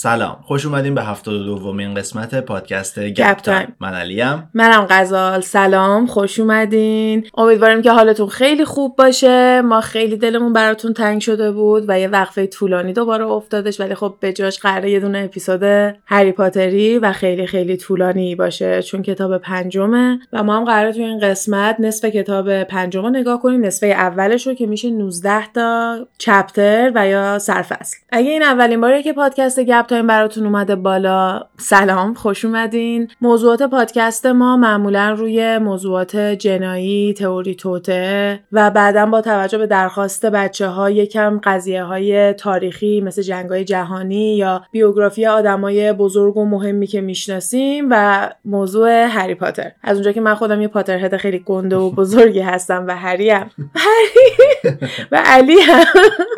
سلام. خوش اومدین به هفتاد دومین قسمت پادکست گپ تایم. من علیم. منم غزال. سلام. خوش اومدین. امیدواریم که حالتون خیلی خوب باشه. ما خیلی دلمون براتون تنگ شده بود و یه وقفه طولانی دوباره افتادش ولی خب به جاش قراره یه دونه اپیزود هری پاتری و خیلی خیلی طولانی باشه چون کتاب پنجمه. و ما هم قراره تو این قسمت نصف کتاب پنجم رو نگاه کنیم. نصف اولش رو که میشه 19 تا chapter و یا سرفصل. اگه این اولین باره که پادکست گپ تایم براتون اومده بالا. سلام خوش اومدین. موضوعات پادکست ما معمولا روی موضوعات جنایی تئوری توطئه و بعدا با توجه به درخواست بچه ها یکم قضیه های تاریخی مثل جنگ های جهانی یا بیوگرافی آدمای بزرگ و مهمی که می‌شناسیم و موضوع هری پاتر. از اونجا که من خودم یه پاتر هد خیلی گنده و بزرگی هستم و هری هم هری و علی هم.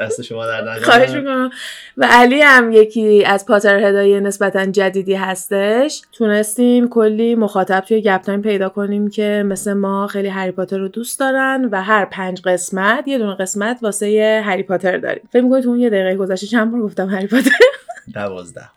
دست شما در خواهش می‌کنم. و علی هم یکی از پاتر هدای نسبتا جدیدی هستش. تونستیم کلی مخاطب توی گپ تایم پیدا کنیم که مثل ما خیلی هری پاتر رو دوست دارن و هر پنج قسمت یه دونه قسمت واسه هری پاتر داریم. فکر می‌کنید تو اون یه دقیقه گذشته چند بار گفتم هری پاتر؟ دوازده.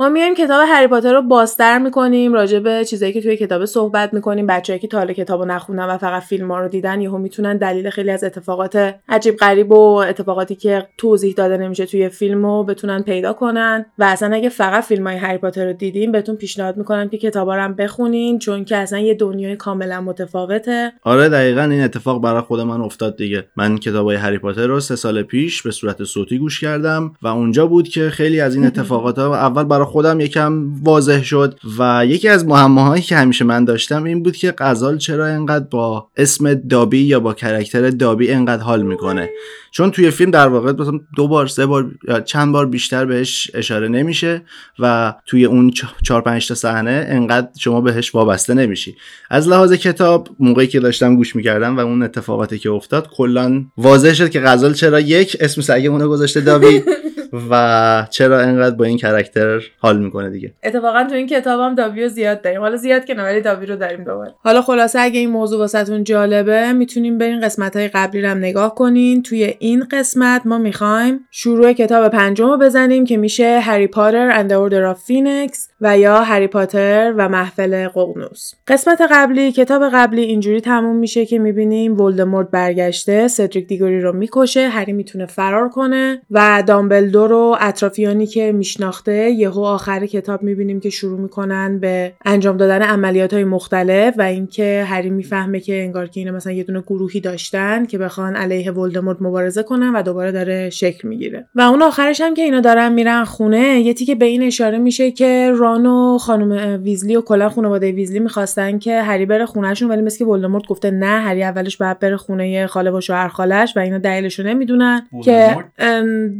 ما میایم کتاب هری پاتر رو بازتر می‌کنیم راجع به چیزایی که توی کتاب صحبت می‌کنیم. بچه‌ای که تا حالا کتابو نخوندن و فقط فیلم ها رو دیدن یهو می‌تونن دلیل خیلی از اتفاقات عجیب غریب و اتفاقاتی که توضیح داده نمیشه توی فیلم رو بتونن پیدا کنن. و اصلا اگه فقط فیلم های هری پاتر رو دیدیم بهتون پیشنهاد می‌کنم که کتابا رو هم بخونین چون که اصلا یه دنیای کاملا متفاوته. آره دقیقا این اتفاق برای خود من افتاد دیگه. من کتابای هری پاتر رو سه سال پیش به صورت صوتی گوش کردم و اونجا بود که خیلی از این اتفاقات اول برای خودم یکم واضح شد و یکی از معماهایی که همیشه من داشتم این بود که غزال چرا اینقدر با اسم دابی یا با کرکتر دابی اینقدر حال می‌کنه. چون توی فیلم در واقع مثلا دو بار سه بار یا چند بار بیشتر بهش اشاره نمیشه و توی اون چهار پنج تا صحنه انقدر شما بهش وابسته نمیشی. از لحاظ کتاب موقعی که داشتم گوش می‌کردم و اون اتفاقاتی که افتاد کلا واضح شد که غزال چرا یک اسم سگمون گذاشته دابی و چرا انقدر با این character حال می‌کنه دیگه؟ اتفاقا تو این کتابم دابی رو زیاد داریم. حالا زیاد که ولی دابی رو داریم دوباره. حالا خلاصه اگه این موضوع واسهتون جالبه می‌تونین برین قسمت های قبلی رو هم نگاه کنین. توی این قسمت ما می‌خوایم شروع کتاب پنجم رو بزنیم که میشه Harry Potter and Order of Phoenix و یا هری پاتر و محفل ققنوس. قسمت قبلی کتاب قبلی اینجوری تموم میشه که می‌بینیم ولدمورت برگشته سدریک دیگوری رو می‌کشه هری می‌تونه فرار کنه و دامبلدور و اطرافیانی که میشناخته یهو آخر کتاب می‌بینیم که شروع می‌کنن به انجام دادن عملیات های مختلف و اینکه هری می‌فهمه که انگار که اینا مثلا یه دونه گروهی داشتن که بخوان علیه ولدمورت مبارزه کنن و دوباره داره شکل می‌گیره. و اون آخرش هم که اینا دارن میرن خونه یه تیکه به این اشاره میشه که ران و خانم ویزلی و کلا خانواده ویزلی می‌خواستن که هری بره خونهشون ولی مثل که ولدمورت گفته نه هری اولش باید بره خونه خاله و شوهر خالش و اینا دلیلش رو نمی‌دونن که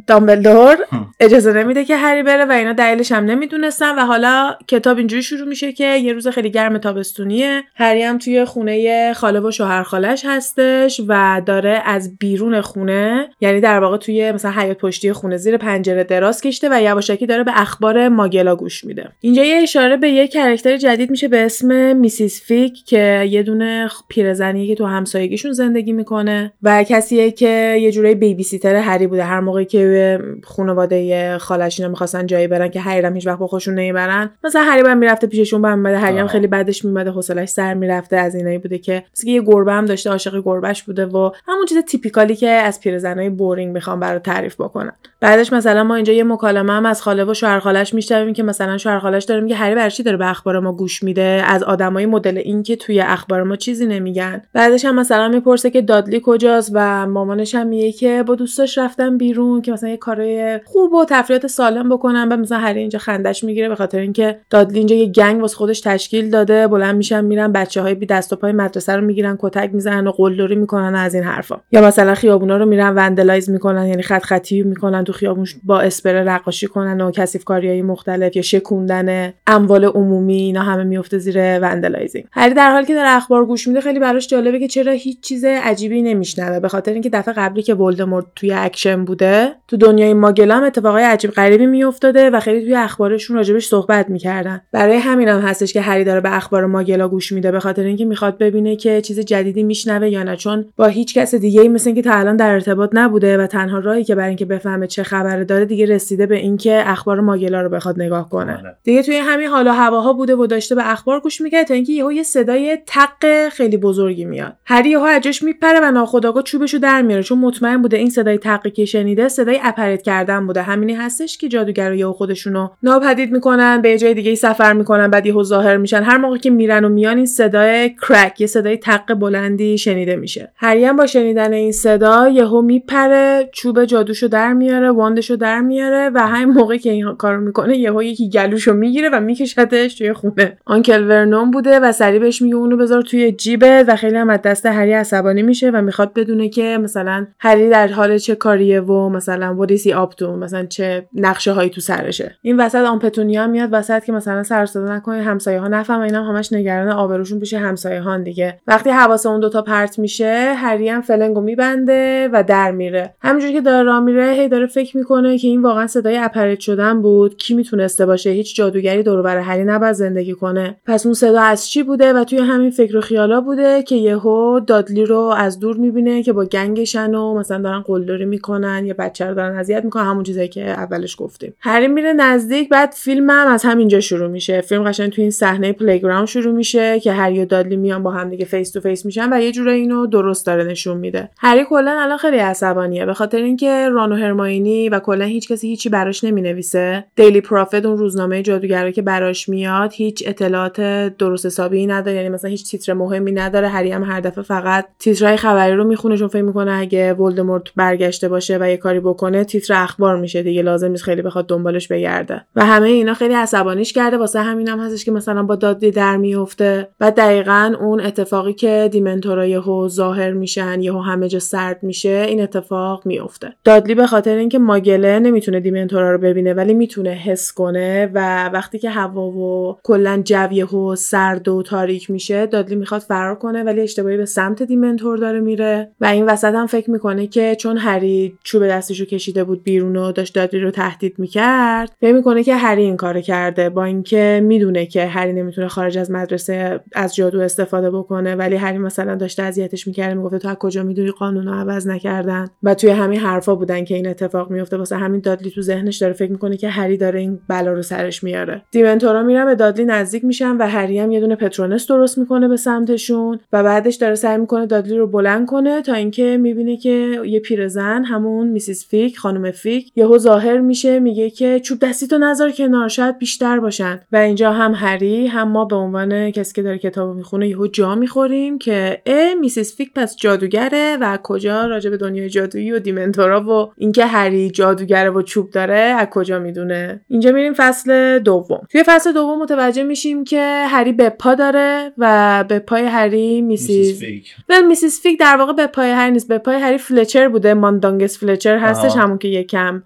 دامبلدور اجازه نمیده که هری بره و اینا دلیلش هم نمی‌دونستن و حالا کتاب اینجوری شروع میشه که یه روز خیلی گرم تابستونیه. هری هم توی خونه خاله و شوهر خالش هستش و داره از بیرون خونه یعنی در واقع توی مثلا حیات پشتی خونه زیر پنجره دراز کشته و یواشکی داره به اخبار ماگلا گوش میده. اینجا یه اشاره به یه کرکتر جدید میشه به اسم میسیس فیک که یه دونه پیرزنی که تو همسایگیشون زندگی می‌کنه و کسیه که یه جورایی بیبی سیتر هری بوده. هر موقعی که خانواده خالش اینا می‌خواستن جایی برن که هری هم هیچ وقت با خودشون نمی‌برن مثلا هری هم می‌رفته پیششون بعد میمده هری هم خیلی بعدش میمده حوصلش سر می‌رفته از اینایی بوده که مثلا یه گربه هم داشته عاشق گربهش بوده و همون چیز تیپیکالی که از پیرزنای بورینگ می‌خوام برای تعریف بکنن بعدش مثلا ما اینجا یه مکالمه هم از خاله و شوهر خالش میشنویم که مثلا شوهر خالش داره میگه هری برچی داره به اخبار ما گوش میده؟ از آدمای مدل این که توی اخبار ما چیزی نمیگن. بعدش هم مثلا می‌پرسه که دادلی کجاست و مامانش هم میگه که با دوستاش رفتن بیرون که مثلا یه کارای خوب و تفریحات سالم بکنن و مثلا هری اینجا خندش می‌گیره به خاطر اینکه دادلی اینجا یه گنگ واسه خودش تشکیل داده. بلند میشن میرن بچه های بی دست و پای مدرسه رو می‌گیرن کتک می‌زنن و قلدری می‌کنن از این حرفا. یا مثلا خیابونا رو میرن vandalize می‌کنن یعنی خط خطی می‌کنن تو خیابون با اسپری نقاشی کنن و کثیف کاریای مختلف یا شکوندن اموال عمومی اینا همه میفته زیر vandalizing هری در حالی که داره اخبار گوش میده خیلی براش جالبه که چرا هیچ چیز عجیبی نمیشنوه. به خاطر اینکه دفعه قبلی که ولدمورت توی اکشن بوده تو دنیای Muggle ا هم اتفاقای عجیب غریبی میافتاده و خیلی توی اخبارشون راجبش صحبت می‌کردن. برای همین هم هستش که هری داره به اخبار Muggle ا گوش میده به خاطر اینکه می‌خواد ببینه که چیز جدیدی میشنوه یا نه. چون با هیچ کس دیگه ای مثل اینکه تا الان در ارتباط نبوده و تنها راهی که برای اینکه بفهمه چه چه خبره داره دیگه رسیده به اینکه اخبار Muggle ا رو بخواد نگاه کنه. آره. دیگه توی همین حالا هواها بوده و داشته به اخبار گوش می‌کرد تا اینکه یهو یه صدای تق خیلی بزرگی میاد. هری یهو از جاش میپره و ناخودآگاه چوبشو در میاره. چون مطمئن بوده این صدای تقی که شنیده صدای apparate کردن بوده. همینی هستش که جادوگرا یهو خودشونو ناپدید می‌کنن به جای دیگه ای سفر می‌کنن بعد یهو ظاهر میشن. هر موقع که میرن و میان این صدای crack یه صدای تق بلندی شنیده میشه. هری هم با شنیدن این صدا یهو میپره چوب جادوشو در میاره wand شو در میاره و همین موقع که این کارو می‌کنه یهو یکی گلوشو می‌گیره و میکشتش توی خونه. Uncle Vernon بوده و سریع بهش میگه اونو بذار توی جیبت و خیلی هم از دست هری عصبانی میشه و می‌خواد بدونه که مثلا هری در حال چه کاریه و مثلا what is he up to مثلا چه نقشه هایی تو سرشه. این وسط Aunt Petunia میاد وسط که مثلا سر صدا نکنه همسایه ها نفهمن اینا هم همش نگران آبروشون پیش همسایه ها دیگه. وقتی حواس اون دوتا پرت میشه هری هم فلنگو میبنده و در میره. همینجوری که داره راه میره هی داره فکر می‌کنه که این واقعا صدای apparate شدن بود؟ کی می‌تونسته باشه؟ هیچ جادوگری دور هری نباید زندگی کنه. پس اون صدا از چی بوده و توی همین فکر و خیالا بوده که یهو دادلی رو از دور می‌بینه که با gang ش و مثلا دارن قلدری می‌کنن یا بچه رو دارن اذیت می‌کنن همون چیزایی که اولش گفتیم. هری میره نزدیک بعد فیلم هم از همینجا شروع میشه. فیلم قشنگ توی این صحنه playground شروع میشه که هری و دادلی میان با هم دیگه face to face میشن و یه جوری اینو درست داره نشون میده. هری کلا الان خیلی عصبانیه. به خاطر اینکه ران و هرماینی و کلا هیچ کسی هیچی براش نمی‌نویسه. دیلی پروفت اون روزنامه جادوگرا که براش میاد هیچ اطلاعات درست حسابی نداره. یعنی مثلا هیچ تیتر مهمی نداره. هری هم هر دفعه فقط تیترهای خبری رو می‌خونه چون فکر می‌کنه اگه ولدمورت برگشته باشه و یه کاری بکنه تیتر اخبار میشه دیگه. لازم نیست خیلی بخواد دنبالش بگرده. و همه اینا خیلی عصبانیش کرده. واسه همین هم هستش که مثلا با دادلی در میفته و دقیقا اون اتفاقی که دیمنتورا یهو ظاهر میشن یهو همه جا سرد میشه این اتفاق میفته دادلی به خاطر اینکه ماگله نمی‌تونه دیمنتورا رو ببینه ولی می‌تونه حس کنه و وقتی که هوا و کلا جو یهو سرد و تاریک میشه دادلی می‌خواد فرار کنه ولی اشتباهی به سمت dementor داره میره. و این وسط هم فکر می‌کنه که چون هری چوب دستشو کشیده بود بیرون و داشت دادلی رو تهدید می‌کرد فکر می‌کنه که هری این کارو کرده با اینکه می‌دونه که هری نمی‌تونه خارج از مدرسه از جادو استفاده بکنه. ولی هری مثلا داشته اذیتش می‌کرده می‌گفته تو از کجا می‌دونی؟ قانون رو عوض نکردن. و توی همین حرفا بودن که این اتفاق میفته واسه همین دادلی تو ذهنش داره فکر می‌کنه که هری داره این بلا رو سرش میاره. dementor ا میرن به دادلی نزدیک میشن و هری هم یه دونه Patronus درست می‌کنه به سمتشون و بعدش داره سعی می‌کنه دادلی رو بلند کنه تا اینکه می‌بینه که یه پیرزن همون Mrs. Figg خانم Figg یهو ظاهر میشه میگه که چوب دستیتو نذار کنار شاید بیشتر باشن. و اینجا هم هری هم ما به عنوان کسی که داره کتابو می‌خونه یهو جا می‌خوریم که ا Mrs. Figg پس جادوگره و کجا راجع به دنیای جادویی و dementor ا و اینکه جادوگره و چوب داره از کجا می‌دونه؟ اینجا میریم فصل دوم. توی فصل دوم متوجه میشیم که هری به پا داره و به پای هری Mrs. Figg ول Mrs. Figg در واقع به پای هری نیست. به پای هری فلچر بوده. ماندانگس فلچر هستش. همون که یکم.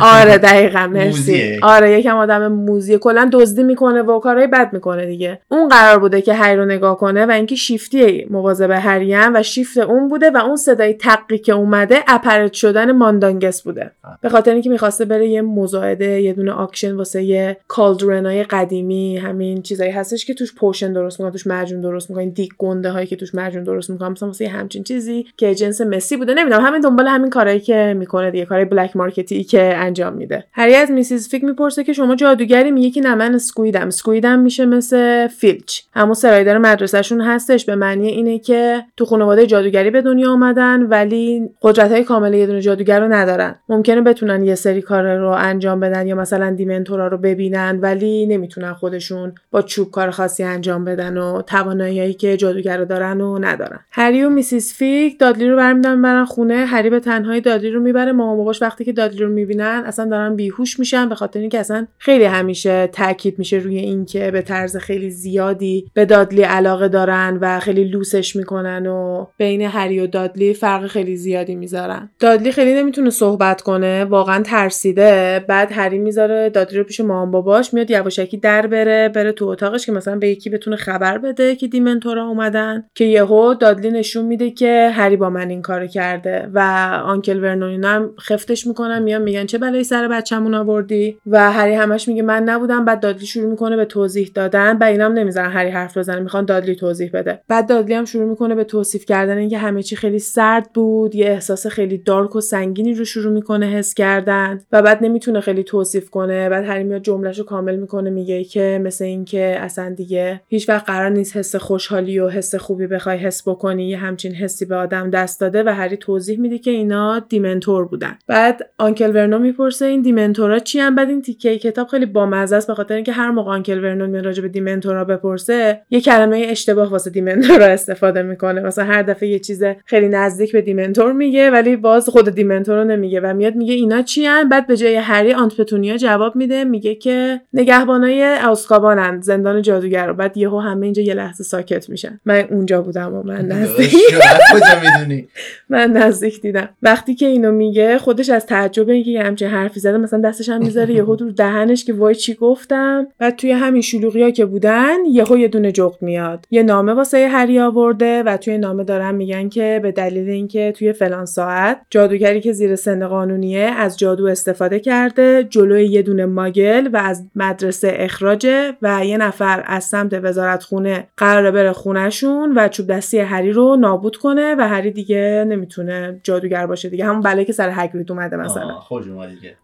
آره دقیقا. مرسی. موزیه. آره یکم آدم موزیه. کلا دزدی می‌کنه و کارهای بد می‌کنه دیگه. اون قرار بوده که هری رو نگاه کنه و اینکه شیفتی مواظب هریم و شیفت اون بوده و اون صدای تقی که اومده apparate شدن ماندانگس بوده. به خاطر اینکه می‌خواسته بره یه مزایده یه دونه auction واسه یه cauldron ای قدیمی همین چیزایی هستش که توش potion درست می‌کنن توش معجون درست می‌کنن دیگ گنده هایی که توش معجون درست می‌کنن مثلا واسه همچین چیزی که جنس مسی بوده. نمی‌دونم همین دنبال همین کارهایی که می‌کنه دیگه کارهای black market ی که انجام میده. هری از Mrs. Figg می‌پرسه که شما جادوگری میگه که نه من Squib م Squib م میشه مثل فیلچ. همون سرایدار مدرسهشون هستش. به معنی اینه که تو خانواده جادوگری به دنیا آمدن ولی قدرت های کامل یه دونه جادوگر رو ندارن. ممکنه بتونن یه سری کار رو انجام بدن یا مثلا دیمنتورا رو ببینن ولی نمی‌تونن خودشون با چوب کار خاصی انجام بدن و تواناییایی که جادوگر دارن و ندارن. هری و میسیس فیک دادلی رو برمیدارن برن خونه. هری به تنهایی دادلی رو می‌بره. مامان باباش وقتی که دادلی رو می‌بینن اصلا دارن بیهوش میشن به خاطر اینکه اصلا خیلی همیشه تاکید میشه روی اینکه به طرز خیلی زیادی به دادلی علاقه دارن و خیلی لوسش می‌کنن و بین هری و دادلی فرق خیلی زیادی می‌ذارن. دادلی خیلی نمی‌تونه کنه واقعا ترسیده. بعد هری می‌ذاره دادلی رو پیش مامان باباش میاد یواشکی در بره بره تو اتاقش که مثلا به یکی بتونه خبر بده که دیمنتورا اومدن. که یهو دادلی نشون میده که هری با من این کارو کرده و آنکل ورنون هم خفتش می‌کنن میان میگن چه بلایی سر بچه‌مون آوردی؟ و هری همش میگه من نبودم. بعد دادلی شروع می‌کنه به توضیح دادن و اینام نمی‌ذارن هری حرف بزنه می‌خوان دادلی توضیح بده. بعد دادلی هم شروع می‌کنه به توصیف کردن اینکه همه چی خیلی سرد بود یه احساس خیلی دارک و سنگینی رو شروع شروع می‌کنه حس کردن و بعد نمی‌تونه خیلی توصیف کنه. بعد هری میاد جملهشو کامل می‌کنه میگه که مثل اینکه اصلا دیگه هیچ وقت قرار نیست حس خوشحالی و حس خوبی بخوای حس بکنی یه همچین حسی به آدم دست داده و هری توضیح میده که اینا dementor بودن. بعد Uncle Vernon می‌پرسه این dementor ا چی هم بعد این تیکه کتاب خیلی بامزه است به خاطر اینکه هر موقع Uncle Vernon میاد راجع به dementor ا بپرسه یه کلمه اشتباه واسه dementor ا استفاده می‌کنه. مثلا هر دفعه یه چیز خیلی نزدیک به dementor میگه ولی باز خود dementor رو نمیگه. و میاد میگه اینا چی؟ بعد به جای هری Aunt Petunia جواب میده میگه که نگهبانای آزکابانن زندان جادوگر بعد یهو همه اینجا یه لحظه ساکت میشن. من اونجا بودم و من نزدیک. من نزدیک دیدم. وقتی که اینو میگه خودش از تعجب اینکه یه همچین حرفی زده مثلا دستش هم می‌ذاره یهو رو دهنش که وای چی گفتم. بعد توی همین شلوغیا که بودن یهو یه دونه جغد میاد. یه نامه واسه هری آورده و توی نامه دارن میگن که به دلیل اینکه توی فلان ساعت جادوگری که زیر سن قانونیه از جادو استفاده کرده جلوی یه دونه ماگل و از مدرسه اخراجه و یه نفر از سمت وزارت خونه قراره بره خونهشون و چوب دستی هری رو نابود کنه و هری دیگه نمی‌تونه جادوگر باشه دیگه. همون بلایی که سر هگرید اومده مثلا.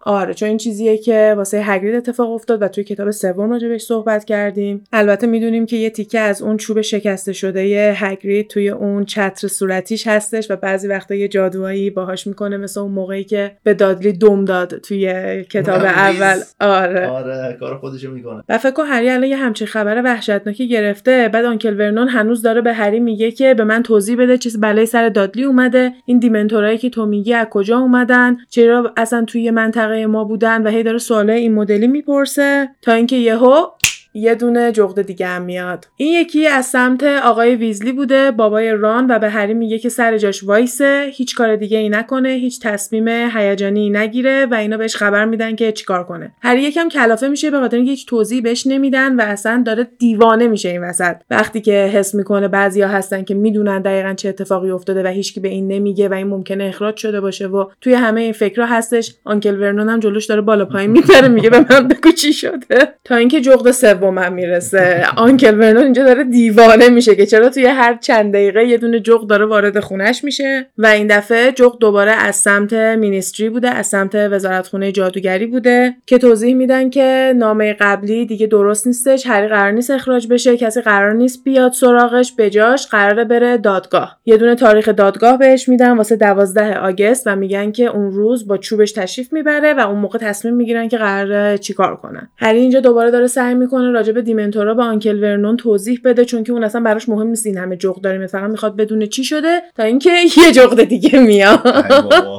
آره چون این چیزیه که واسه هگرید اتفاق افتاد و توی کتاب سوم راجبش صحبت کردیم. البته می‌دونیم که یه تیکه از اون چوب شکسته شده هگرید توی اون چتر صورتیش هستش و بعضی وقتا یه جادوهایی باهاش می‌کنه مثل اون موقعی که به دادلی دم داد توی کتاب اول. آره. آره کار خودشو می‌کنه. و فکر هری الان یه همچین خبر وحشتناکی گرفته. بعد آنکل ورنون هنوز داره به هری میگه که به من توضیح بده چیز بلای سر دادلی اومده. این دیمنتورایی که تو میگی از کجا اومدن؟ چرا اصلا توی منطقه ما بودن؟ و هی داره سوالای این مدلی می‌پرسه. تا اینکه یهو یه دونه جغد دیگه هم میاد. این یکی از سمت آقای ویزلی بوده بابای ران و به هری میگه که سر جاش وایسه هیچ کار دیگه ای نکنه هیچ تصمیم هیجانی نگیره و اینا بهش خبر میدن که چیکار کنه. هری یکم کلافه میشه به خاطر اینکه هیچ توضیح بهش نمیدن و اصلا داره دیوانه میشه این وسط. وقتی که حس می‌کنه بعضیا هستن که می‌دونن دقیقا چه اتفاقی افتاده و هیچکی به این نمیگه و این ممکنه اخراج شده باشه و توی همه این فکرها هستش آنکل ورنون هم جلوش داره بالا پایین میپره میگه به من بگو چی شده. تا اینکه جغد سومم می‌رسه. آنکل ورنون اینجا داره دیوانه میشه که چرا توی هر چند دقیقه یه دونه جغد داره وارد خونش میشه و این دفعه جغد دوباره از سمت مینیستری بوده از سمت وزارت خونه جادوگری بوده که توضیح میدن که نامه قبلی دیگه درست نیستش هری قرار نیست اخراج بشه کسی قرار نیست بیاد سراغش بجاش قراره بره دادگاه. یه دونه تاریخ دادگاه بهش میدن واسه 12 آگست و میگن که اون روز با چوبش تشریف می‌بره و اون موقع تصمیم می‌گیرن که قراره چیکار کنن. هری اینجا دوباره داره سعی می‌کنه راجع به دیمنتورا به آنکل ورنون توضیح بده چون که اون اصلا براش مهم نیست این همه جغد داره مثلا می‌خواد بدونه چی شده تا اینکه یه جغد دیگه میاد.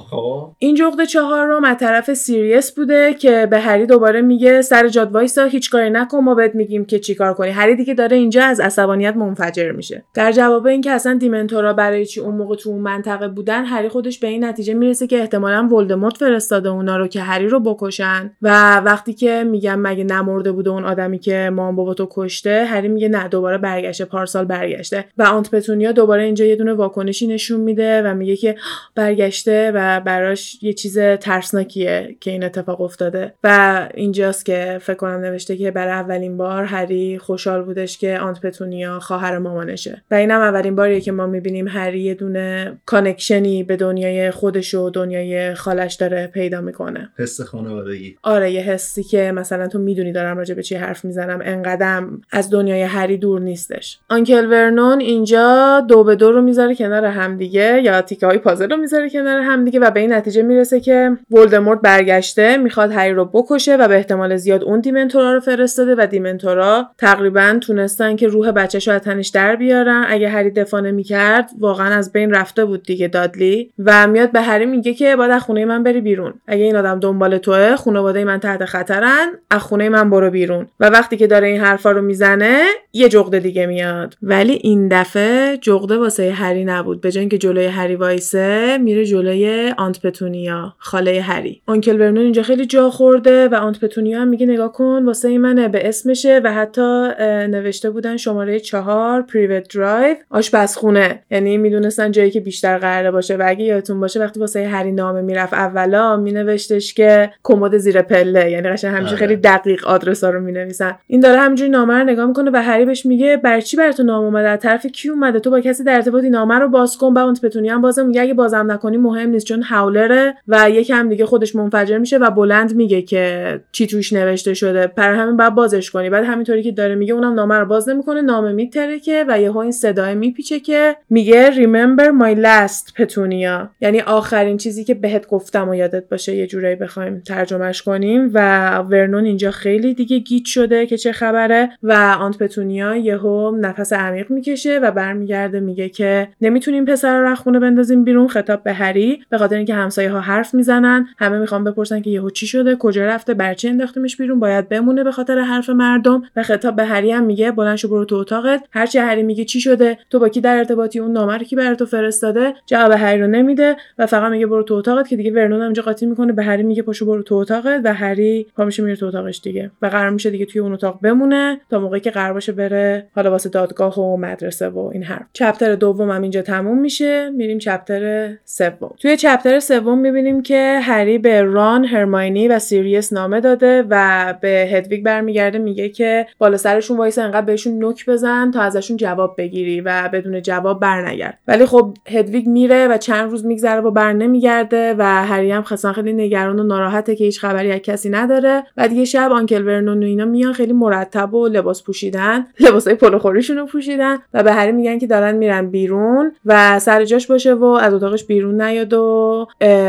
خب. این جغد چهارم از طرف سیریس بوده که به هری دوباره میگه سر جات وایسا هیچ کاری نکن ما بهت میگیم که چیکار کنی. هری دیگه داره اینجا از عصبانیت منفجر میشه. در جواب اینکه اصلا dementor ا برای چی اون موقع تو اون منطقه بودن هری خودش به این نتیجه می‌رسه که احتمالا ولدمورت فرستاده اونا رو که هری رو بکشن. و وقتی که میگن مگه نمرده بوده اون آدمی که مامان باباتو کشته هری میگه نه دوباره برگشته پارسال برگشته. و Aunt Petunia دوباره اینجا یه دونه واکنشی نشون میده و میگه که برگشته و براش یه چیز ترسناکیه که این اتفاق افتاده. و اینجاست که فکر کنم نوشته که برای اولین بار هری خوشحال بودش که Aunt پتونیا خواهر مامانشه. و اینم اولین باریه که ما می‌بینیم هری یه دونه connection ی به دنیای خودش و دنیای خالش داره پیدا می‌کنه. حس خانوادگی. آره یه حسی که مثلا تو می‌دونی دارم راجع به چی حرف می‌زنم. انقدم از دنیای هری دور نیستش. Uncle ورنون اینجا دو به دو رو می‌ذاره کنار همدیگه یا تیکه های پازل رو می‌ذاره کنار همدیگه و به این نتیجه می‌رسه که ولدمورت برگشته می‌خواد هری رو بکشه و به احتمال زیاد اون dementor ا رو فرستاده و dementor ا تقریبا تونستن که روح بچهش رو تنش در بیارن. اگه هری دفاع نمی‌کرد واقعا از بین رفته بود دیگه دادلی و میاد به هری میگه که باید از خونه من بری بیرون. اگه این آدم دنبال توه خانواده من تحت خطرن از خونه من برو بیرون. و وقتی داره این حرفا رو می‌زنه یه جغد دیگه میاد. ولی این دفعه جغده واسه هری نبود. به اینکه جلوی هری وایسه میره جلوی آنت پتونیا خاله هری. آنکل ورنون اینجا خیلی جا خورده و آنت پتونیا هم میگه نگاه کن واسه منه به اسمشه و حتی نوشته بودن شماره چهار پریوت درایو آشپزخونه. یعنی می‌دونستن جایی که بیشتر قراره باشه و اگه یادتون باشه وقتی واسه هری نامه می‌رفت اولا مینوشتش که کمد زیر پله. یعنی قشنگ همیشه آره. خیلی دقیق آدرسا رو می‌نویسن. این داره همینجوری نامه رو نگاه می‌کنه و هری بهش میگه بر چی بر تو نامه اومده؟ از طرف کی اومده؟ تو با کسی در ارتباطی نامه رو باز کن بعد پتونیا هم بازم میگه اگه بازم نکنی مهم نیست چون هاولره و یکم دیگه خودش منفجر میشه و بلند میگه که چی توش نوشته شده. پر همین بعد بازش کنی. بعد همینطوری که داره میگه اونم نامه رو باز نمی‌کنه نامه میترکه و یهو این صدای میپیچه که میگه remember my last پتونیا یعنی آخرین چیزی که بهت گفتم و یادت باشه. یه جورایی بخوایم ترجمهش کنیم و ورنون اینجا خیلی دیگه گیت شده که چه خبره و آنت پتونیا یهو نفس عمیق می‌کشه و برمیگرده میگه که نمی‌تونیم پسر رو خونه بندازیم بیرون خطاب به هری به خاطر اینکه همسایه ها حرف می‌زنن همه می‌خوان بپرسن که یهو چی شده کجا رفته برچی انداختیمش بیرون باید بمونه به خاطر حرف مردم. و خطاب به هری هم میگه بلند شو برو تو اتاقت. هرچی هری میگه چی شده؟ تو با کی در ارتباطی؟ اون نامه رو کی برای تو فرستاده. جواب هری رو نمیده و فقط میگه برو تو اتاقت که دیگه ورنون هم قاطی می‌کنه. به هری میگه پاشو برو تو اتاقت و هری پا میره تو اتاقش دیگه و قرار میشه دیگه توی اون اتاق بمونه تا موقعی که قرار باشه بره حالا واسه دادگاه و مدرسه و این حرف. چپتر دوم هم اینجا تموم میشه. میریم چپتر سوم. توی chapter سوم می‌بینیم که هری به ران هرماینی و سیریس نامه داده و به هدویگ برمیگرده. میگه که بالا سرشون وایس انقدر بهشون نوک بزن تا ازشون جواب بگیری و بدون جواب برنگرد. ولی خب هدویگ میره و چند روز میگذره و بر نمیگرده و هری هم خیلی نگران و ناراحته که هیچ خبری از کسی نداره. و دیگه شب Uncle ورنون و اینا میان خیلی مرتب و لباس پوشیدن لباسای پلو رو پوشیدن و به هری میگن که دارن میرن بیرون و سر جاش باشه و از اتاقش بیرون نیاد و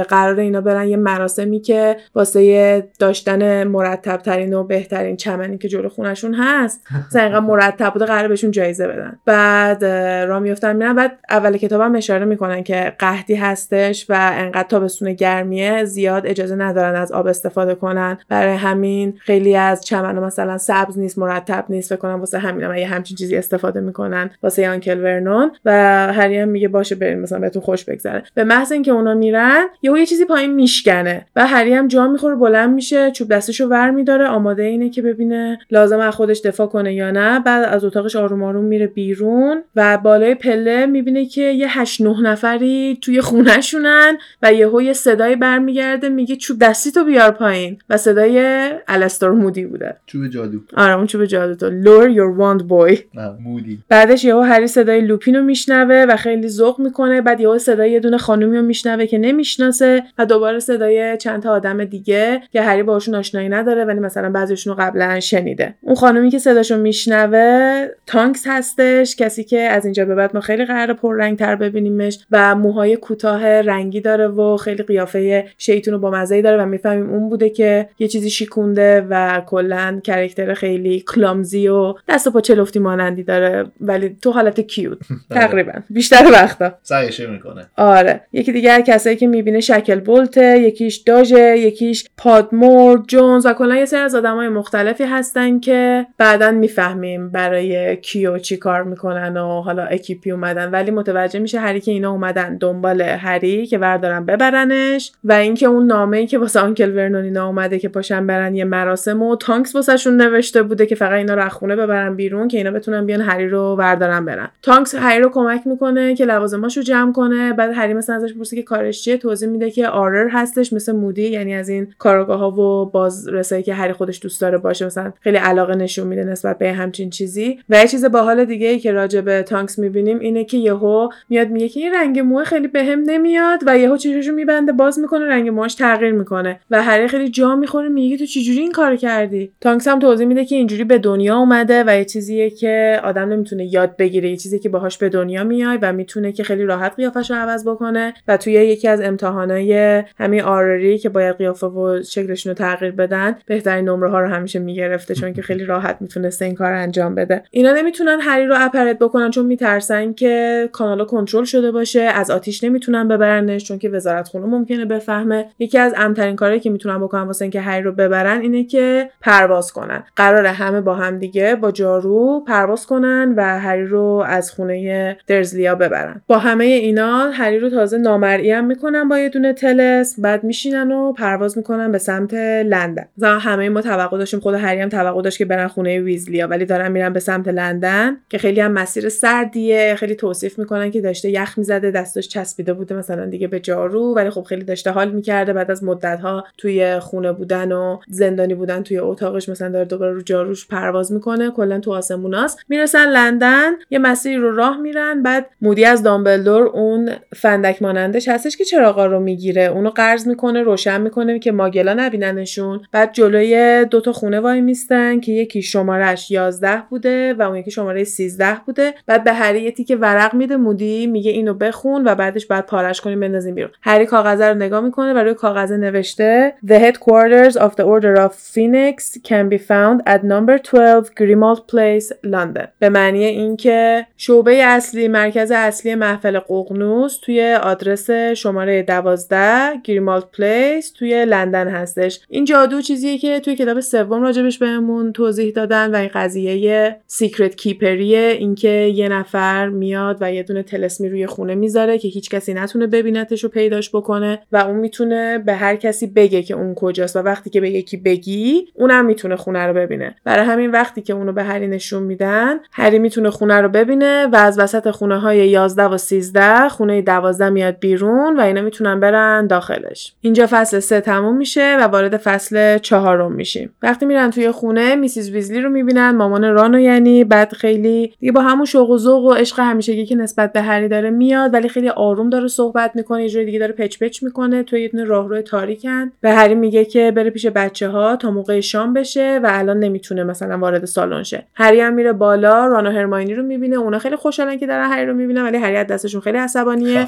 قرار اینا برن یه مراسمی که واسه داشتن مرتب ترین و بهترین چمنی که جلو خونشون هست مثلا مرتب بوده قرار بهشون جایزه بدن. بعد را میفتن میرن بعد اول کتابم اشاره می‌کنن که قحطی هستش و انقدر تابستون گرمیه زیاد اجازه ندارن از آب استفاده کنن. برای همین خیلی از چمن مثلا سبز نیست مرتب نیست فکر کنم واسه همین هم یه همچین چیزی استفاده می‌کنن واسه آنکل ورنون. و هری هم میگه باشه بریم مثلا بهتون خوش بگذره. به محض اینکه اونا میرن یهو یه چیزی پایین میشکنه. و هری هم جا می‌خوره بلند میشه چوب دستشو ور میداره. آماده اینه که ببینه لازم از خودش دفاع کنه یا نه. بعد از اتاقش آروم آروم میره بیرون و بالای پله می‌بینه که یه هشت نه نفری توی خونهشونن و یهو یه صدای برمیگرده میگه چوب دستی تو بیار پایین. و صدای الستور مودی بوده. چوب جادو. آره اون چوب جادو تو lower your wand boy مودی. بعدش یهو هری صدای لوپینو میشنوه و خیلی ذوق می‌کنه. بعد یهو صدای یه دونه خانومی رو میشنوه که نمی‌شناسه و دوباره صدای چند تا آدم دیگه که هری باشون آشنایی نداره ولی مثلا بعضیشون رو قبلا شنیده. اون خانومی که صداشو میشنوه تانکس هستش کسی که از اینجا به بعد ما خیلی قرار پررنگ تر ببینیمش و موهای کوتاه رنگی داره و خیلی قیافه شیطون رو با مزه داره و می‌فهمیم اون بوده که یه چیزی شیکونده و کلا کرکتر خیلی کلامزی و دست و پا چلفتی مانندی داره ولی تو حالت کیوت. تقریبا. بیشتر وقتا. سعیشه می‌کنه. آره. یکی دیگه کسایی که می‌بینه شکل بولته یکیش داژه یکیش پادمور جونز و کلا یه سری از آدمای مختلفی هستن که بعدا می‌فهمیم برای کیو چی کار می‌کنن و حالا اکیپی اومدن. ولی متوجه میشه هری که اینا اومدن دنبال هری که وردارن ببرنش و اینکه اون نامه ای که واسه Uncle ورنون اینا اومده که پاشن برن یه مراسم و تانکس واسهشون نوشته بوده که فقط اینا رو خونه ببرن بیرون که اینا بتونن بیان هری رو وردارن برن. تانکس هری رو کمک می‌کنه که لوازماشو جمع کنه. بعد هری مثلا ازش پرسه که کارش چیه؟ توضیح میده که Auror هستش مثل مودی یعنی از این کارگاه ها و بازرسایی که هری خودش دوست داره باشه. مثلا خیلی علاقه نشون میده نسبت به همچین چیزی. و یه چیز باحال دیگه ای که راجع به تانکس می‌بینیم اینه که یهو میاد میگه که این رنگ مو خیلی بهم نمیاد و یهو چششو میبنده باز می‌کنه رنگ موهاش تغییر می‌کنه. و هری خیلی جا می‌خوره میگه تو چجوری این کار کردی؟ تانکس هم توضیح میده که اینجوری به دنیا اومده و یه چیزیه که آدم نمی‌تونه یاد بگیره یه چیزی که باهاش به دنیا میای و می‌تونه که خیلی راحت قیافش رو عوض بکنه و توی یکی از امتحانای همین آرری که باید قیافه و شکلشون رو تغییر بدن بهترین نمره ها رو همیشه می‌گرفته چون که خیلی راحت می‌تونسته این کار انجام بده. اینا نمی‌تونن هری رو اپرت بکنن چون میترسن که کانالا کنترل شده باشه از آتیش نمی‌تونن ببرنش چون که وزارت خونه ممکنه بفهمه. یکی از امترین کارهایی که می‌تونن بکنن واسه اینکه هری رو ببرن اینه که پرواز کنن. قرار همه با هم دیگه با جارو پرواز کنن و هری رو از خونه درزلیا ببرن. با همه اینا هری رو تازه نامرئی هم می‌کنن با یه دونه تلس بعد میشینن و پرواز می‌کنن به سمت لندن. مثلا همه ما توقع داشتیم خود هری هم توقع داشت که برن خونه ویزلیا ولی دارن میرن به سمت لندن که خیلی هم مسیر سردیه خیلی توصیف می‌کنن که داشته یخ می‌زده دستش چسبیده بوده مثلا دیگه به جارو ولی خب خیلی داشته حال می‌کرده. بعد از مدت توی خونه بودن و زندانی بودن توی اتاقش مثلا داره رو جاروش پرواز می‌کنه کلا تو آسموناست. می‌رسن لندن یه مسیری رو راه میرن بعد مودی از دامبلدور اون فندک مانندش هستش که چراغا رو می‌گیره. اونو قرض می‌کنه روشن می‌کنه که ماگلا نبیننشون. بعد جلوی دوتا خونه وای میستن که یکی شمارش 11 بوده و اون یکی شماره 13 بوده. بعد به هری یه تیکه ورق میده مودی میگه اینو بخون و بعدش بعد پارش کنیم بندازیم بیرون. هری کاغذ رو نگاه می‌کنه و روی کاغذ نوشته The headquarters of the Order of Phoenix can be found at number 12 Grimald Place London. به معنی اینکه شعبه اصلی مرکز اصلی محفل ققنوس توی آدرس شماره 12 گریمالد Place توی لندن هستش. این جادو چیزیه که توی کتاب سوم راجبش بهمون توضیح دادن و این قضیه secret keeper یه اینکه یه نفر میاد و یه دونه تلسمی روی خونه می‌ذاره که هیچ کسی نتونه ببینتش و پیداش بکنه و اون می‌تونه به هر کسی بگه که اون کجاست و وقتی که به یکی بگی اونم می‌تونه خونه رو ببینه. برای همین وقتی که اونو به هری نشون میدن هری می‌تونه خونه رو ببینه و از وسط خونه های 11 و 13 خونه 12 میاد بیرون و اینا می‌تونن برن داخلش. اینجا فصل سه تموم میشه و وارد فصل چهارم میشیم. وقتی میرن توی خونه Mrs. ویزلی رو می‌بینن مامان رانو یعنی بعد خیلی. دیگه با همون شوق و ذوق و عشق همیشگی که نسبت به هری داره میاد ولی خیلی آروم داره صحبت می‌کنه یه جوری دیگه داره پچ پچ می‌کنه توی یه دونه راهرو تاریکن. به هری میگه که بره پیش بچه ها تا موقع شام بشه و الان نمی‌تونه مثلا وارد سالن شه. هری هم میره بالا رانو هرماینی رو می‌بینه اونا خیلی خوشحالن که دارن هری رو می‌بینن ولی هری دستشون خیلی عصبانیه.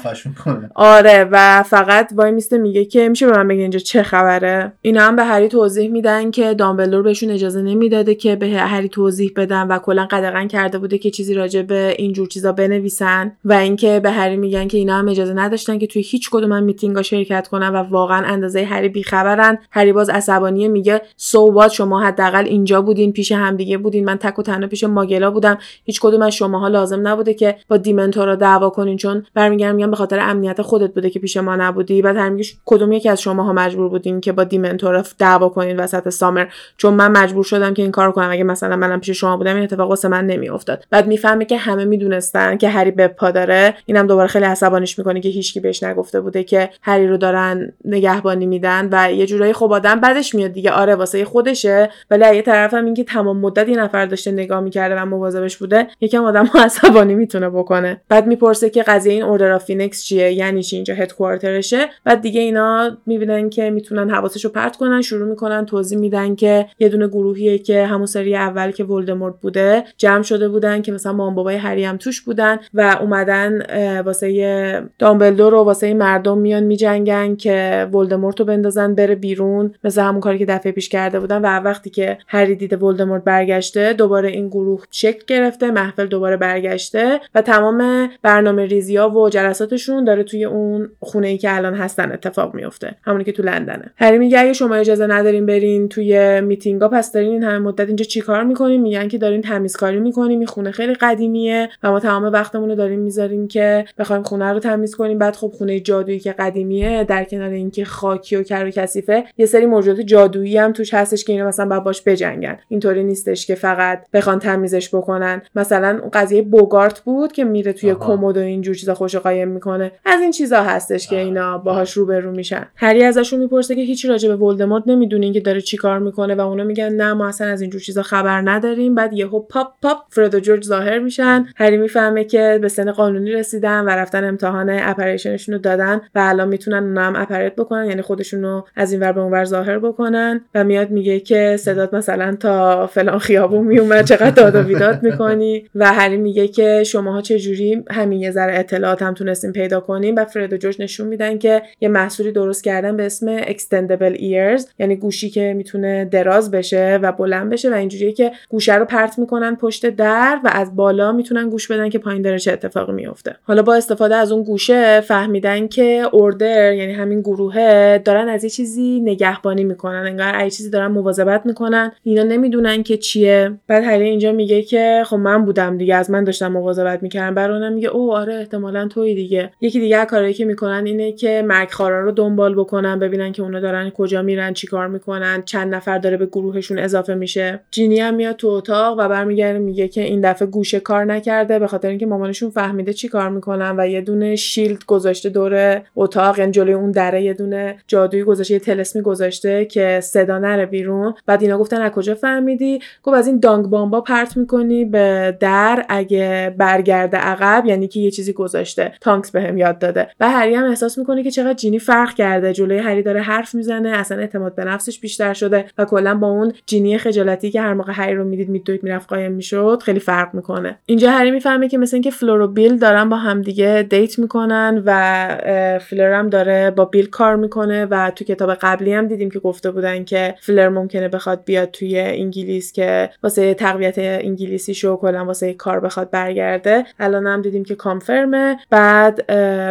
آره و فقط وای میسته میگه که میشه به من بگی اینجا چه خبره. اینا هم به هری توضیح میدن که دامبلور بهشون اجازه نمی‌داده که به هری توضیح بدن و کلا قدغن کرده بوده که چیزی راجع به اینجور چیزا بنویسن و اینکه به هری میگن که اینا هم اجازه نداشتن که توی هیچ کدوم از میتینگا شرکت کنن و واقعا اندازه هری بیخبرن. هری باز عصبانیه میگه سو شما حداقل اینجا بودین پیش همدیگه بودین. من تک و تنها پیش Muggle ا بودم. هیچ کدوم از شماها لازم نبوده که با dementor ا دعوا کنین چون برمیگردم میگم به خاطر امنیت خودت بوده که پیش ما نبودی. بعد هر کدوم یکی از شماها مجبور بودین که با dementor ا دعوا کنین وسط summer. چون من مجبور شدم که این کار کنم. اگه مثلا منم پیش شما بودم این اتفاق واسه من نمیافتاد. بعد می‌فهمه که همه می‌دونستن که هری بپا داره. اینم دوباره خیلی عصبانیش می‌کنه که هیچکی بهش نگفته بوده که هری رو دارن نگهبانی میدن و یه جورایی خب آدم بعدش میاد دیگه. آره واسه خودشه. ولی طرفم اینکه تمام مدت یه نفر داشته نگاه می‌کرده و مواظبش بوده یکم آدم عصبانی می‌تونه بکنه. بعد می‌پرسه که قضیه این Order of Phoenix چیه؟ یعنی چی؟ اینجا headquarter شه بعد دیگه اینا می‌بینن که می‌تونن حواسشو پرت کنن شروع می‌کنن توضیح میدن که یه دونه گروهیه که همون سری اول که ولدمورت بوده جمع شده بودن که مثلا مام بابای هری هم توش بودن و اومدن واسه دامبلدور و واسه مردم میان میجنگن که ولدمورت رو بندازن بره بیرون. مثل همون کاری که دفعه پیش کرده بودن و وقتی که هری دیده ولدمورت برگشته دوباره این گروه شکل گرفته محفل دوباره برگشته و تمام برنامه ریزی ها و جلساتشون داره توی اون خونه ای که الان هستن اتفاق میفته همونی که تو لندنه. هری میگه اگه شما اجازه ندارین برین توی میتینگا پس دارین این همه مدت اینجا چیکار می‌کنین؟ میگن که دارین تمیزکاری می‌کنیم این خونه خیلی قدیمیه و ما تمام وقتمون رو داریم می‌ذاریم که بخوایم خونه رو تمیز کنیم. بعد خب خونه جادویی که قدیمیه در کنار اینکه خاکی و کر و کثیفه یه سری موجودات جادویی هم توش هستش که اینا مثلا بعد باش بجنگن اینطوری نیستش که فقط بخوان تمیزش بکنن. مثلا قضیه Boggart بود که میره توی کمد و اینجور چیزا خوش قایم می‌کنه. از این چیزا هستش که اینا باهاش روبرو میشن. هری ازشون می‌پرسه که هیچی راجع به ولدمورت نمی‌دونین که داره چیکار می‌کنه و اونا میگن نه ما اصلا از اینجور چیزا خبر نداریم. بعد یهو pop pop فرد و جورج ظاهر میشن. هری می‌فهمه که به سن قانونی رسیدن و رفتن امتحان Apparition شون رو دادن و الان می‌تونن اونا هم apparate بکنن یعنی خودشون رو از این ور به اونور ظاهر بکنن. و میاد میگه که صدات مثلا تا فلان خیابون میومد چقدر داد و بیداد می‌کنی؟ و هری میگه که شماها چه جوری همین یه ذره اطلاعات هم تونستین پیدا کنیم. و فرد و جورج نشون میدن که یه محصولی درست کردن به اسم extendable ears یعنی گوشی که می‌تونه دراز بشه و بلند بشه و اینجوریه که گوشه رو پرت می‌کنن پشت در و از بالا می‌تونن گوش بدن که پایین داره چه اتفاقی میفته حالا با استفاده از اون گوشه فهمیدن که اوردر یعنی همین گروهه دارن از یه چیزی نگهبانی می‌کنن. انگار یه چیزی دارن مواظبت می‌کنن اینا نمی‌دونن که چیه. بعد هری اینجا میگه که خب من بودم دیگه از من داشتم مواظبت می‌کردم برای میگه او آره احتمالا توی دیگه. یکی دیگه کاری که می‌کنن اینه که مرگ خارا رو دنبال بکنن ببینن که اونا دارن کجا میرن چیکار می‌کنن. چند نفر داره به گروهشون اضافه میشه. جینی هم میاد تو اتاق و برمیگرده میگه که این دفعه گوشه کار نکرده به خاطر اینکه مامانشون فهمیده چی کار می‌کنن و یه دونه shield گذاشته دور اتاق یعنی جلوی اون دره یه دونه جادویی گذاشته یه تلسمی گذاشته که صدا نره بیرون. بعد اینا گفتن از کجا فهمیدی؟ گفت از این dungbomb ا پرت می‌کنی به در اگه برگرده عقب یعنی که یه چیزی گذاشته تانکس بهم یاد داده. و هری هم احساس می‌کنه که چقدر جینی فرق کرده. جلوی هری داره حرف می‌زنه اصلا اعتماد به نفسش بیشتر شده و کلا با اون جینی خجالتی که هر موقع هری رو می‌دید میدوید می‌رفت قایم می‌شد خیلی فرق می‌کنه. اینجا هری می‌فهمه که مثل اینکه فلور و بیل دارن با همدیگه date می‌کنن و فلر هم داره با بیل کار می‌کنه و تو کتاب قبلی هم دیدیم که گفته بودن که فلر ممکنه بخواد بیاد توی انگلیس که واسه تقویت انگلیسی شو کلا واسه کار بخواد برگرده. الان هم دیدیم که کانفرمه. بعد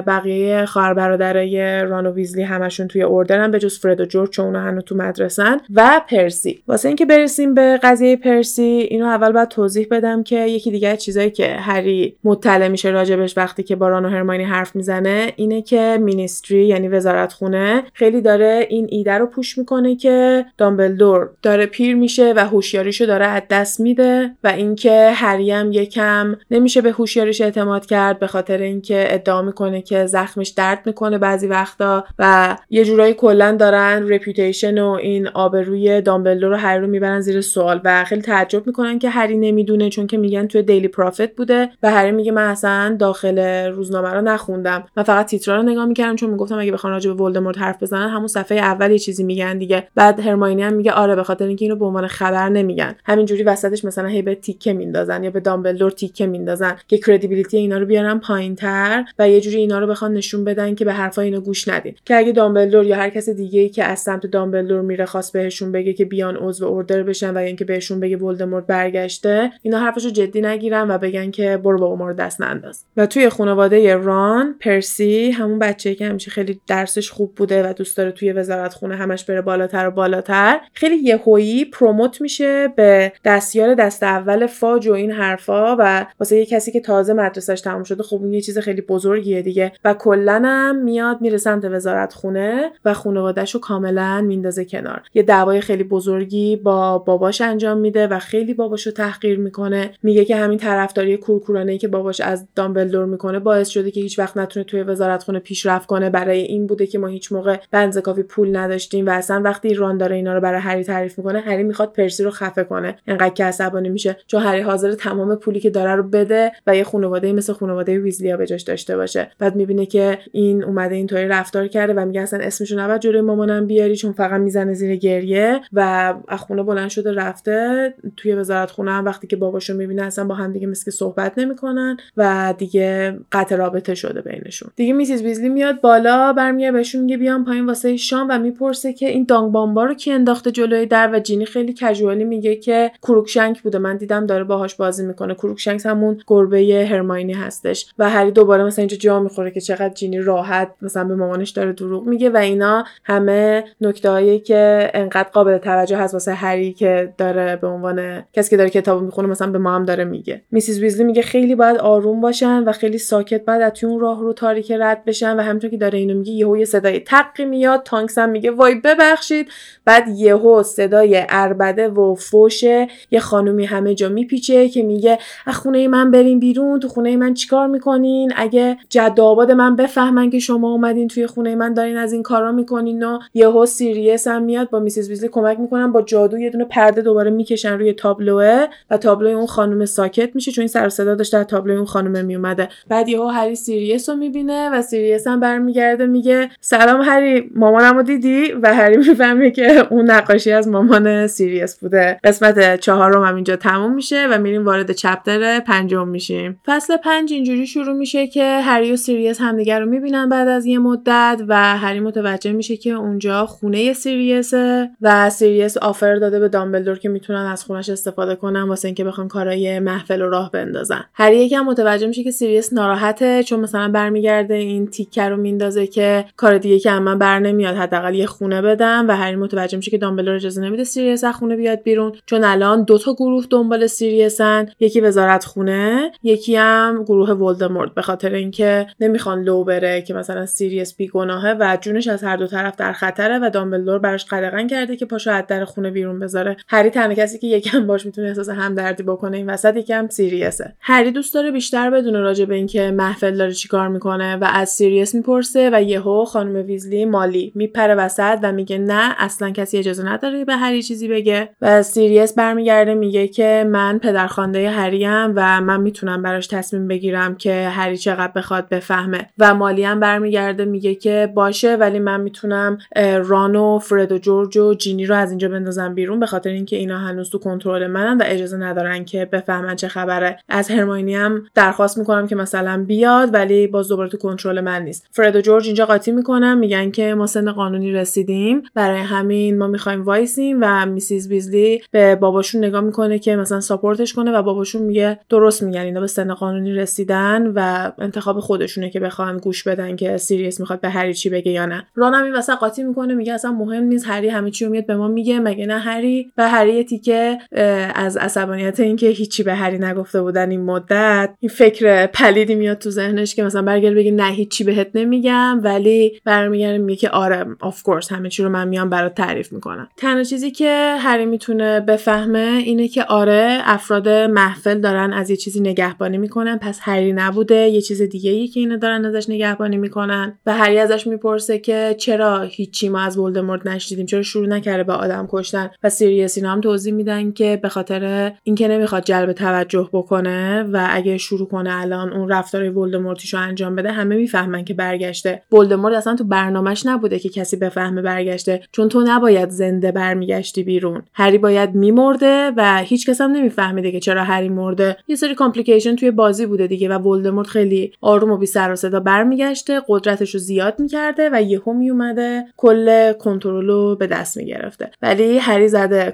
بقیه خواهر برادرای ران و ویزلی همشون توی اوردرن به جز فرد و جورج چون اونا هنوز تو مدرسن. و پرسی. واسه اینکه برسیم به قضیه پرسی اینو اول باید توضیح بدم که یکی دیگه چیزایی که هری مطلع میشه راجبش وقتی که با ران و حرف می‌زنه اینه که مینیستری یعنی وزارت خونه خیلی داره این ایده رو پوش می‌کنه که دامبلدور داره پیر میشه و هوشیاریشو داره از دست میده و اینکه هری هم یکم نمیشه به هوشیاریش اعتماد کرد به خاطر اینکه ادعا می‌کنه که زخمش درد می‌کنه بعضی وقتا و یه جورایی کلا دارن reputation و این آبروی دامبلدور رو هری رو می‌برن زیر سوال و خیلی تعجب می‌کنن که هری نمی‌دونه چون که میگن توی دیلی پرافت بوده و هری میگه من اصلا داخل روزنامه رو نخوندم. من فقط تیترا رو نگاه می‌کردم چون می‌گفتم اگه بخوان راجع به ولدمورت حرف بزنن همون صفحه اول یه چیزی میگن دیگه. بعد هرماینی هم میگه آره به خاطر اینکه اینو به عنوان خبر نمیگن. همینجوری وسطش مثلا هی به تیکه میندازن یا به دامبلدور تیکه میندازن که credibility اینا رو بیارن پایینتر و یه جوری اینا رو بخوان نشون بدن که به حرفای اینو گوش ندین. که اگه دامبلدور یا هر کس دیگه ای که از سمت دامبلدور میره خواست بهشون بگه که بیان عضو اوردر بشن و اینکه بهشون بگه ولدمورت برگشته اینا حرفشو جدی نگیرن و بگن که برو با عمر دست ننداز. و توی خانواده ران پرسی همون بچه که همیشه خیلی درسش خوب بوده و دوست داره توی وزارت خونه همش بره بالاتر و بالاتر خیلی یهویی پروموت میشه به دستیار دست اول فاج و این حرفا و واسه یه کسی که تازه مدرسش تموم شده خب این یه چیز خیلی بزرگیه دیگه. و کلا هم میاد میره سمت وزارت خونه و خانوادهش رو کاملا میندازه کنار. یه دعوای خیلی بزرگی با باباش انجام میده و خیلی باباشو تحقیر می‌کنه. میگه که همین طرفداری کورکورانه که باباش از دامبلدور می‌کنه باعث شده که هیچ وقت نتونه توی وزارت خونه پیشرفت کنه. برای این بوده که ما هیچ موقع بنز کافی پول نداشتیم و اصلا وقتی ران داره اینا رو برای هری تعریف می‌کنه هری می‌خواد پرسی رو خفه کنه. انقدر که عصبانی میشه. چون هری حاضره تمام پولی که داره رو بده و یه خانواده مثل خانواده ویزلیا به جاش داشته باشه. بعد می‌بینه که این اومده اینطوری رفتار کرده و میگه اصلا اسمشو نباید جلوی مامانم بیاری چون فقط می‌زنه زیر گریه و از خونه بلند شده رفته توی وزارت خونه هم وقتی که باباشو می‌بینه اصلا با هم دیگه مثل صحبت نمی‌کنن و دیگه قطع رابطه شده بینشون. دیگه Mrs. ویزلی میاد بالا برمیاد بهشون میگه بیان پایین واسه شام و می‌پرسه که این dungbomb ا رو کی انداخته جلوی در و جینی خیلی casually میگه که کروکشنک بوده. من دیدم داره باهاش بازی می‌کنه. کروکشنک همون گربه هرماینی هستش. و هری دوباره مثلا اینجا جا می‌خوره که چقدر جینی راحت مثلا به مامانش داره دروغ میگه و اینا همه نکته که انقدر قابل توجه هست واسه هری که داره به عنوان کسی که داره کتابو می‌خونه مثلا به ما هم داره میگه. میسیز ویزلی میگه خیلی باید آروم باشن و خیلی ساکت بعد از اون راه رو تاریک رد بشن و همونطور که داره اینو میگه یهو یه صدای تقی میاد. تانکس هم میگه وای ببخشید. بعد یهو صدای اربده و فوش یه خانومی همه جا میپیچه که میگه از خونه من بریم بیرون تو خونه من چیکار می‌کنین؟ اگه جد آباد من بفهمن که شما اومدین توی خونه من دارین از این کارا می‌کنین و یهو سیریس هم میاد با Mrs. ویزلی کمک می‌کنن با جادو یه دونه پرده دوباره می‌کشن روی تابلوه و تابلو اون خانم ساکت میشه چون این سر صدا داشته از تابلو اون خانم میومده بعد یهو هری سیریس رو می‌بینه و سیریس هم برمیگرده میگه سلام هری مامانمو دیدی؟ و هری می‌فهمه که اون نقاشی از مامان سیریس بوده. قسمت چهارم هم اینجا تموم میشه و میریم وارد chapter پنجم میشیم. فصل پنج اینجوری شروع میشه که هری و سیریس همدیگر رو می‌بینن بعد از یه مدت و هری متوجه میشه که اونجا خونه سیریسه و سیریس offer داده به دامبلدور که می‌تونن از خونش استفاده کنن واسه اینکه بخوان کارای محفل و راه بندازن. هری یکم متوجه میشه که سیریس ناراحته چون مثلا برمیگرده این تیکه رو میندازه که کار دیگه که از من بر نمیاد حداقل یه خونه بدم و هری متوجه میشه که دامبلدور اجازه نمیده سیریس از خونه بیاد بیرون. چون الان دو تا گروه دنبال سیریسن یکی وزارت خونه یکی هم گروه ولدمورت. به خاطر اینکه نمی‌خوان لو بره که مثلا سیریس بیگناهه و جونش از هر دو طرف در خطره و دامبلدور براش قدغن کرده که پاشو از در خونه بیرون بذاره. هری تنها کسی که یکم باش می‌تونه احساس همدردی بکنه این وسط یکم سیریسه هری دوست داره بیشتر بدونه راجع به اینکه محفل داره چیکار می‌کنه و از سیریس می‌پرسه و یهو خانم ویزلی مالی میپره وسط و میگه نه اصلا کسی اجازه نداره به هری چیزی چیزی بگه و سیریس برمیگرده میگه که من پدرخوانده هریم و من می‌تونم براش تصمیم بگیرم که هری چقدر بخواد بفهمه. و مالی هم برمیگرده میگه که باشه ولی من می‌تونم ران و فرد و جورج و جینی رو از اینجا بندازم بیرون به خاطر اینکه اینا هنوز تو کنترل منن و اجازه ندارن که بفهمن چه خبره. از هرماینی هم درخواست می‌کنم که مثلا بیاد ولی باز دوباره تو کنترل من نیست. فرد و جورج اینجا قاطی می‌کنن میگن که ما سن قانونی رسیدیم برای همین ما می‌خوایم وایسیم و Mrs. ویزلی به باباشون نگاه می‌کنه که مثلا support ش کنه و باباشون میگه درست میگن اینا به سن قانونی رسیدن و انتخاب خودشونه که بخوان گوش بدن که سیریس می‌خواد به هری چی بگه یا نه. ران هم این وسط قاطی می‌کنه میگه اصلا مهم نیست هری همه چی میاد به ما میگه مگه نه هری؟ و هری یه تیکه از عصبانیت اینکه هیچی به هری نگفته بودن این مدت این فکر پلیدی میاد تو ذهنش که مثلا برگرد بگه نه هیچی بهت نمیگم ولی برمیگرده میگه که آره of course همه چی رو من میام برات تعریف می‌کنم. تنها چیزی که هری می‌تونه بفهمه اینه که آره افراد محفل دارن از یه چیزی نگهبانی می‌کنن پس هری نبوده یه چیز دیگه ای که اینا دارن ازش نگهبانی می‌کنن. و هری ازش می‌پرسه که چرا هیچی ما از ولدمورت نشنیدیم چرا شروع نکرده به آدم کشتن؟ و سیریس اینا هم توضیح میدن که به خاطر اینکه نمی‌خواد جلب توجه بکنه و اگه شروع کنه الان اون رفتار ولدمورتیشو انجام بده همه می‌فهمن که برگشته. ولدمورت اصلا تو برنامهش نبوده که کسی بفهمه برگشته چون تو نباید زنده برمیگشتی بیرون. هری باید میمرده و هیچ کس هم نمیفهمیده که چرا هری مرده. یه سری complication توی بازی بوده دیگه و ولدمورت خیلی آروم و بی سر و صدا برمیگشته قدرتش رو زیاد می‌کرده و یهو میومده کل کنترل رو به دست می‌گرفته. ولی هری زده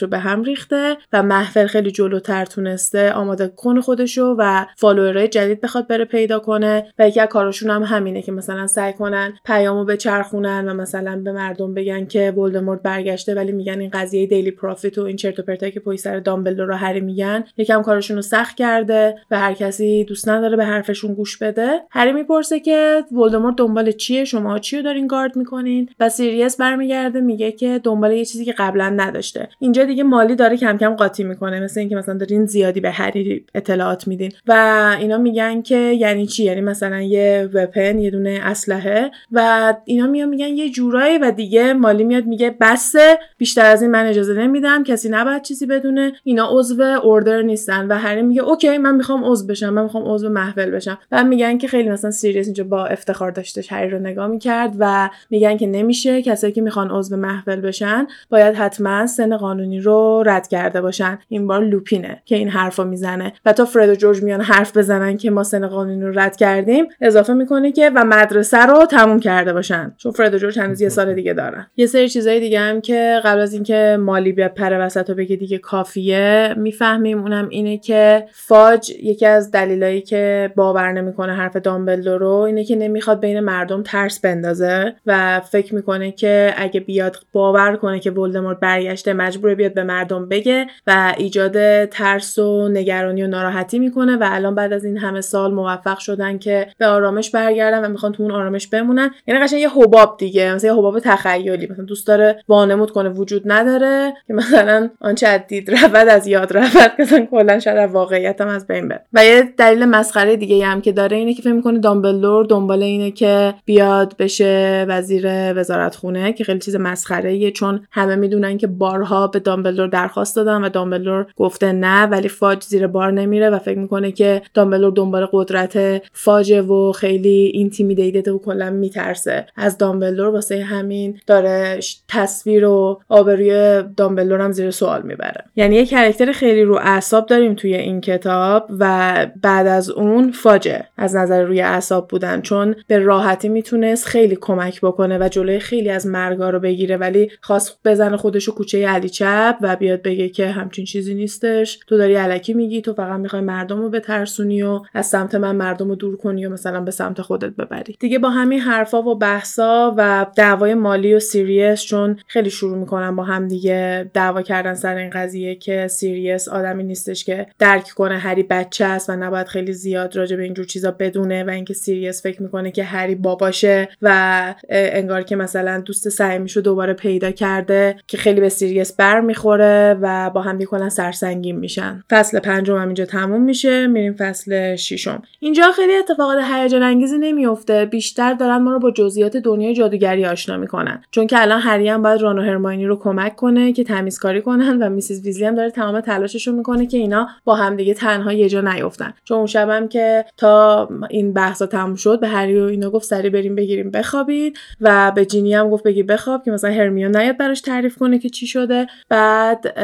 رو به هم ریخته و محفل خیلی جلوتر تونسته آماده کنه خودشو و follower ای جدید بخواد بره پیدا کنه و یکی از کاراشون هم همینه که مثلا سعی کنن پیامو بچرخونن و مثلا به مردم بگن که ولدمورت برگشته ولی میگن این قضیه دیلی پرافت و این چرت و پرتایی که پشت سر دامبلدور رو هری میگن یکم کارشون رو سخت کرده و هر کسی دوست نداره به حرفشون گوش بده. هری می‌پرسه که ولدمورت دنبال چیه؟ شما چی رو دارین گارد می‌کنین؟ و سیریس برمیگرده میگه که دنبال یه چیزی که قبلا نداشته. اینجا دیگه مالی داره کم کم قاطی می‌کنه. مثل اینکه مثلا دارین زیادی به هری اطلاعات میدین. و اینا میگن که یعنی چی؟ یعنی مثلا یه weapon یه دونه اسلحه. و اینا میان میگن یه جورایی و دیگه مالی میاد میگه بسه بیشتر از این من اجازه نمیدم. کسی نباید چیزی بدونه. اینا عضو Order نیستن و هری میگه okay من می‌خوام عضو بشم من می‌خوام عضو محفل بشم. و میگن که خیلی مثلا سیریوس اینجا با افتخار داشتش هری رو نگاه می‌کرد و میگن که نمیشه. کسایی که می‌خوان عضو محفل بشن باید حتما سن قانونی رو رد کرده باشن. این بار لوپینه که این حرفو می‌زنه. و تا فرد و جورج میان حرف بزنن که ما سن قانونی رو رد کردیم اضافه می‌کنه که و مدرسه رو تموم کرده باشن. چون فرد و جورج هنوز یه سال دیگه دارن. یه سری چیزای دیگه هم که قبل از اینکه مالی بپره وسط و بگه دیگه کافیه می‌فهمیم. اونم اینه که فاج یکی از دلایلی که باور نمی‌کنه حرف دامبلدور رو اینه که نمی‌خواد بین مردم ترس بندازه و فکر می‌کنه که اگه بیاد باور کنه که ولدمورت برگشته مجبور بیاد به مردم بگه و ایجاد ترس و نگرانی و ناراحتی می‌کنه و الان بعد از این همه سال موفق شدن که به آرامش برگردن و می‌خوان تو اون آرامش بمونن. یعنی قشنگ یه حباب دیگه مثلا یه حباب تخیلی مثلا دوست داره وانمود کنه وجود نداره که مثلا آنچه از دید رود از یاد رود مثلا کلا شاید واقعیت هم از بین بره. و یه دلیل مسخره دیگه هم که داره اینه که فکر می‌کنه دامبلدور دنبال اینه که بیاد بشه وزیر وزارت خونه که خیلی چیز مسخره چون همه می‌دونن که بارها به دامبلدور درخواست دادن و دامبلدور گفته نه ولی فاج زیر بار نمیره و فکر می‌کنه که دامبلدور دنبال قدرت فاجه و خیلی intimidated و کلا میترسه. از دامبلدور واسه همین داره تصویر و آبروی دامبلدور هم زیر سوال می‌بره. یعنی یه character خیلی رو اعصاب داریم توی این کتاب و بعد از اون فاجه از نظر روی اعصاب بودن چون به راحتی می‌تونست خیلی کمک بکنه و جلوی خیلی از مرگا رو بگیره. ولی خواست بزنه خودشو کوچه علی چپ و بیاد بگه که همچین چیزی نیستش. تو داری الکی میگی تو فقط می‌خوای مردم رو بترسونی و از سمت من مردم رو دور کنی و مثلا به سمت خودت ببری. دیگه با همین حرفا و بحثا و دعوای مالی و سیریس چون خیلی شروع می‌کنن با هم دیگه دعوا کردن سر این قضیه که سیریس آدمی نیستش که درک کنه هری بچه است و نباید خیلی زیاد راجع به اینجور چیزا بدونه و اینکه سیریس فکر می‌کنه که هری باباشه و انگار که مثلا دوست صمیمیشو دوباره پیدا کرده که خیلی به سیریس بر می‌خوره و با هم می‌کنن سرسنگین میشن. فصل پنجم هم اینجا تموم میشه. میریم فصل ششم. اینجا خیلی اتفاقات هیجان انگیزی نمیفته بیشتر دارن ما رو با جزئیات دنیای جادوگری آشنا می‌کنن. چون که الان هری هم باید ران و هرماینی رو کمک کنه که تمیزکاری کنن و میسیز ویزلی هم داره تمام تلاشش رو می‌کنه که اینا با همدیگه تنها یه جا نیفتن. چون اون شبم که تا این بحثا تموم شد به هری و اینا گفت سری بریم بگیریم بخوابید و به جینی هم گفت بگی بخواب که مثلا هرمیون نیاد براش تعریف کنه که چی شده. بعد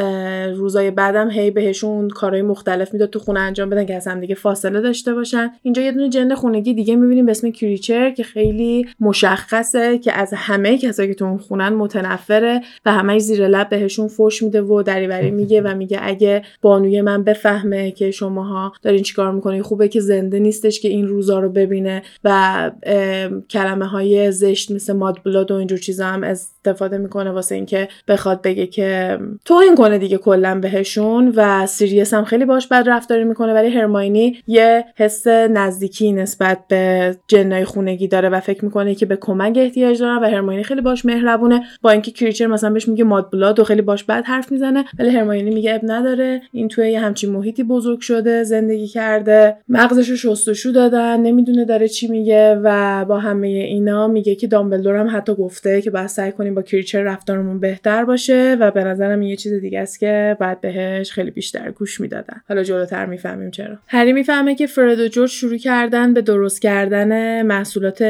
روزای بعدم هی بهشون کارهای مختلف می‌داد تو خونه انجام بدن که از هم دیگه فاصله داشته باشن. اینجا یه دونه جن خونگی دیگه می‌بینیم به اسم کریچر که خیلی مشخصه که از همه کسایی که تو اون خونن متنفره و همه زیر لب بهشون فوش میده و دریوری میگه و میگه اگه بانوی من بفهمه که شماها دارین چیکار می‌کنین خوبه که زنده نیستش که این روزا رو ببینه و کلمه های زشت مثل mudblood و اینجور چیزا هم استفاده می‌کنه واسه اینکه بخواد بگه که توهین کنه دیگه کلا بهشون و سیریس هم خیلی باش بد رفتاری می‌کنه ولی هرماینی یه حس نزدیکی نسبت به جنای خونگی داره و فکر می‌کنه که به کمک احتیاج دارن و هرماینی خیلی باش مهربونه با اینکه کریچر مثلا بهش میگه mudblood و خیلی باش بد حرف می‌زنه ولی هرماینی میگه عیب نداره. این توی یه همچین محیطی بزرگ شده زندگی کرده. مغزش رو شستشو دادن نمی‌دونه داره چی میگه و با همه اینا میگه که دامبلدور هم حتی گفته که باید سعی کنیم با کریچر رفتارمون بهتر باشه و به نظرم یه چیز دیگه است که بعد بهش خیلی بیشتر گوش می‌دادن. حالا جلوتر می‌فهمیم چرا. هری می‌فهمه که فرد و جورج شروع کردن به درست کردن محصولات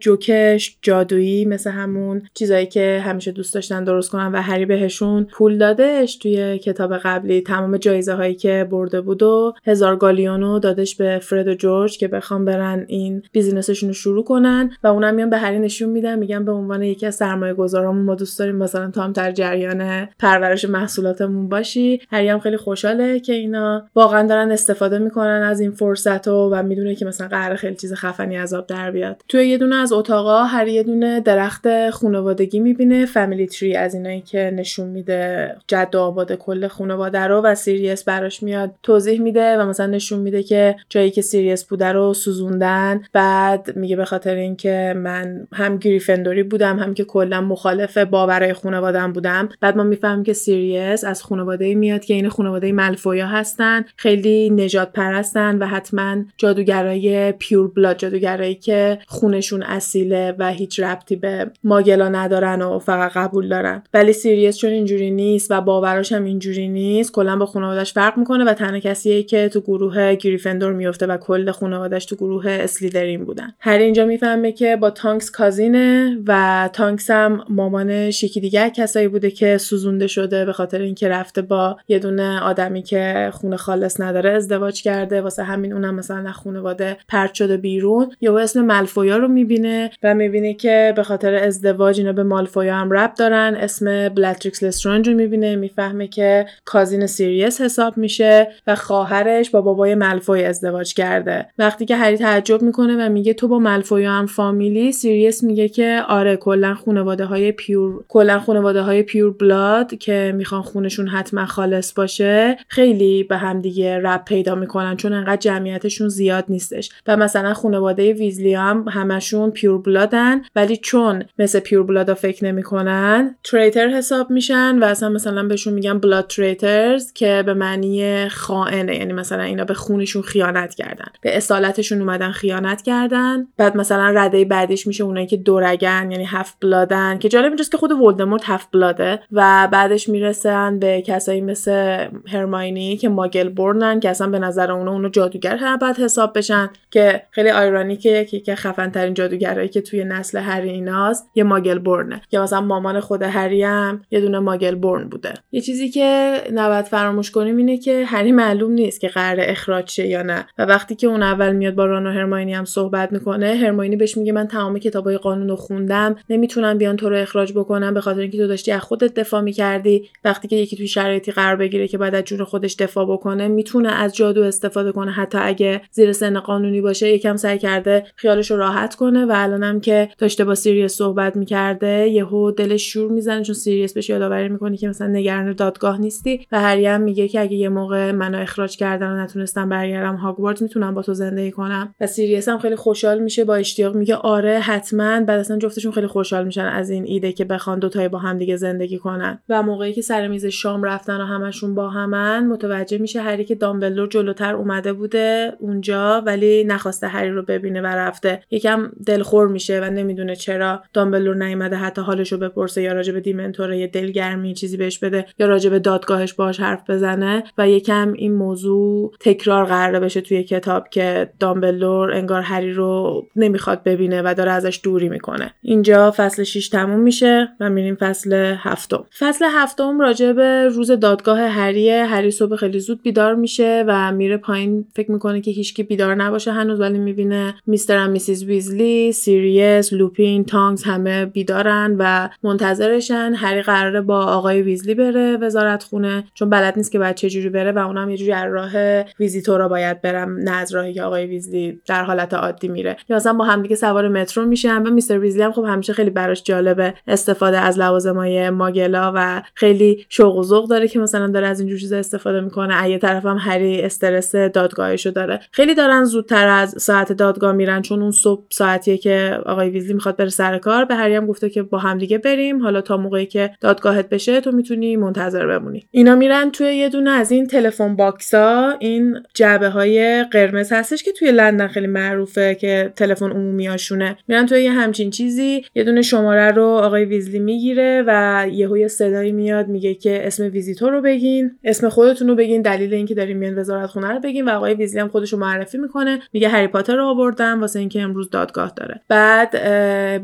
جوکش جادویی مثل همون چیزایی که همیشه دوست داشتن درست کنن و هری بهشون پول دادش توی کتاب قبلی تمام جایزه هایی که برده بود و هزار گالیونو دادش به فرد و جورج که بخوام برن این بیزینسشون رو شروع کنن و اونم میان به هری نشون میدن میگن به عنوان یکی از سرمایه گذارامون ما دوست داریم مثلا تو هم در جریان پرورش محصولاتمون باشی. هری هم خیلی خوشحاله که اینا واقعا دارن استفاده می‌کنن از این فرصت و, و می‌دونه که مثلا قرار خیلی چیز خفنی عذاب در بیاد. توی یه دونه از اتاقا هری یه دونه درخت خانوادگی می‌بینه فامیلی تری از اینایی نشون میده جد و آباد کل خانواده رو و سیریس براش میاد توضیح میده و مثلا نشون میده که جایی که سیریس بوده رو سوزوندن. بعد میگه به خاطر اینکه من هم گریفندوری بودم هم که کلا مخالف باورهای خانوادم بودم. بعد ما می‌فهمیم که سیریس از خانواده میاد که این خانواده ملفویا هستن خیلی نژادپرستن و حتما جادوگرای pure-blood جادوگرایی که خونشون اصیله و هیچ ربطی به ماگلا ندارن و فقط قبول دارن. ولی سیریس چون اینجوری نیست و باوراش هم اینجوری نیست کلا با خانوادهش فرق می‌کنه و تنها کسیه که تو گروه گریفندور میفته و کل خانوادهش تو گروه اسلیدرین بودن. هری اینجا می‌فهمه که با تانکس cousin ه و تانکس هم مامانش یکی دیگه کسایی بوده که سوزونده شده به خاطر اینکه رفته با یه دونه آدمی که خون خالص نداره ازدواج کرده واسه همین اونم مثلا خانواده پرت شده بیرون. یا اسم مالفویا رو می‌بینه و می‌بینه که به خاطر ازدواج اینا به مالفویا هم ربط دارن. اسم بلاتریکس لسترانج رو می‌بینه می‌فهمه که cousin سیریس حساب میشه و خواهرش با بابای مالفوی ازدواج کرده. وقتی که هری تعجب می‌کنه و میگه تو با مالفویا هم فامیلی سیریس میگه که آره کلا خانواده های pure کلا خانواده های pure-blood که می‌خوان خونشون حتما خالص باشه خیلی به هم دیگه ربط پیدا می‌کنن چون انقدر جمعیتشون زیاد نیستش. و مثلا خانواده ویزلی هم همشون پیور بلادن ولی چون مثل پیور بلادا فکر نمی‌کنن تریتر حساب میشن و اصلا مثلا بهشون میگن بلاد تریترز که به معنی خائنه. یعنی مثلا اینا به خونشون خیانت کردن. به اصالتشون اومدن خیانت کردن. بعد مثلا رده بعدیش میشه اونایی که دورگن یعنی هفت بلادن که جالب اینجاست که خود ولدمورت هفت بلاده و بعدش می‌رسن به کسایی مثل هرماینی که muggle-born ن که اصلا به نظر اونو اونو جادوگر بد حساب بشن. که خیلی ironic ه یکی که خفن ترین جادوگرایی که توی نسل هری ایناست یه muggle-born ه یا مثلا مامان خود هری هم یه دونه muggle-born بوده. یه چیزی که نباید فراموش کنیم اینه که هری معلوم نیست که قراره اخراج شه یا نه. و وقتی که اون اول میاد با ران و هرماینی هم صحبت می‌کنه هرماینی بهش میگه من تمام کتابای قانون رو خوندم نمی‌تونم بیان تو رو اخراج بکنم به خاطر اینکه تو داشتی از خودت دفاع می‌کردی. وقتی که یکی توی شرایطی قرار بگیره که بعد از جون خودش دفاع بکنه می‌تونه از جادو استفاده کنه. حتی اگه زیر سن قانونی باشه یکم سعی کرده خیالش رو راحت کنه. و الانم که داشته با سیریس صحبت می‌کرده یهو دلش شور می‌زنه چون سیریس بهش یادآوری می‌کنه که مثلا نگران دادگاه نیستی و هری میگه که اگه یه موقع منو اخراج کردن و نتونستم برگردم هاگوارتس می‌تونم با تو زندگی کنم. و سیریس هم خیلی خوشحال میشه با اشتیاق میگه آره حتما. بعد اصلا جفتشون خیلی خوشحال میشن از این ایده که بخوان دوتایی با هم دیگه زندگی کنن. و موقعی که سر میز شام رفتن و همشون با همن متوجه میشه هری که دامبلدور جلوتر اومده بوده اونجا ولی نخواسته هری رو ببینه و رفته. یکم دلخور میشه و نمی‌دونه چرا دامبلدور نیومده حتی حالش بپرسه یا راجع به دیمنتورا یه یه دلگرمی چیزی بهش بده یا راجع به دادگاهش باش حرف بزنه و یکم این موضوع قراره تکرار بشه توی کتاب که دامبلدور انگار هری رو نمی‌خواد ببینه و داره ازش دوری می‌کنه. اینجا فصل 6 تموم میشه و میریم فصل هفتم. فصل هفتم راجع به روز دادگاه هری هری صبح خیلی زود بیدار میشه و میره پایین. فکر می‌کنه که هیچکی بیدار نباشه هنوز ولی می‌بینه Mr و Mrs ویزلی سیریس لوپین تانکس همه بیدارن و منتظرشن. هری قراره با آقای ویزلی بره وزارت خونه چون بلد نیست که بعد چه جوری بره و اونم یه جوری از راه ویزیتورا باید برم نه از راهی که آقای ویزلی در حالت عادی میره. یا مثلا با همدیگه سوار مترو میشن و میستر ویزلی هم خب همیشه خیلی براش جالبه استفاده از لوازمای ماگلا و خیلی شوق و ذوق داره که مثلا داره از اینجور چیزا استفاده می‌کنه. یه طرف هم هری استرس دادگاهشو داره. خیلی دارن زودتر از ساعت دادگاه میرن چون اون صبح ساعتیه که آقای ویزلی می‌خواد بره سر کار. به هری هم گفته که با همدیگه بریم. حالا تا موقعی که دادگاهت بشه تو می‌تونی منتظر بمونی. اینا میرن توی یه دونه از این تلفن باکسا این جعبه های قرمز هستش که توی لندن خیلی معروفه که تلفن عمومیاشونه میرن توی یه همچین چیزی یه دونه شماره رو آقای ویزلی می‌گیره و یهو صدایی میاد میگه که اسم ویزیتور رو بگین اسم خودتون رو بگین دلیل اینکه دارین میان وزارت خونه رو بگین و آقای ویزلی هم خودش رو معرفی می‌کنه میگه هری پاتر رو آوردم واسه اینکه امروز دادگاه داره. بعد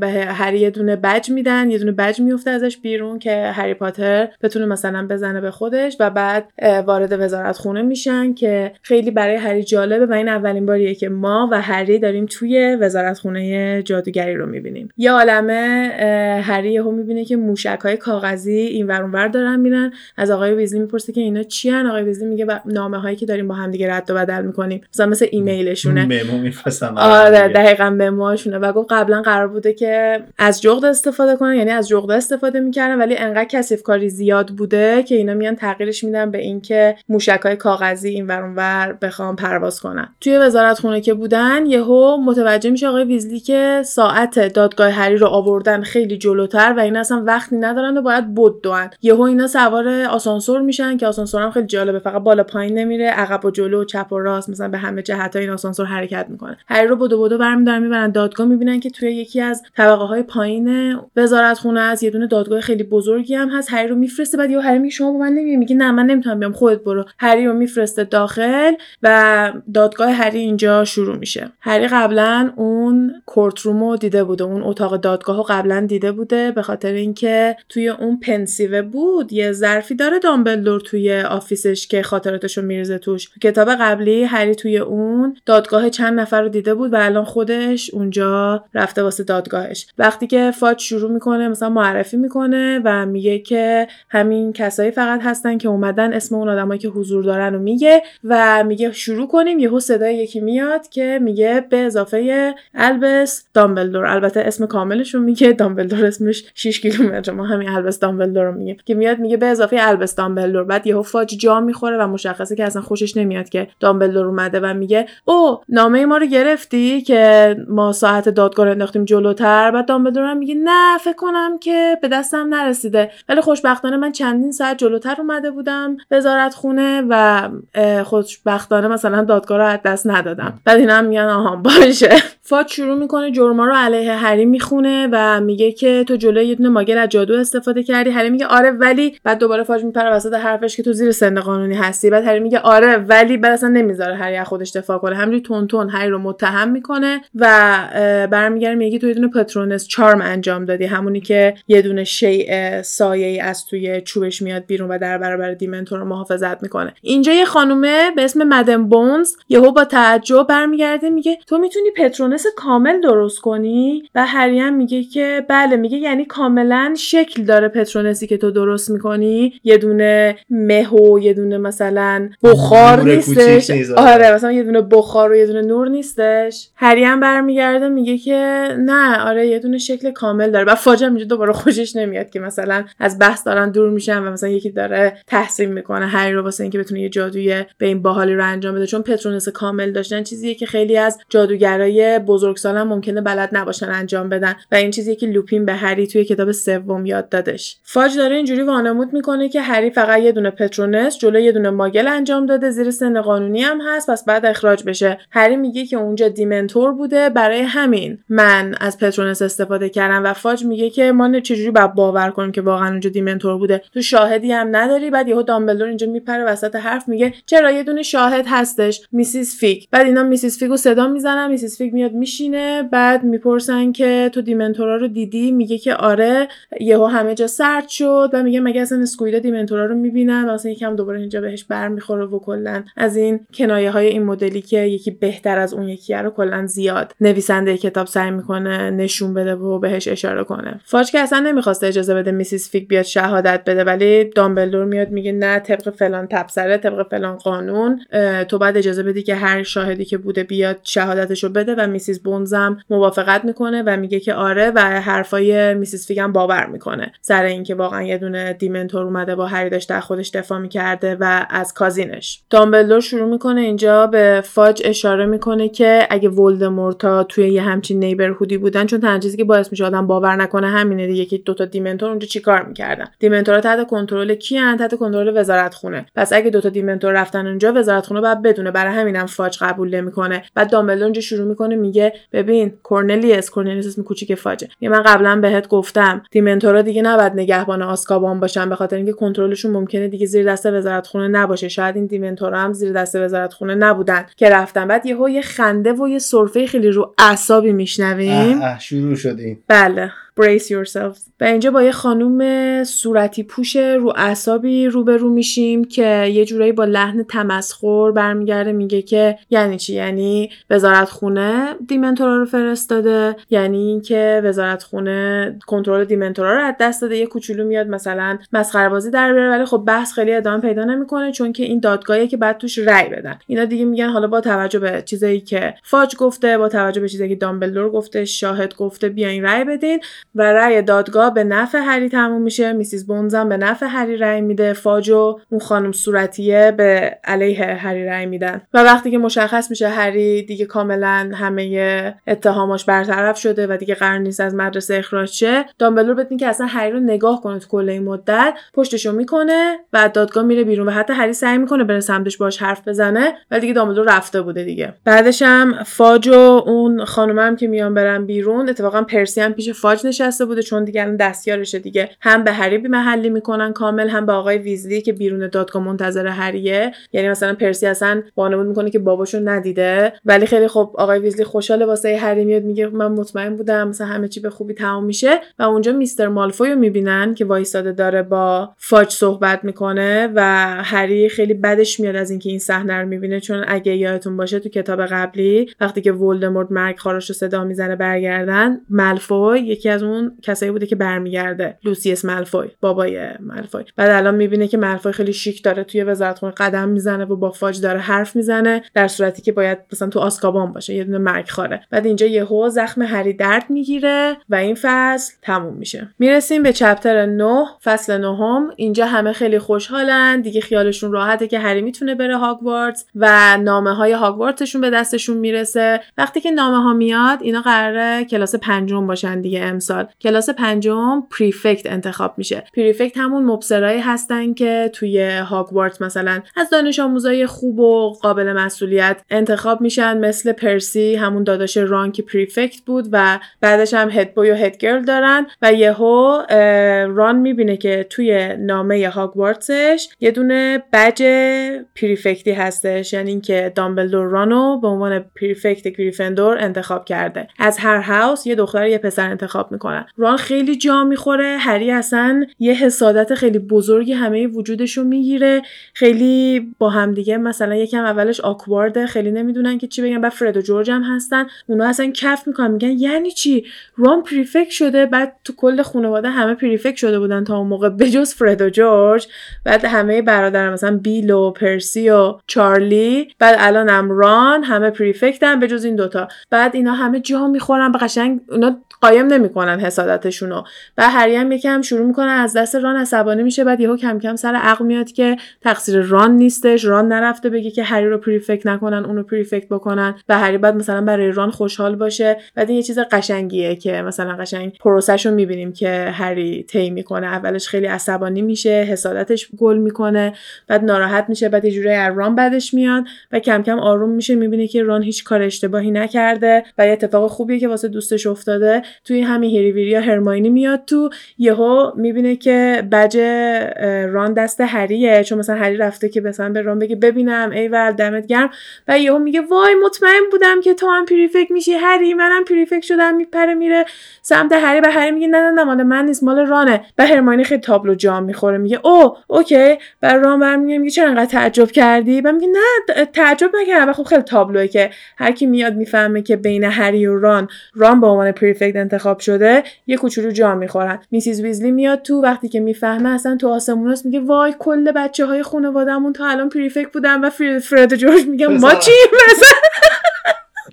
به هری یه دونه بج میدن یه دونه بج میفته ازش بیرون. که هری پاتر بتونه مثلا بزنه به خودش و بعد وارد وزارت خونه میشن که خیلی برای هری جالبه و این اولین باریه که ما و هری داریم توی وزارت خونه جادوگری رو می‌بینیم. یه عالمه هری یهو می‌بینه که موشک های کاغذی این ور اونور دارن میرن. از آقای ویزلی می‌پرسه که اینا چی هن؟ آقای ویزلی میگه نامه هایی که داریم با هم دیگه رد و بدل می‌کنیم. مثلا مثل ایمیلشونه. ممو آره دقیقا مموهاشونه. و گفت قبلا قرار بوده که از جغد استفاده کنن. یعنی از جغد استفاده می‌کردن ولی انقدر کثیف کاری زیاد بوده که اینا میان تغییرش میدن به اینکه موشک های کاغذی این ور اونور بخوام پرواز کنن توی وزارت خونه که بودن یهو متوجه میشه آقای ویزلی که ساعت دادگاه هری رو آوردن خیلی جلوتر و اینا اصلا وقتی ندارن و باید بدون یهو اینا سوار آسانسور میشن که آسانسور هم خیلی جالبه فقط بالا پایین نمیره عقب و جلو و چپ و راست مثلا به همه جهت این آسانسور حرکت می‌کنه. هری رو بدو بدو برمیدارن می‌برن دادگاه می‌بینن که توی یکی از طبقه های پایین وزارت خونه است یه دونه دادگاه خیلی بزرگی هم هست هری رو میفرسته بعد یهو هری میگه شما با من نمیای؟ میگه نه من نمی‌تونم بیام خودت برو. هری رو میفرسته داخل و دادگاه هری اینجا شروع میشه. هری قبلا اون courtroom و دیده بوده اون اتاق دادگاه رو قبلا دیده بوده به خاطر اینکه توی اون Pensieve بود یه ظرفی داره دامبلدور توی office ش که خاطراتش رو میریزه توش. کتاب قبلی هری توی اون دادگاه چند نفر رو دیده بود و الان خودش اونجا رفته واسه دادگاهش. وقتی که فاج شروع می‌کنه مثلا معرفی می‌کنه و میگه که همین کسایی فقط هستن که اومدن اسم اون آدمایی که حضور دارن رو میگه و میگه شروع کنیم. یهو صدای یکی میاد که میگه به اضافه البس دامبلدور. البته اسم کاملش رو میگه. دامبلدور اسمش 6 کیلومتر. ما همین البس دامبلدور رو میگه. که میاد میگه به اضافه البس دامبلدور. بعد یهو فاج جا می‌خوره و مشخصه که اصلا خوشش نمیاد که دامبلدور اومده و میگه او نامه ما رو گرفتی که ما ساعت دادگاه انداختیم جلوتر. بعد دامبلدور میگه نه فکر کنم که به دستم نرسیده. ولی خوشبختانه من چندین ساعت جلوتر اومده بودم وزارت خونه و خوشبختانه مثلا دادگاه رو از دست ندادم. بعد اینا هم میگن آها باشه. فات شروع می‌کنه جرما رو علیه هری می‌خونه و میگه که تو جلوی یه دونه ماگل از جادو استفاده کردی. هری میگه آره ولی بعد دوباره فاج میپره وسط حرفش که تو زیر سن قانونی هستی. بعد هری میگه آره ولی بعد اصلا نمی‌ذاره هری از خودش دفاع کنه. همینجوری تون تون هری رو متهم می‌کنه و برمیگره میگه تو یه دونه پاترونس چارم انجام دادی. همونی که یه دونه شیء سایه ای از توی چوبش میاد بیرون و در برابر دیمنتور رو محافظت می‌کنه. اینجا یه خانومه به اسم مدن بونز یهو با تعجب برمیگرده میگه تو می‌تونی پترونس کامل درست کنی؟ و هریم میگه که بله میگه یعنی کاملا شکل داره پترونسی که تو درست می‌کنی. یه دونه مه و یه دونه مثلا بخار نیستش. آره مثلا یه دونه بخار و یه دونه نور نیستش. هریم برمیگرده میگه که نه آره یه دونه شکل کامل داره. و فاجعه اینجا دوباره خوشش نمیاد که مثلا از بحث دارن دور میشن و مثلا یکی داره تحسین می‌کنه هری رو واسه اینکه بتونه یه جادوی به این باحالی رو انجام بده. چون پترونس کامل داشتن چیزیه که خیلی از جادوگرای بزرگسالان ممکنه بلد نباشن انجام بدن. و این چیزیه که لوپین به هری توی کتاب سوم یاد دادش. فاج داره اینجوری وانمود می‌کنه که هری فقط یه دونه پترونس جلو یه دونه ماگل انجام داده. زیر سن قانونی هم هست پس بعد اخراج بشه. هری میگه که اونجا دیمنتور بوده. برای همین من از Patronus استفاده کردم و فاج میگه که ما چجوری باید باور باور کنیم که واقعا اونجا dementor بوده. تو شاهدی هم نداری. بعد یهو دامبلدور اینجا میپره وسط حرف میگه چرا یه دونه شاهد هستش؟ Mrs فیگ بعد اینا Mrs فیگ رو صدا می‌زنن Mrs فیگ میاد میشینه. بعد می‌پرسن که تو dementor ا رو دیدی؟ میگه که آره. یهو همه جا سرد شد و میگه مگه اصلا squib ا dementor ا رو می‌بینن؟ واسه یکم دوباره اینجا بهش برمیخوره و کلا از این کنایه های این مدلی که یکی بهتر از اون یکی رو کلا زیاد نویسنده کتاب سعی می‌کنه نشون بده و بهش اشاره کنه. فاج که اصلا نمی‌خواسته اجازه بده Mrs فیگ بیاد شهادت بده ولی دامبلدور میاد میگه نه طبق فلان تبصره طبق فلان قانون تو باید اجازه بدی که هر شاهدی که بوده بیاد شهادتشو بده و Mrs بونزم موافقت می‌کنه و میگه که آره و حرفای Mrs فیگ هم باور می‌کنه. سر اینکه واقعا یه دونه dementor اومده با هری داشته در خودش دفاع می‌کرده و از cousin ش. دامبلدور شروع می‌کنه اینجا به فاج اشاره می‌کنه که اگه ولدمورتا توی یه همچین neighborhood ی بودن چون تنها چیزی که باعث میشه آدم باور نکنه همینه دیگه که دوتا dementor اونجا چیکار می‌کردن؟ dementor ها تحت کنترل کیان تحت کنترل وزارت خونه پس اگه دوتا dementor رفتن اونجا وزارت خونه باید بدونه. برای همینم فاج قبول نمی‌کنه. بعد دامبلدور اونجا شروع می‌کنه میگه ببین کورنلیوس کورنلیوس اسم کوچیک فاجه. یه من قبلا بهت گفتم dementor ا دیگه نباید نگهبان آزکابان باشن. به خاطر اینکه کنترلشون ممکنه دیگه زیر دست وزارت خونه نباشه. شاید این دیمنتورا هم زیر دست وزارت خونه نبودن که رفتن. بعد یهو یه خنده و یه سرفه خیلی رو اعصابی میشنویم. شروع شدیم بله. Brace yourselves و اینجا با یه خانوم صورتی پوش رو اعصابی روبرو میشیم که یه جورایی با لحن تمسخر برمیگرده میگه که یعنی چی؟ یعنی وزارت خونه دیمنتورا رو فرستاده یعنی اینکه وزارت خونه کنترل دیمنتورا رو از دست داده. یه کوچولو میاد مثلا مسخره بازی در بیاره ولی خب بحث خیلی ادامه پیدا نمی‌کنه چون که این دادگاهی که بعد توش رأی بدن. اینا دیگه میگن حالا با توجه به چیزایی که فاج گفته با توجه به چیزایی که دامبلدور گفته شاهد گفته بیاین رأی بدین. و رأی دادگاه به نفع هری تموم میشه. میسیز بونزم به نفع هری رأی میده. فاجو اون خانم صورتیه به علیه هری رأی میدن. و وقتی که مشخص میشه هری دیگه کاملا همه اتهاماش برطرف شده و دیگه قرار نیست از مدرسه اخراج شه دامبلور بدین که اصلا هری رو نگاه کنه تو کل این مدت پشتشو می‌کنه و دادگاه میره بیرون و حتی هری سعی می‌کنه بره سمتش باش حرف بزنه ولی دیگه دامبلور رفته بوده دیگه. بعدش هم فاجو اون خانومم که میان برن بیرون اتفاقا پرسی هم پیش فاج نشسته بوده چون دیگه دستیارشه دیگه. هم به هری محلی می‌کنن کامل هم به آقای ویزلی که بیرون دادگاه منتظر هریه یعنی مثلا پرسی اصلا وانمود می‌کنه که باباشو ندیده. ولی خیلی خب آقای ویزلی خوشحاله واسه هری میاد میگه من مطمئن بودم مثلا همه چی به خوبی تمام میشه. و اونجا میستر مالفوی رو می‌بینن که وایساده داره با فاج صحبت می‌کنه و هری خیلی بدش میاد از اینکه این صحنه رو می‌بینه. چون اگه یادتون باشه تو کتاب قبلی وقتی که ولدمورت مرگ خارش صدا می‌زنه برگردن مالفوی یکی از کسایی بوده که برمیگرده لوسیس مالفوی بابای مالفوی بعد الان می‌بینه که مالفوی خیلی شیک داره توی وزارتخونه قدم می‌زنه و با فاج داره حرف می‌زنه در صورتی که باید مثلا تو آسکابان باشه یه دونه مرگ خاره. بعد اینجا یهو زخم هری درد می‌گیره و این فصل تموم میشه. می‌رسیم به چپتر 9 فصل نهم. اینجا همه خیلی خوشحالن. دیگه خیالشون راحته که هری می‌تونه بره هاگوارتس و نامه های هاگوارتسشون به دستشون می‌رسه. وقتی که نامه ها میاد اینا قراره کلاس پنجم باشن دیگه امسال. کلاس پنجم prefect انتخاب میشه. prefect همون مبصرایی هستن که توی هاگوارتس مثلا از دانش آموزای خوب و قابل مسئولیت انتخاب میشن. مثل پرسی همون داداش ران که prefect بود و بعدش هم head boy و head girl دارن و یهو ران می‌بینه که توی نامه هاگوارتسش یه دونه بج پریفکتی هستش. یعنی اینکه دامبلدور رانو به عنوان پریفکت گریفندور انتخاب کرده. از هر هاوس یه دختر یه پسر انتخاب می‌کنن. ران خیلی جا می‌خوره. هری اصلا یه حسادت خیلی بزرگی همه وجودش رو می‌گیره. خیلی با همدیگه مثلا یکم اولش آکوارده خیلی نمی‌دونن که چی بگن. بعد فرد و جورج هم هستن. اونا اصلا کف می‌کنن. میگن یعنی چی؟ ران prefect شده. بعد تو کل خانواده همه prefect شده بودن تا اون موقع بجز فرد و جورج. بعد همه برادر مثلا بیل و پرسی و چارلی. بعد الان هم ران همه prefect ن بجز این دوتا. بعد اینا همه جا می‌خورن. به قشنگ اونا قایم نمی‌کنن حسادتشونو. و هم یکم شروع می‌کنه از دست ران عصبانی میشه بعد یهو کم کم سر عقل میاد که تقصیر ران نیستش ران نرفته بگه که هری رو prefect نکنن اونو prefect بکنن و هری بعد مثلا برای ران خوشحال باشه. بعد یه چیز قشنگیه که مثلا قشنگ پروسه‌ش رو می‌بینیم که هری طی می‌کنه. اولش خیلی عصبانی میشه حسادتش گل می‌کنه بعد ناراحت میشه بعد یه جوری از ران بعدش میاد و کم کم آروم میشه می‌بینه که ران هیچ کار اشتباهی نکرده و یه اتفاق خوبیه که واسه دوستش افتاده. توی همین یا هرماینی میاد تو یهو می‌بینه که بج ران دست هریه چون مثلا هری رفته که مثلا به ران بگه ببینم ای ول دمت گرم. و یهو میگه وای مطمئن بودم که تو هم prefect میشی هری منم prefect شدم میپره میره سمت هری. به هری میگه نه نه نه مال من نیست مال رانه. و هرماینی خیلی تابلو جا می‌خوره. میگه oh okay. بر ران برمیگه میگه چرا انقدر تعجب کردی؟ و میگه نه تعجب نکردم. خب خیلی تابلوه که هر کی میاد می‌فهمه که بین هری و ران ران به عنوان prefect انتخاب شده یه کوچولو جا می‌خورن. Mrs ویزلی میاد تو وقتی که می‌فهمه اصلا تو آسمون میگه وای کل بچه های خانوادهمون تا الان prefect بودن و فرد جورج میگه ما چی مثلا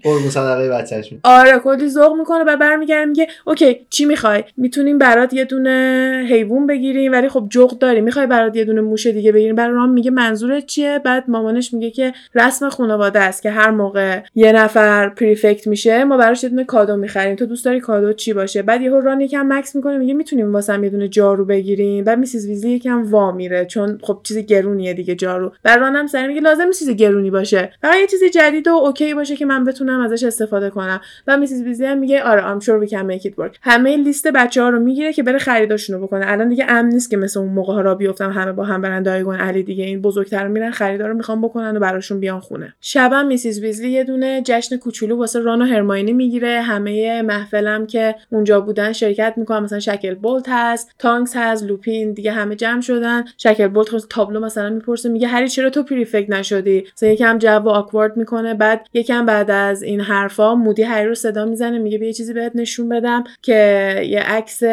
قربون صدقه بچه‌ش آره کلی ذوق می‌کنه و برمیگرده میگه okay چی می‌خوای؟ می‌تونیم برات یه دونه حیوان بگیریم ولی خب جغد داریم می‌خوای برات یه دونه موشه دیگه بگیریم. برای ران میگه منظورت چیه؟ بعد مامانش میگه که رسم خانواده است که هر موقع یه نفر prefect میشه ما براش یه دونه کادو می‌خریم. تو دوست داری کادو چی باشه؟ بعد یهو ران یکم مکث می‌کنه میگه می‌تونیم واسم یه دونه جارو بگیریم. بعد Mrs ویزلی یکم وا میره چون خب چیز گرونیه دیگه جارو. بعد رانم سریع میگه لازم چیز گرونی باشه فقط یه چیز جدید و okay باشه که من بتونم ازش استفاده کنم. و میسیز بیزی هم میگه آره I'm sure we can make همه لیست بچه ها رو می‌گیره که بره خریداشون رو بکنه. الان دیگه امن نیست که مثل اون موقع ها راه بیفتن همه با هم برن دایگون الی دیگه. این بزرگترا میرن خریدا رو می‌خوان بکنن و براشون بیان خونه. شبم Mrs ویزلی یه دونه جشن کوچولو واسه ران و هرماینی می‌گیره. همه محفلم که اونجا بودن شرکت می‌کنن. مثلا شکلبولت هست تانکس هست لوپین دیگه همه جمع شدن. شکلبولت تابلو مثلا می‌پرسه میگه هری چرا تو prefect نشدی؟ مثلا یکم جو awkward می‌کنه بعد یکم بعد این حرفا مودی هری رو صدا می‌زنه میگه بیا یه چیزی بهت نشون بدم که یه عکس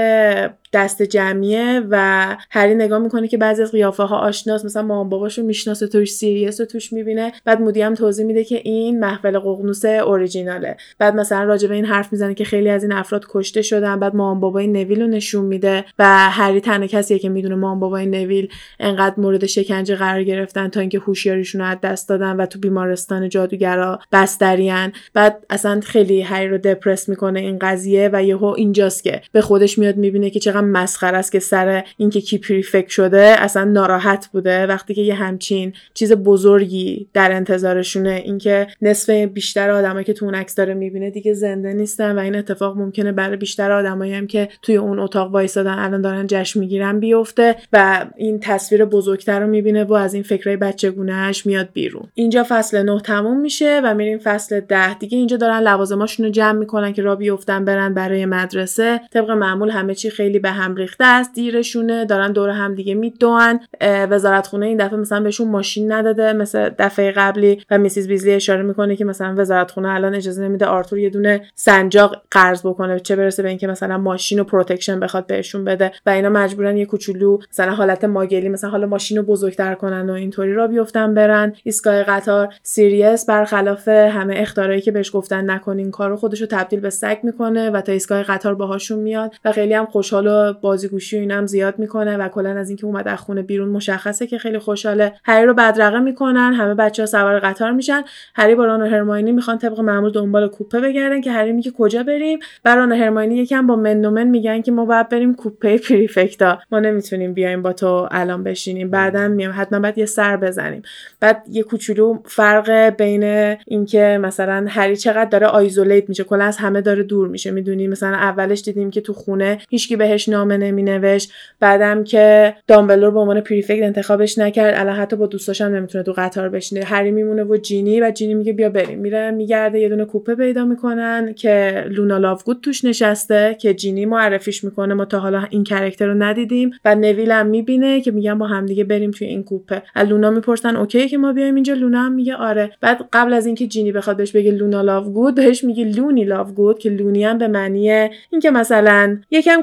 دست جمعیه و هری نگاه می‌کنه که بعضی از قیافه ها آشناس مثلا مامان باباشو می‌شناسه توش سیریس رو توش می‌بینه. بعد مودی هم توضیح میده که این محفل ققنوس اوریجیناله. بعد مثلا راجع به این حرف می‌زنه که خیلی از این افراد کشته شدن. بعد مامان بابای نویل رو نشون میده و هری تنها کسیه که می‌دونه مامان بابای نویل انقدر مورد شکنجه قرار گرفتن تا اینکه هوشیاریشون رو از دست دادن و تو بیمارستان جادوگرا بستریان بعد اصلا خیلی هری رو depress می‌کنه این قضیه و یهو اینجاست که به خودش میاد می‌بینه که چقدر مسخره است که سر اینکه کی prefect شده اصلا ناراحت بوده. وقتی که یه همچین چیز بزرگی در انتظارشونه اینکه نصف بیشتر آدمایی که تو اون عکس داره می‌بینه دیگه زنده نیستن و این اتفاق ممکنه برای بیشتر آدمایی هم که توی اون اتاق وایسادن الان دارن جشن می‌گیرن بیفته و این تصویر بزرگتر رو می‌بینه و از این فکرای بچگونهش میاد بیرون. اینجا فصل 9 تموم میشه و میریم فصل 10 دیگه اینجا دارن لوازماشون رو جمع می‌کنن که راه بیفتن برن برای مدرسه. طبق معمول همه چی خیلی به هم ریخته است دیرشونه دارن دور هم دیگه میدوئن وزارت خونه این دفعه مثلا بهشون ماشین نداده مثل دفعه قبلی و میسیز ویزلی اشاره می‌کنه که مثلا وزارت خونه الان اجازه نمیده آرتور یه دونه سنجاق قرض بکنه چه برسه به اینکه مثلا ماشین و protection بخواد بهشون بده و اینا مجبورن یه کوچولو مثلا حالت ماگلی مثلا حالا ماشین رو بزرگتر کنن و اینطوری را بیفتن برن. ایستگاه قطار سیریس برخلاف همه اختارایی که بهش گفتن نکنین کارو خودش رو تبدیل به سگ می‌کنه و تا ایستگاه قطار باهاشون میاد و خیلی هم خوشحال و بازیگوشی و اینم زیاد می‌کنه و کلا از اینکه اومد از خونه بیرون مشخصه که خیلی خوشحاله. هری رو بدرقه می‌کنن همه بچه ها سوار قطار میشن. هری با ران و هرماینی می‌خوان طبق معمول دنبال کوپه بگردن که هری میگه کجا بریم. بران و هرماینی یکم با منومن میگن که ما باید بریم کوپه پریفکتا. ما نمی‌تونیم بیایم با تو الان بشینیم. بعدا میام حتما باید یه سر بزنیم. بعد یه کوچولو فرق بین اینکه مثلا هری چقدر داره آیزولیت میشه. کلا از همه داره دور میشه. می‌دونی؟ مثلا اولش دیدیم که تو خونه هیچکی بهش نامه نمینوشت. بعدم که دامبلور به عنوان پریفکت انتخابش نکرد. الان حتی با دوستاش هم نمی‌تونه تو قطار بشینه. هری میمونه و جینی و جینی میگه بیا بریم. میره میگرده یه دونه کوپه پیدا می‌کنن که لونا لاوگود توش نشسته که جینی معرفیش می‌کنه. ما تا حالا این کرکتر رو ندیدیم و نویل هم می‌بینه که میگن با همدیگه بریم توی این کوپه. لونا می‌پرسن okay ـه که ما بیایم اینجا؟ لونا هم میگه آره. بعد قبل از اینکه جینی بخواد بهش بگه لونا لاوگود بهش میگه loony لاوگود که loony هم به معنی اینکه مثلا یکم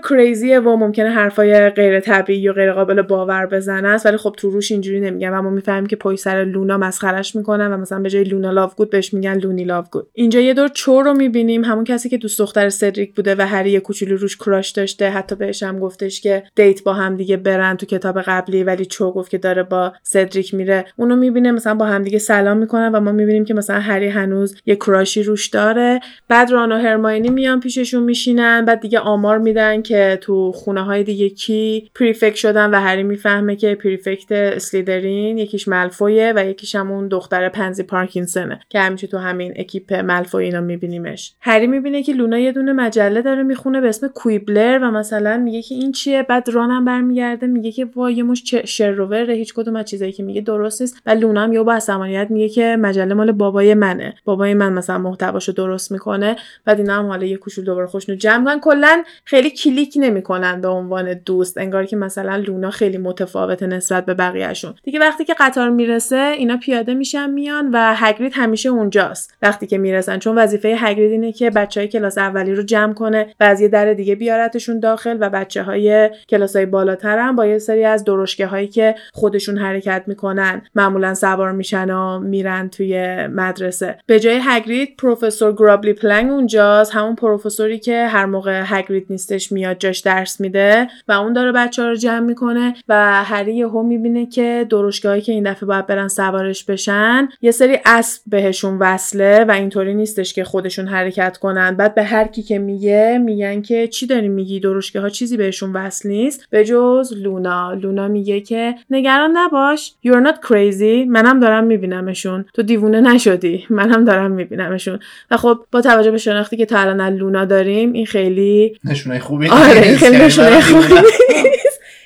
crazy ـه و ممکنه حرفای غیر طبیعی و غیر قابل باور بزنه است ولی خب تو روش اینجوری نمیگن و ما می‌فهمیم که پشت سر لونا مسخرش می‌کنن و مثلا به جای لونا لاوگود بهش میگن loony لاوگود اینجا یه دور چو رو می‌بینیم. همون کسی که دوست دختر سدریک بوده و هری یه کوچولو روش crush داشته. حتی بهش هم گفتش که date با هم دیگه برن تو کتاب قبلی ولی چو گفت که داره با سدریک میره. اونو می‌بینه مثلا با هم دیگه سلام می‌کنن و ما می‌بینیم که مثلا هری هنوز یه crush ی روش داره. بعد ران و هرماینی میان پیششون میشینن. بعد دیگه آمار میدن که تو خونه های دیگه کی prefect شدن و هری می‌فهمه که prefect اسلیدرین یکیش ملفویه و یکیش همون دختر پنزی پارکینسونه که همیشه تو همین اکیپ ملفوی اینا میبینیمش. هری می‌بینه که لونا یه دونه مجله داره می‌خونه به اسم کویبلر و مثلا میگه که این چیه؟ بعد رانم برمیگرده میگه که وای همش شر و وره هیچ کدوم از چیزایی که میگه درست نیست. و لونا هم یه با عصبانیت میگه که مجله مال بابای منه. بابای من مثلا محتواشو درست می‌کنه. بعد اینا هم حالا یه کوچولو دوباره خوشنو جمع کلا خیلی کلیک نمی‌کنن به عنوان دوست انگار که مثلا لونا خیلی متفاوته نسبت به بقیهشون. دیگه وقتی که قطار می‌رسه اینا پیاده میشن میان و هگرید همیشه اونجاست. وقتی که می‌رسن چون وظیفه هگرید اینه که بچه های کلاس اولی رو جمع کنه و از یه در دیگه بیارتشون داخل و بچه های کلاس های بالاتر هم با یه سری از درشکه هایی که خودشون حرکت می‌کنن. معمولا سوار میشن و میرن توی مدرسه. به جای هگرید پروفسور گرابلی پلنگ اونجاست. همون پروفسوری که هر موقع هگرید نیستش میاد جاش درس میده و اون داره بچه ها رو جمع می‌کنه و هری یهو می‌بینه که درشگاهی که این دفعه باید برن سوارش بشن یه سری اسب بهشون وصله و اینطوری نیستش که خودشون حرکت کنن. بعد به هر کی که میگه میگن که چی داری میگی؟ درشگه ها چیزی بهشون وصل نیست. به جز لونا. لونا میگه که نگران نباش. You're not crazy. منم دارم میبینمشون. تو دیوونه نشدی. منم دارم میبینمشون. و خب با توجه به شناختی که تا الان لونا داریم این خیلی نشونه خوبی آره این خیلی نشونه خوبی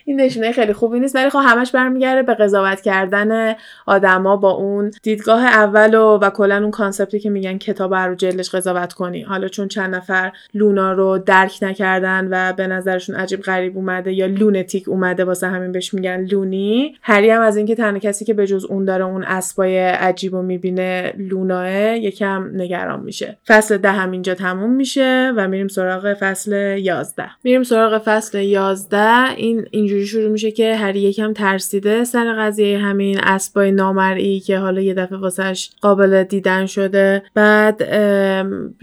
این نشونه خیلی خوبی نیست ولی خب همش برمیگرده به قضاوت کردن آدما با اون دیدگاه اول و, و کلا اون concept ی که میگن کتاب رو جلدش قضاوت کنی. حالا چون چند نفر لونا رو درک نکردن و به نظرشون عجیب غریب اومده یا lunatic اومده واسه همین بهش میگن loony هری هم از اینکه تنها کسی که به جز اون داره اون اسبای عجیب و می‌بینه لوناه یکم نگران میشه. فصل ده هم اینجا تموم میشه و میریم سراغ فصل یازده. میریم سراغ فصل یازده. این اینجوری شروع میشه که هری یکم ترسیده سر قضیه همین اسبای نامرئی که حالا یه دفعه واسش قابل دیدن شده. بعد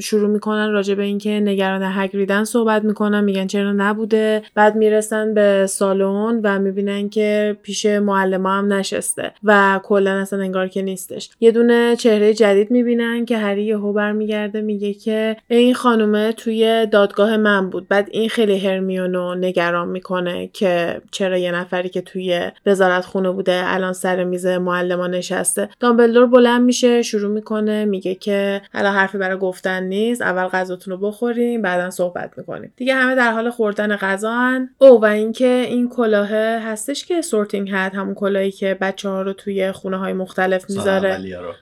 شروع می‌کنن راجع به اینکه نگران هگریدن صحبت می‌کنن میگن چرا نبوده. بعد می‌رسن به سالن و می‌بینن که پیش معلم هم نشسته و کلا اصلا انگار که نیستش. یه دونه چهره جدید می‌بینن که هری یهو برمیگرده میگه که این خانومه توی دادگاه من بود. بعد این خیلی هرمیونو نگران می‌کنه که چرا یه نفری که توی وزارت خونه بوده الان سر میز معلمان نشسته. دامبلدور بلند میشه شروع می‌کنه میگه که الان حرفی برای گفتن نیست اول غذاتون رو بخوریم بعدا صحبت می‌کنیم. دیگه همه در حال خوردن غذا او و اینکه این کلاه هستش که سورتینگ هد همون کلاهی که بچه ها رو توی خونه های مختلف می‌ذاره.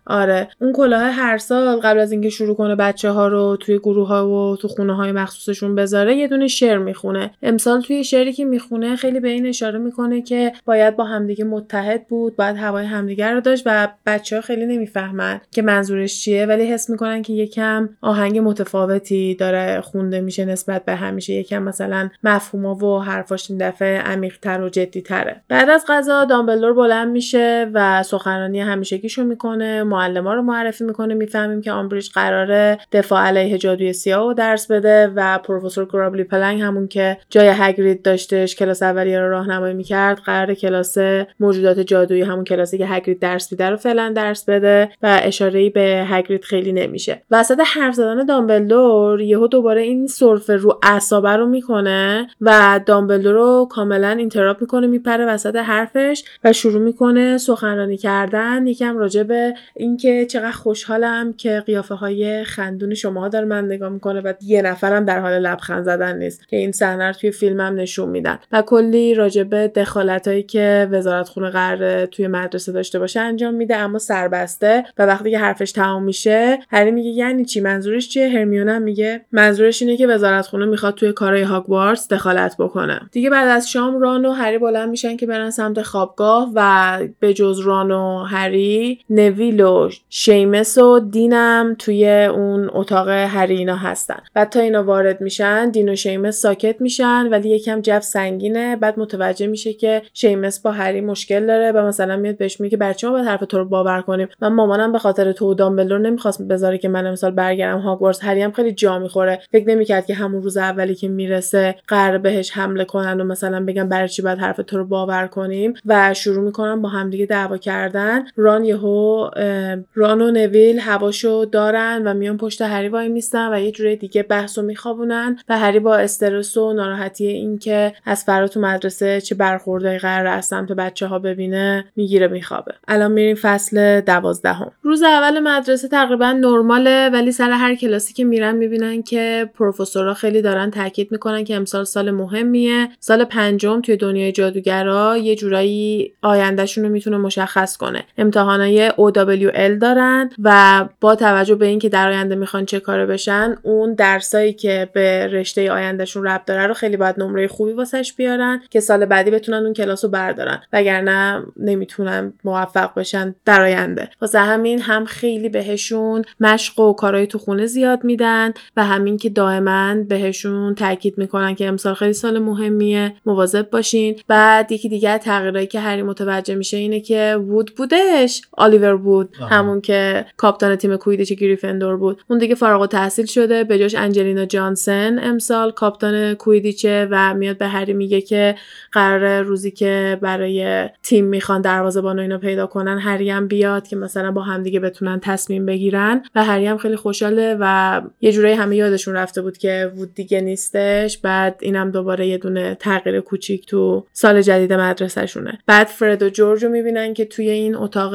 آره. اون کلاه هر سال قبل از اینکه شروع کنه بچه ها رو توی گروه ها و تو خونه های مخصوصشون بذاره یه دونه شعر می‌خونه. امسال توی شعری که می‌خونه خیلی به این اشاره می‌کنه که باید با همدیگه متحد بود باید هوای همدیگه رو داشت و بچه ها خیلی نمی‌فهمن که منظورش چیه ولی حس می‌کنن که یکم آهنگ متفاوتی داره خونده میشه نسبت به همیشه. یکم مثلا مفهوما و حرفاش این دفعه عمیقتر و جدیتره. بعد از غذا دامبلدور بلند میشه و سخنرانی همیشگیشو می‌کنه. معلما رو معرفی می‌کنه. می‌فهمیم که آمبریج قراره دفاع علیه جادوی سیاه و درس بده و پروفسور گرابلی پلنک همون که جای هگرید داشتش کلاس اولیه رو راهنمایی می‌کرد قراره کلاس موجودات جادویی همون کلاسی که هگرید درس میده رو فعلا درس بده و اشاره به هگرید خیلی نمیشه. وسط حرف زدن دامبلدور یهو دوباره این سرفه رو اعصابه رو می‌کنه و دامبلدور رو کاملا interrupt می‌کنه میپره وسط حرفش و شروع می‌کنه سخنرانی کردن. یکم راجع به اینکه چقدر خوشحالم که قیافه های خندون شما داره من نگاه می‌کنه و یه نفرم در حال لبخند زدن نیست که این صحنه توی فیلمم نشون میدن. و کلی به دخالت هایی که وزارت خونه قرار توی مدرسه داشته باشه انجام میده اما سربسته و وقتی که حرفش تمام میشه هری میگه یعنی چی؟ منظورش چیه؟ هرمیونه میگه منظورش اینه که وزارت خونه می‌خواد توی کارهای هاگوارتس دخالت بکنه. دیگه بعد از شام ران و هری بلند میشن که برن سمت خوابگاه و به جز ران و هری نویل و شیمس و دینم توی اون اتاق هری اینا هستن. بعد تا اینا وارد میشن دین و شیمس ساکت میشن ولی یکم جو سنگینه. بعد متوجه میشه که شیمس با هری مشکل داره و مثلا میاد بهش میگه بچه ما باید حرف تو رو باور کنیم. من مامانم به خاطر تو دامبلدور نمی‌خواست بذاره که من امسال برگردم هاگوارتس. هری هم خیلی جا می‌خوره. فکر نمی‌کرد که همون روز اولی که می‌رسه قرار بهش حمله کنن و مثلا بگن برای چی باید حرف تو رو باور کنیم. و شروع می‌کنن با همدیگه دعوا کردن. ران یهو ران و نویل هواشو دارن و میان پشت هری وای میستن و یه جوری دیگه بحثو میخوابونن و هری با استرس و ناراحتی اینکه از فرا تو مدرسه چه برخوردایی قرار از سمت بچه ها ببینه می‌گیره میخوابه. الان میریم فصل دوازدهم. روز اول مدرسه تقریبا نرماله ولی سر هر کلاسی که میرن می‌بینن که پروفسورها خیلی دارن تاکید می‌کنن که امسال سال مهمیه. سال پنجم توی دنیای جادوگرا یه جورایی آیندهشون رو می‌تونه مشخص کنه. امتحانای OWL دارن و با توجه به اینکه در آینده می‌خوان چه کاره بشن اون درسایی که به رشته آیندهشون ربط داره رو خیلی باید نمره خوبی واسش بیارن. که سال بعدی بتونن اون کلاس رو بردارن. وگرنه نمی‌تونن موفق بشن در آینده. واسه همین هم خیلی بهشون مشق و کارهای تو خونه زیاد میدن و همین که دائما بهشون تاکید می‌کنن که امسال خیلی سال مهمیه مواظب باشین. بعد یکی دیگه تغییرایی که هری متوجه میشه اینه که وود بودش. آلیور بود همون که کاپتان تیم کویدیچ گریفندور بود. اون دیگه فارغ التحصیل شده. به جاش انجلینا جانسن امسال کاپتان کویدیچه و میاد به هری میگه که قرار روزی که برای تیم می‌خوان دروازه‌بان و اینا پیدا کنن هری هم بیاد که مثلا با همدیگه بتونن تصمیم بگیرن. و هری هم خیلی خوشحاله و یه جورایی همه یادشون رفته بود که وود دیگه نیستش. بعد اینم دوباره یه دونه تغییر کوچیک تو سال جدید مدرسهشونه. بعد فرد و جورج رو می‌بینن که توی این اتاق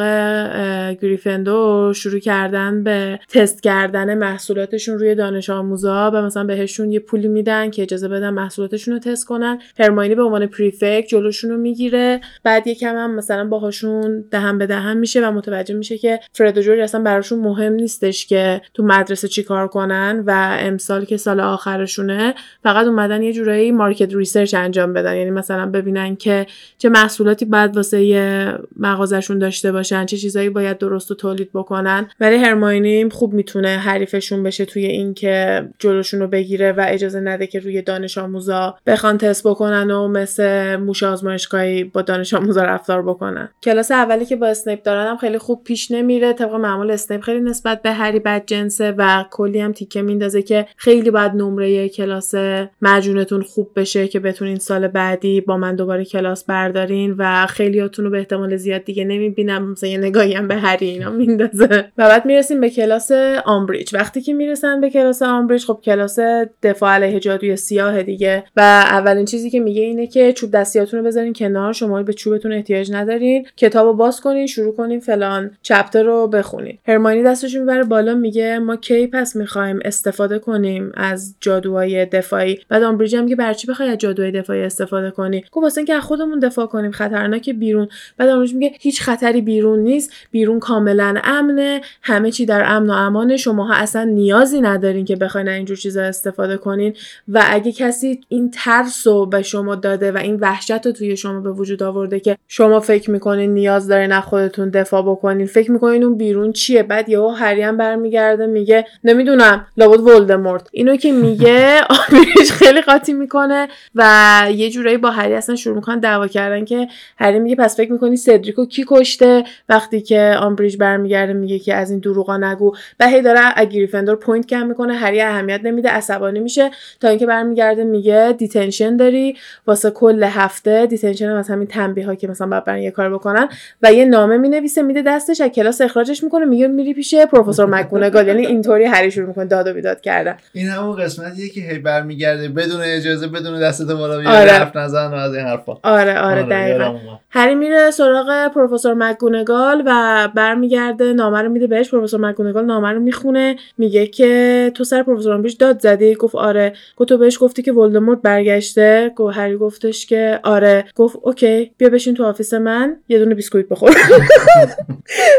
گریفندور شروع کردن به تست کردن محصولاتشون روی دانش آموزا و مثلا بهشون یه پولی میدن که اجازه بدن محصولاتشون رو تست کنن. هرماینی به عنوان پریفکت جلوشون رو می‌گیره. بعد یکم هم مثلا باهاشون دهن به دهن میشه و متوجه میشه که فرد و جورج اصلا براشون مهم نیستش که تو مدرسه چیکار کنن و امسال که سال آخرشونه فقط اومدن یه جورایی market research انجام بدن. یعنی مثلا ببینن که چه محصولاتی باید واسه مغازشون داشته باشن چه چیزایی باید درست و تولید بکنن. ولی هرماینی خوب می‌تونه حریفشون بشه توی اینکه جلوشون رو بگیره و اجازه نده که روی دانش آموزا بخوان تست بکنن و مثل موش آزمایشگاهی با دانش آموزا رفتار بکنن. کلاس اولی که با اسنیپ دارن هم خیلی خوب پیش نمیره. طبق معمول اسنیپ خیلی نسبت به هری بد جنسه و کلی هم تیکه میندازه که خیلی باید نمره کلاس معجونتون خوب بشه که بتونین سال بعدی با من دوباره کلاس بردارین و خیلیاتون رو به احتمال زیاد دیگه نمی‌بینم. مثلا یه نگاهی هم به هری اینا میندازه. و بعد می‌رسیم به کلاس آمبریج. وقتی که می‌رسن به کلاس آمبریج خب کلاس دفاع علیه جادوی سیاه دیگه. و اولین چیزی که میگه اینه که چوب دستیاتون رو بذارین کنار شما به چوبتون احتیاج ندارین. کتابو باز کنین شروع کنین فلان chapter رو بخونین. هرماینی دستش می‌بره بالا میگه ما کی پس می‌خوایم استفاده کنیم از جادوهای دفاعی؟ بعد آمبریج هم که برا چی بخوای از جادوهای دفاعی استفاده کنی؟ گفت واسه اینکه خودمون دفاع کنیم خطرناک بیرون. بعد آمبریج میگه هیچ خطری بیرون نیست بیرون کاملا امنه همه چی در امن و امانه. شماها اصلا نیازی ندارین که بخواین اینجور چیزا استفاده کنین. و اگه کسی این ترس رو به شما داده و این وحشت رو توی شما به وجود آورده که شما فکر می‌کنین نیاز دارین از خودتون دفاع بکنین. فکر می‌کنین اون بیرون چیه؟ بعد یهو هریان برمیگرده میگه نمی‌دونم لابد ولدمورت. اینو که میگه آمیش خیلی قاطی می‌کنه و یه جورایی با هری اصلا شروع می‌کنن دعوا کردن که هری میگه پس فکر می‌کنی سدریکو کی کشته؟ وقتی که آمبریج برمیگرده میگه که از این دروغا نگو. و هی داره از گریفیندور point کم می‌کنه هری اهمیت نمیده عصبانی میشه. تا اینکه برمیگرده میگه detention داری؟ واسه کل هفته detention هم از همین تنبیه ها که مثلا باید برن یه کار بکنن و یه نامه می‌نویسه میده دستش از کلاس اخراجش می‌کنه میگه میری پیش پروفسور مک‌گونگال. یعنی اینطوری هری شروع می‌کنه داد و بیداد کردن این همون قسمتیه که هی برمیگرده بدون اجازه بدون دستت بالا آره. حرف نزن و از این حرفا. آره آره, آره دقیقاً. هری میره سراغ پروفسور مکگونگال و برمیگرده نامه رو میده بهش پروفسور مکگونگال نامه رو می‌خونه میگه که تو سر پروفسور داد زدی؟ گفت آره. گفت تو بهش گفتی که ولدمورت برگشته؟ گفت هری گفتش که آره گفت OK بیا بشین تو office من یه دونه بیسکویت بخور.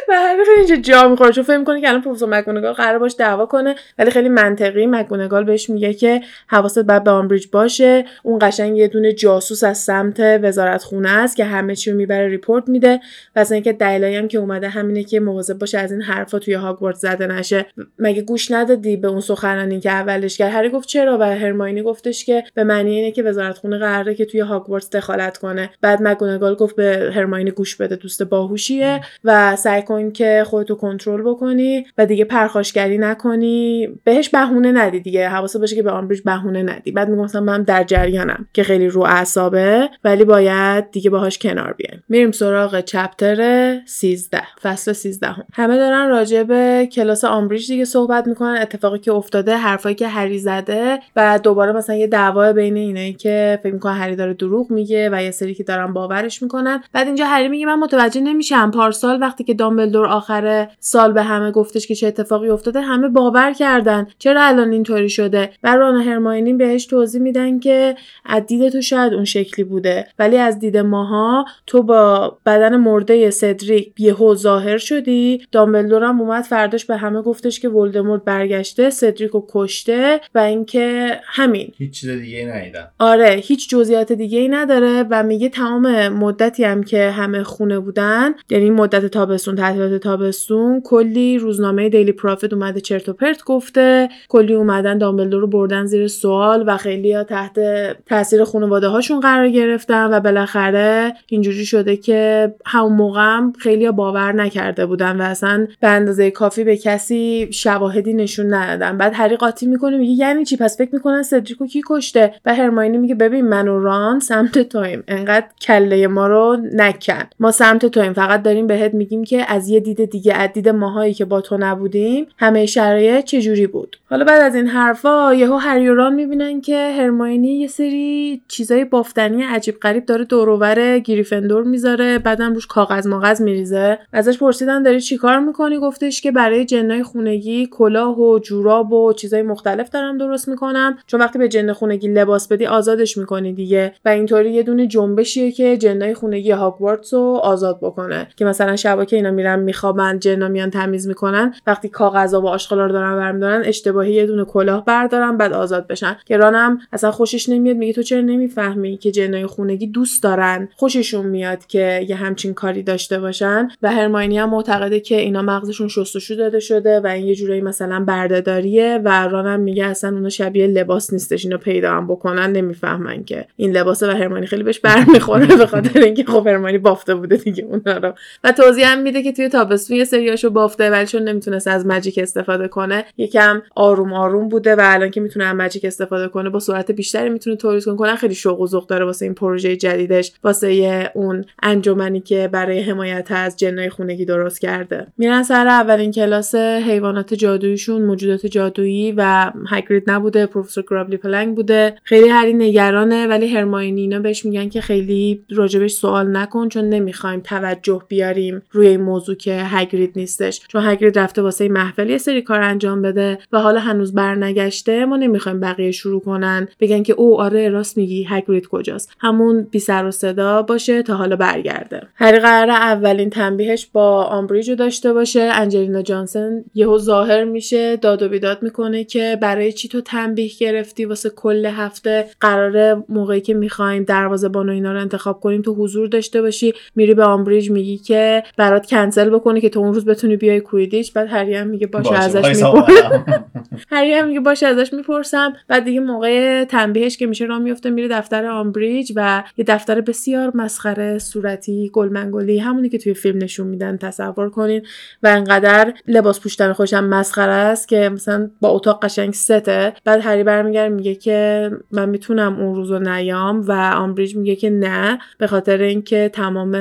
و خیلی اینجا جا می‌خوره چون فکر می‌کنه که الان پروفسور مکگونگال قراره باش دعوا کنه ولی خیلی منطقی مکگونگال بهش میگه که حواست باید به آمبریج باشه. اون قشنگ یه دونه جاسوس از سمت وزارت خونه است که همه چی رو می‌بره report میده. و اینکه دلایلی هم که اومده همینه که مواظب باشه از این حرفا توی هاگوارتس زده نشه. مگه گوش ندادی به اون سخنرانی که اولش کرد؟ هری گفت چرا؟ و هرماینی گفتش که به معنی اینه که وزارت خونه قراره توی هاگوارتس دخالت کنه. بعد مگونگال گفت به هرماینی گوش بده دوست باهوشیه و سعی کن که خودتو کنترل بکنی و دیگه پرخاشگری نکنی. بهش بهونه ندی دیگه. حواست باشه که به آمبریج بهونه ندی. بعد میگم مثلا من در جریانم که خیلی رو اعصابه ولی باید دیگه باهاش کنار بیایم. میریم سراغ چپتر 13 فصل 13 هم. همه دارن راجع به کلاس آمبریج دیگه صحبت می‌کنن. اتفاقی که افتاده حرفایی که هری زده و دوباره مثلا یه دعوا بین اینایی که فکر می‌کنن هری داره دروغ میگه و یه سری که دارن باورش می‌کنن. بعد اینجا هری میگه من متوجه نمیشم. پارسال وقتی که دامبلدور آخر سال به همه گفتش که چه اتفاقی افتاده همه باور کردن. چرا الان اینطوری شده؟ و ران و هرماینی بهش توضیح میدن که از دید تو شاید اون شکلی بوده. ولی از دید ماها تو با بدن مرده سدریک یهو ظاهر شدی. دامبلدور هم اومد فرداش به همه گفتش که ولدمورت برگشته سدریک رو کشته و اینکه همین. هیچ چیز دیگه ندیدم آره هیچ جزئیات دیگه ای نداره و میگه تمام مدتی هم که همه خونه بودن یعنی مدت تابستون تعطیلات تابستون کلی روزنامه دیلی پرافیت اومده چرت و پرت گفته کلی اومدن دامبلدور رو بردن زیر سوال و خیلی ها تحت تاثیر خانواده هاشون قرار گرفتن و بالاخره اینجوری شده که همون موقع خیلی باور نکرده بودن و اصلا به اندازه کافی به کسی شواهدی نشون ندادن. بعد هری قاطی می‌کنه میگه یعنی چی؟ پس فکر می‌کنن سدریکو کی کشته؟ و هرماینی میگه ببین من و ران سمت تویم. انقدر کله ما رو نکن ما سمت تویم. فقط داریم بهت میگیم که از یه دید دیگه از دید ماهایی که با تو نبودیم همه شرایط چجوری بود؟ حالا بعد از این حرفا یهو هری و ران می‌بینن که هرماینی یه سری چیزای بافتنی عجیب غریب داره دورور گریفندور می‌ذاره بعدم روش کاغذ ماغذ میریزه. ازش پرسیدن داری چیکار می‌کنی؟ گفتش که برای جنای خونگی کلاه و جوراب و چیزای مختلف دارم درست می‌کنم. چون وقتی به جن خونگی لباس بدی آزادش می‌کنی دیگه. و اینطوری یه دونه جنبشیه که جنای خونگی هاگوارتس رو آزاد بکنه. که مثلا شبا که اینا میرن میخوابن جنا میان تمیز می‌کنن وقتی کاغذا و آشغالا رو دارن برمیدارن اشتباهی یه دونه کلاه بردارن بعد آزاد بشن. که رانم اصلا خوشش نمیاد میگه تو چرا نمی‌فهمی که جنای خونگی دوست دارن؟ خوششون میاد که یه همچین کاری داشته باشن. و هرماینی هم معتقده که اینا مغزشون شستشو داده شده و این یه جورایی مثلا بردهداریه. و رانم میگه اصلا اونا شبیه لباس نیستش اینو پیدا هم بکنن نمی‌فهمن که. این لباسه و هرمانی خیلی بهش برمیخوره به خاطر اینکه خب هرمانی بافته بوده دیگه اونا رو. و توضیح هم میده که توی تابستون یه سریاشو بافته ولی چون نمی‌تونست از ماجیک استفاده کنه یکم آروم آروم بوده و الان که می‌تونه از ماجیک استفاده کنه با سرعت بیشتری می‌تونه تولید کنه. خیلی شوق و ذوق داره واسه این پروژه جدیدش واسه اون انجمنی که برای حمایت از جنای خونگی درست کرده. میرن سر اولین کلاس حیوانات جادوییشون موجودات جادویی و هگرید نبوده پروفسور گرابلی پلنگ بوده. خیلی هری نگرانه ولی هرماینی اینا بهش میگن که خیلی راجبش سوال نکن چون نمی‌خوایم توجه بیاریم روی این موضوع که هگرید نیستش. چون هگرید رفته واسه محفل یه سری کار انجام بده و حالا هنوز برنگشته ما نمی‌خوایم بقیه شروع کنن. بگن که او آره راست میگی هگرید کجاست؟ همون بی سر و صدا باشه تا حالا برگرده. هری قرار اولین تنبیهش با آمبریجو داشته باشه. انجلینا جانسن یهو ظاهر میشه داد و بیداد می‌کنه که برای چی تو تنبیه گرفتی؟ واسه کل هفته قراره موقعی که می‌خوایم دروازه بانو اینا رو انتخاب کنیم تو حضور داشته باشی. میری به آمبریج میگی که برات کنسل بکنه که تو اون روز بتونی بیای کویدیچ. بعد هری هم میگه باشه. ازش می‌پرسم. هری هم میگه باشه ازش می‌پرسم. بعد دیگه موقع تنبیهش که میشه راه میفته میره دفتر آمبریج و یه دفتر بسیار مسخره صورتی گلمنگلی همونی که توی فیلم نشون میدن تصور کنین. و انقدر لباس پوشیدن خودشم مسخره است که مثلا با اتاق قشنگ سته. بعد هری برمیگرده میگه که من می‌تونم اون روزو نیام. و آمبریج میگه که نه به خاطر اینکه تمام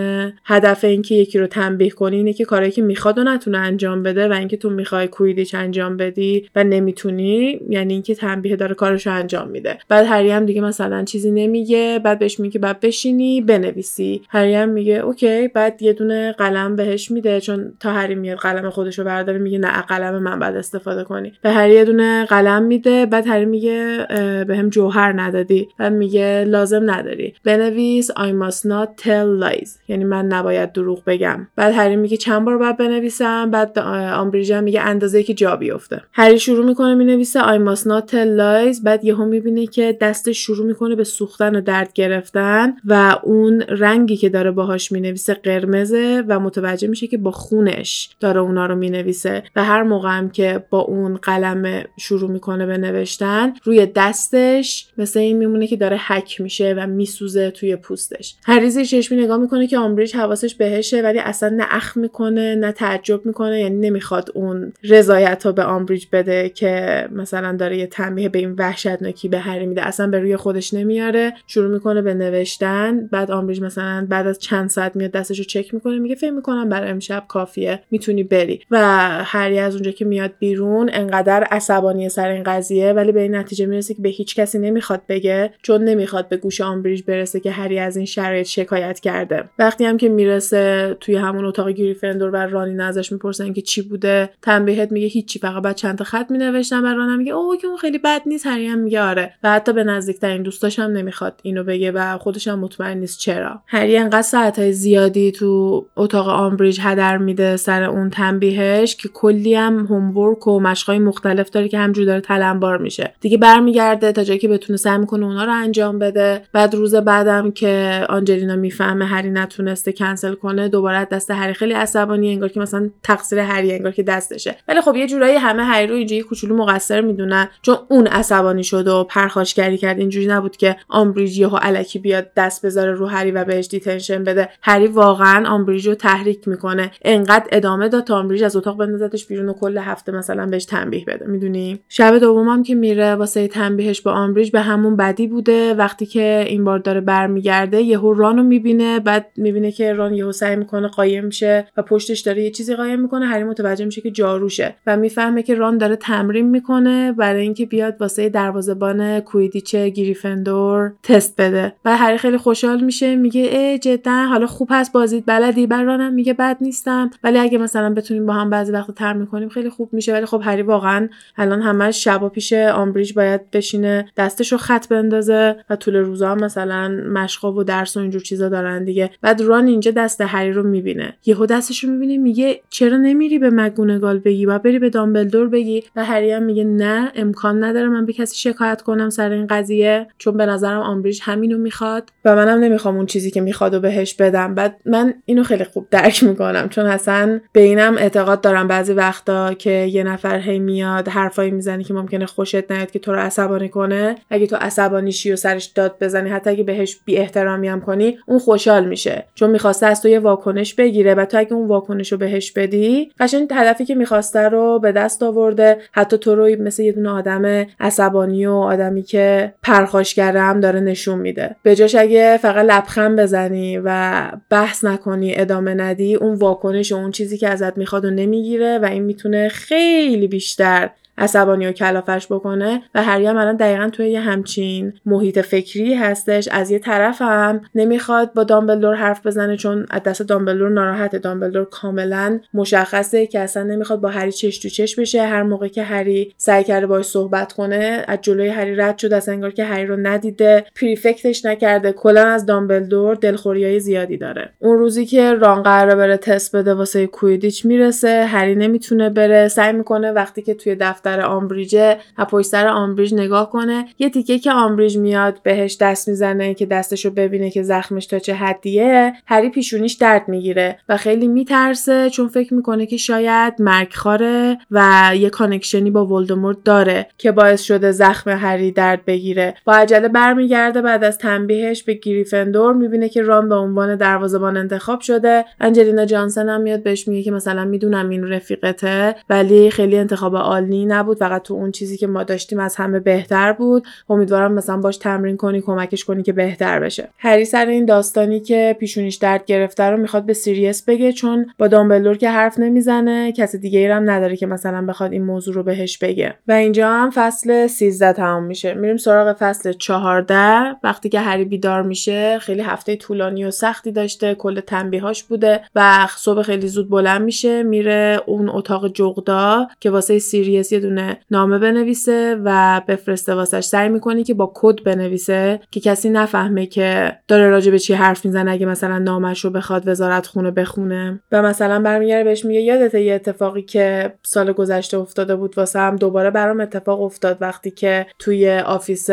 هدف اینکه یکی رو تنبیه کنی اینه که کاری که می‌خواد و نتونه انجام بده و اینکه تو می‌خوای کویدیچ انجام بدی و نمی‌تونی یعنی اینکه تنبیه داره کارشو انجام میده. بعد هری هم دیگه مثلا چیزی نمیگه بعد بهش میگه باید بشینی بنویسی. هری هم میگه OK بعد یه دونه قلم بهش میده چون تا هری میاد قلم خودشو برداره میگه نه قلم من بعد استفاده کنی. به هری یه دونه قلم میده بعد هری میگه به هم جوهر ندادی. بعد میگه لازم نداری. بنویس I must not tell lies. یعنی من نباید دروغ بگم. بعد هری میگه چند بار باید بنویسم؟ بعد آمبریج میگه اندازه که جا بیفته. هری شروع می‌کنه می‌نویسه I must not tell lies. بعد یهو می‌بینه که دستش شروع می‌کنه به سوختن و درد گرفتن و اون رنگی که داره باهاش می‌نویسه قرمزه و متوجه میشه که با خونش داره اونا رو می‌نویسه. و هر موقع هم که با اون قلم شروع می‌کنه به نوشتن روی دستش مثل این میمونه که داره حک تاریک میشه و میسوزه توی پوستش. زیرچشمی نگاه می‌کنه که آمبریج حواسش بهشه ولی اصلا نه آخ می‌کنه نه تعجب می‌کنه یعنی نمی‌خواد اون رضایت رو به آمبریج بده که مثلا داره یه تنبیه به این وحشتناکی به هری میده. اصلا به روی خودش نمیاره. شروع می‌کنه به نوشتن. بعد آمبریج مثلا بعد از چند ساعت میاد دستش رو چک می‌کنه میگه فکر می‌کنم برای امشب کافیه. می‌تونی بری. و هری از اونجا که میاد بیرون انقدر عصبانیه سر این قضیه ولی به این نتیجه می‌رسه که به هیچ کسی نمی‌خواد بگه چون نمی‌خواد به گوش آمبریج برسه که هری از این شرایط شکایت کرده. وقتی هم که می‌رسه توی همون اتاق گریفندور و ران اینا ازش می‌پرسن که چی بوده تنبیهت میگه هیچی فقط باید چند تا خط مینوشتم و رانم میگه اوه که اون خیلی بد نیست هری هم میگه آره. و حتی به نزدیکترین دوستاش هم نمی‌خواد اینو بگه و خودش هم مطمئن نیست چرا. هری انقدر ساعتهای زیادی تو اتاق آمبریج هدر میده سر اون تنبیهش که کلی هم homework و مشقای مختلف داره که همینجور داره تلمبار میشه. دیگه برمیگرده تا جایی که بتونه سعی می‌کنه اونا رو انجام بده. بعد روز بعدم که آنجلینا می‌فهمه هری نتونسته کنسل کنه دوباره از دست هری خیلی عصبانی انگار که مثلا تقصیر هریه انگار که دستشه. ولی خب یه جورایی همه هری رو اینجوری کوچولو مقصر می‌دونن چون اون عصبانی شد و پرخاشگری کرد. اینجوری نبود که آمبریج یهو الکی بیاد دست بذاره رو هری و بهش detention بده. هری واقعا آمبریج رو تحریک می‌کنه. انقدر ادامه داد تا آمبریج از اتاق بندازتش بیرون و کل هفته مثلا بهش تنبیه بده. می‌دونی؟ شب دومم که میره واسه تنبیهش با آمبریج به همون بدی بوده. وقتی که این بار داره برمیگرده یهو رانو می‌بینه بعد می‌بینه که ران یهو سعی می‌کنه قایم شه و پشتش داره یه چیزی قایم می‌کنه. هری متوجه میشه که جاروشه و می‌فهمه که ران داره تمرین می‌کنه برای اینکه بیاد واسه دروازه‌بان کویدیچ گریفندور تست بده. و هری خیلی خوشحال میشه میگه ای جدا حالا خوب هست بازیت بلدی؟ بر رانم میگه بد نیستم. ولی اگه مثلا بتونیم با هم بعضی وقت تمرین کنیم خیلی خوب میشه. ولی خب هری واقعا الان همش شبا پیش آمبریج باید بشینه دستشو خط بندازه و طول روزا هم مثلا مشقا و درس و اینجور چیزا دارن دیگه. بعد ران اینجا دست هری رو می‌بینه. یهو دستشو می‌بینه میگه چرا نمیری به مگونگال بگی؟ و بری به دامبلدور بگی. و هری هم میگه نه امکان نداره من به کسی شکایت کنم سر این قضیه چون به نظرم آمبریج همینو می‌خواد. و منم نمی‌خوام اون چیزی که می‌خواد و بهش بدم. بعد من اینو خیلی خوب درک می‌کنم چون اصلا به اینم اعتقاد دارم. بعضی وقتا که یه نفر هی میاد حرفایی می‌زنی که ممکنه خوشت نیاد که تو رو عصبانی کنه. اگه تو عصبانی شی و سرش داد بزنی حتی اگه بهش بی احترامی هم کنی اون خوشحال میشه. چون می‌خواسته از تو یه واکنش بگیره و تو اگه اون واکنش رو بهش بدی قشنگ هدفی که می‌خواسته رو به دست آورده. حتی تو رو مثل یه دونه آدم عصبانی و آدمی که پرخاشگره هم داره نشون میده. به جاش اگه فقط لبخند بزنی و بحث نکنی ادامه ندی اون واکنش و اون چیزی که ازت می‌خواد و نمی‌گیره و این می‌تونه خیلی بیشتر عصبانی و کلافش بکنه. و هری هم الان دقیقا توی یه همچین محیط فکری هستش. از یه طرف هم نمی‌خواد با دامبلدور حرف بزنه چون از دست دامبلدور ناراحته. دامبلدور کاملا مشخصه که اصلا نمی‌خواد با هری چش تو چش بشه. هر موقع که هری سعی کرده باش صحبت کنه از جلوی هری رد شد. از انگار که هری رو ندیده پریفکتش نکرده. کلا از دامبلدور دلخوریای زیادی داره. اون روزی که ران قراره بره تست بده واسه کویدیچ می‌رسه. هری نمی‌تونه بره. سعی می‌کنه وقتی که توی دفتر دفتر آمبریجه و پشت سر آمبریج نگاه کنه یه تیکه که آمبریج میاد بهش دست می‌زنه که دستشو ببینه که زخمش تا چه حدیه هری پیشونیش درد می‌گیره و خیلی میترسه چون فکر می‌کنه که شاید مرگخواره و یه connection ی با ولدمورت داره که باعث شده زخم هری درد بگیره. با عجله برمیگرده بعد از تنبیهش به گریفندور می‌بینه که ران به عنوان دروازه‌بان انتخاب شده. انجلینا جانسن هم میاد بهش میگه که مثلا می‌دونم این رفیقته ولی خیلی انتخاب عالی نبود. فقط تو اون چیزی که ما داشتیم از همه بهتر بود. امیدوارم مثلا باش تمرین کنی کمکش کنی که بهتر بشه. هری سر این داستانی که پیشونیش درد گرفته رو می‌خواد به سیریس بگه چون با دامبلدور که حرف نمی‌زنه کسی دیگه ای هم نداره که مثلا بخواد این موضوع رو بهش بگه. و اینجا هم فصل 13 تمام میشه. میریم سراغ فصل 14 وقتی که هری بیدار میشه خیلی هفته طولانی و سختی داشته کل تنبیهاش بوده و صبح خیلی زود بلند میشه میره اون اتاق جغدا که واسه سیریس یه دونه نامه بنویسه و بفرسته واسش. سعی می‌کنه که با کد بنویسه که کسی نفهمه که داره راجع به چی حرف می‌زنه اگه مثلا نامش رو بخواد وزارت خونه بخونه. و مثلا برمیگرده بهش میگه یادت یه اتفاقی که سال گذشته افتاده بود واسم؟ دوباره برام اتفاق افتاد وقتی که توی office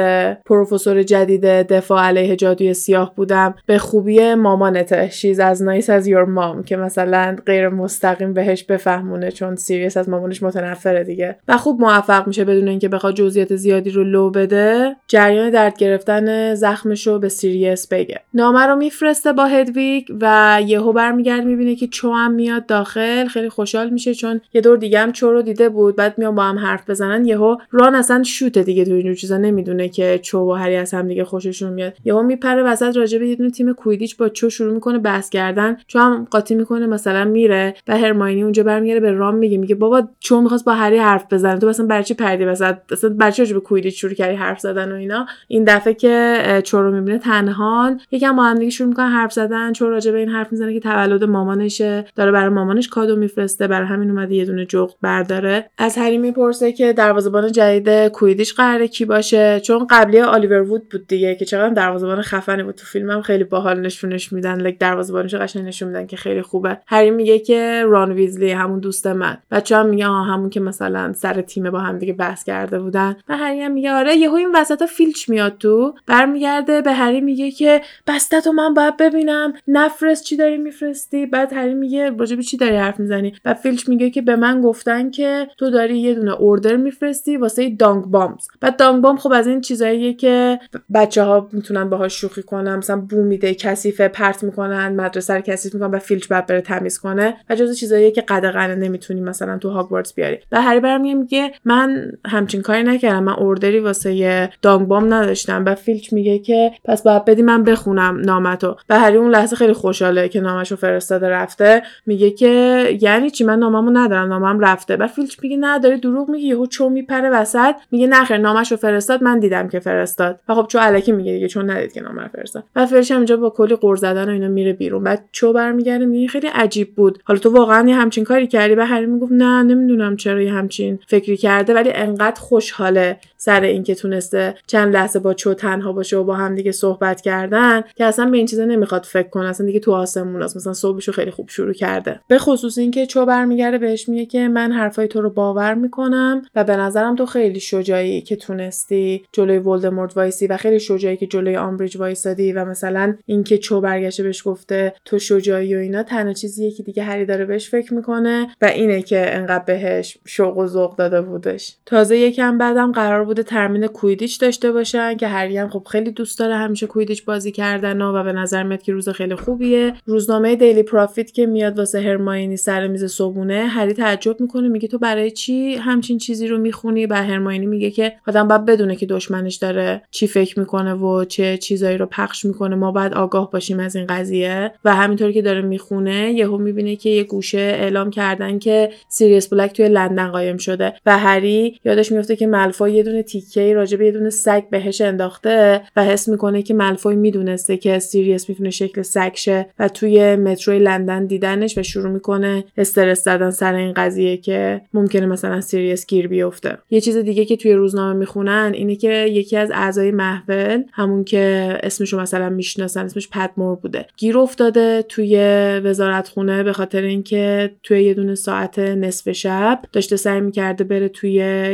پروفسور جدید دفاع علیه جادوی سیاه بودم. به خوبی مامانته. She's as nice as your mum که مثلا غیر مستقیم بهش بفهمونه چون سیریس از مامانش متنفره دیگه. و خوب موفق میشه بدون اینکه بخواد جزئیات زیادی رو لو بده جریان درد گرفتن زخمش رو به سیریس بگه. نامه رو میفرسته با هدویگ و یهو برمیگرده می‌بینه که چو هم میاد داخل. خیلی خوشحال میشه چون یه دور دیگه هم چو رو دیده بود. بعد میان با هم حرف بزنن. یهو ران اصلا شوته دیگه تو اینجور چیزا نمی‌دونه که چو و هری از هم دیگه خوششون میاد. یهو میپره وسط راجع به یه دونه تیم کویدیچ با چو شروع می‌کنه بحث کردن. چو هم قاطی می‌کنه مثلا میره و هرماینی اونجا برمیگره به رام میگه میگه بابا چو می‌خواست با هری حرف بزنه. تو مثلا برچی پردی وسط؟ اصلا برچی به کویدیچ شروع کردی حرف زدن و اینا؟ این دفعه که چو رو می‌بینه تنها یکم با هم دیگه شروع می‌کنه حرف زدن. چو راجع به این حرف می‌زنه که تولد مامانشه. داره برای مامانش کادو میفرسته. برای همین اومده یه دونه جغد برداره. از هری می‌پرسه که دروازه‌بان جدید کویدیش قراره کی باشه؟ چون قبلی آلیور وود بود دیگه که چقدر دروازه‌بان خفنی بود. تو فیلمم خیلی باحال نشونش میدن. لک دروازه‌بانش قشنگ نشون میدن که خیلی خوبه. هری میگه که ران ویزلی همون دوست من. بچه هم میگه همون که مثلا سر تیم با هم دیگه بحث کرده بودن و هری هم میگه آره یهو این وسطا فیلچ میاد تو برمیگرده به هری میگه که بسته‌تو من باید ببینم نفرست چی داری میفرستی؟ بعد هری میگه راجب چی داری حرف می‌زنی؟ و فیلچ میگه که به من گفتن که تو داری یه دونه order میفرستی واسه dungbombs. بعد dungbomb خب از این چیزاییه که بچه ها می‌تونن باهاش شوخی کنن مثلا بو میده کثیفه پرت می‌کنن مدرسه رو کثیف می‌کنن و فیلچ باید بره تمیز کنه. و جز چیزاییه که قدغنه نمی‌تونی مثلا تو هاگوارتس بیاری. و هری برام میگه من همچین کاری نکردم من order ی واسه dungbomb نداشتم و فیلچ میگه که پس باید بدی من بخونم نامتو. و هری اون لحظه خیلی خوشحاله که نامشو فرستاده رفته. میگه که یعنی چی؟ من ناممو ندارم نامم رفته. و فیلچ میگه نه دروغ میگی یهو چو میپره وسط. میگه نخیر نامشو فرستاد من دیدم که فرستاد. و خب چو الکی میگه دیگه چون ندید که نامه فرستاد. و فیلچ اینجا با کلی غر زدن و اینا میره بیرون. بعد چو برمیگرده میگه خیلی عجیب بود. حالا تو واقعا یه همچین کاری کردی؟ و هری می‌گفت نه نمی‌دونم چرا یه همچین فکری کرده ولی انقدر خوشحاله سر اینکه تونسته چند لحظه با چو تنها باشه و با هم دیگه صحبت کردن که اصلا به این چیزا نمی‌خواد فکر کنه. اصلا دیگه تو آسموناست مثلا صبحشو خیلی خوب شروع کرده. به خصوص اینکه چو برمیگرده بهش میگه که من حرفای تو رو باور می‌کنم و به نظرم تو خیلی شجاعی که تونستی جلوی ولدمورت وایسی و خیلی شجاعی که جلوی آمبریج وایسادی و مثلا اینکه چو برگشته بهش گفته تو شجاعی و اینا تنها چیزیه که دیگه هری داره بهش فکر می‌کنه و اینه که انقدر بهش شوق و ذوق داده بودش. تازه یکم بعدم قرار بوده تمرین کویدیچ داشته باشن که هری هم خب خیلی دوست داره همیشه کویدیچ بازی کردن و, به نظر میاد که روز خیلی خوبیه. روزنامه Daily Prophet که میاد واسه هرماینی سر میز صبونه هری تعجب می‌کنه میگه تو برای چی همچین چیزی رو می‌خونی؟ و هرماینی میگه که آدم باید بدونه که دشمنش داره چی فکر می‌کنه و چه چیزایی رو پخش می‌کنه. ما باید آگاه باشیم از این قضیه. و همینطوری که داره می‌خونه یهو می‌بینه که یه گوشه اعلام کردن که سیریس بلک توی لندن قایم شده. و هری یادش میفته که ملفوی یه دونه تیکه راجع به یه دونه سگ بهش انداخته و حس می‌کنه که ملفوی می‌دونسته که سیریس می‌تونه شکل سگ شه و توی متروی لندن دیدنش و شروع می‌کنه استرس زدن سر این قضیه که ممکنه مثلا سیریس گیر بیفته. یه چیز دیگه که توی روزنامه می‌خونن اینه که یکی از اعضای محفل همون که اسمشو مثلا می‌شناسن اسمش پادمور بوده. گیر افتاده توی وزارت خونه به خاطر اینکه توی یه دونه ساعت نصف شب داشته سعی می‌کرده بره توی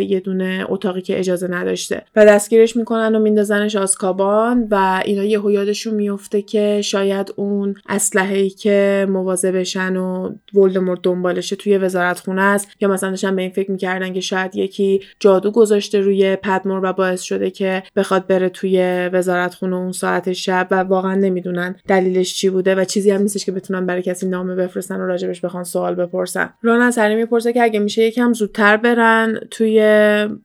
یه دونه اتاقی که اجازه نداشته و دستگیرش می‌کنن و میندازنش آسکابان و اینا یهو یادشون میفته که شاید اون اسلحه‌ای که مواظبشن و ولدمورت دنبالشه توی وزارت خونه است. یا مثلا داشتن به این فکر می‌کردن که شاید یکی جادو گذاشته روی پدمور و باعث شده که بخواد بره توی وزارت خونه اون ساعت شب و واقعا نمی‌دونن دلیلش چی بوده و چیزی هم نیستش که بتونن برای کسی نامه بفرستن و راجبش بخوان سوال بپرسن. ران از هری می‌پرسه که اگه میشه یکم زودتر برن توی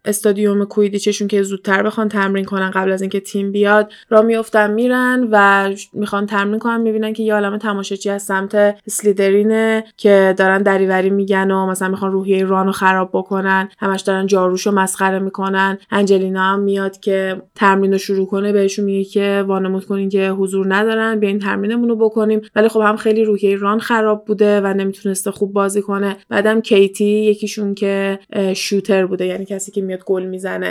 استادیوم کویدیچشون که زودتر بخوان تمرین کنن قبل از اینکه تیم بیاد. را میفتن میرن و می‌خوان تمرین کنن می‌بینن که یه عالمه تماشاچی از سمت سلیدرینه که دارن دریوری میگن و مثلا می‌خوان روحیه رانو خراب بکنن. همش دارن جاروشو مسخره می‌کنن. انجلینا هم میاد که تمرین رو شروع کنه بهشون میگه که وانمود کنین که حضور ندارن بیاین تمرینمون رو بکنیم. ولی خب هم خیلی روحیه ران خراب بوده و نمی‌تونسته خوب بازی کنه. بعدم کیتی یکیشون که شوتر بوده یعنی کسی که میاد گل می‌زنه.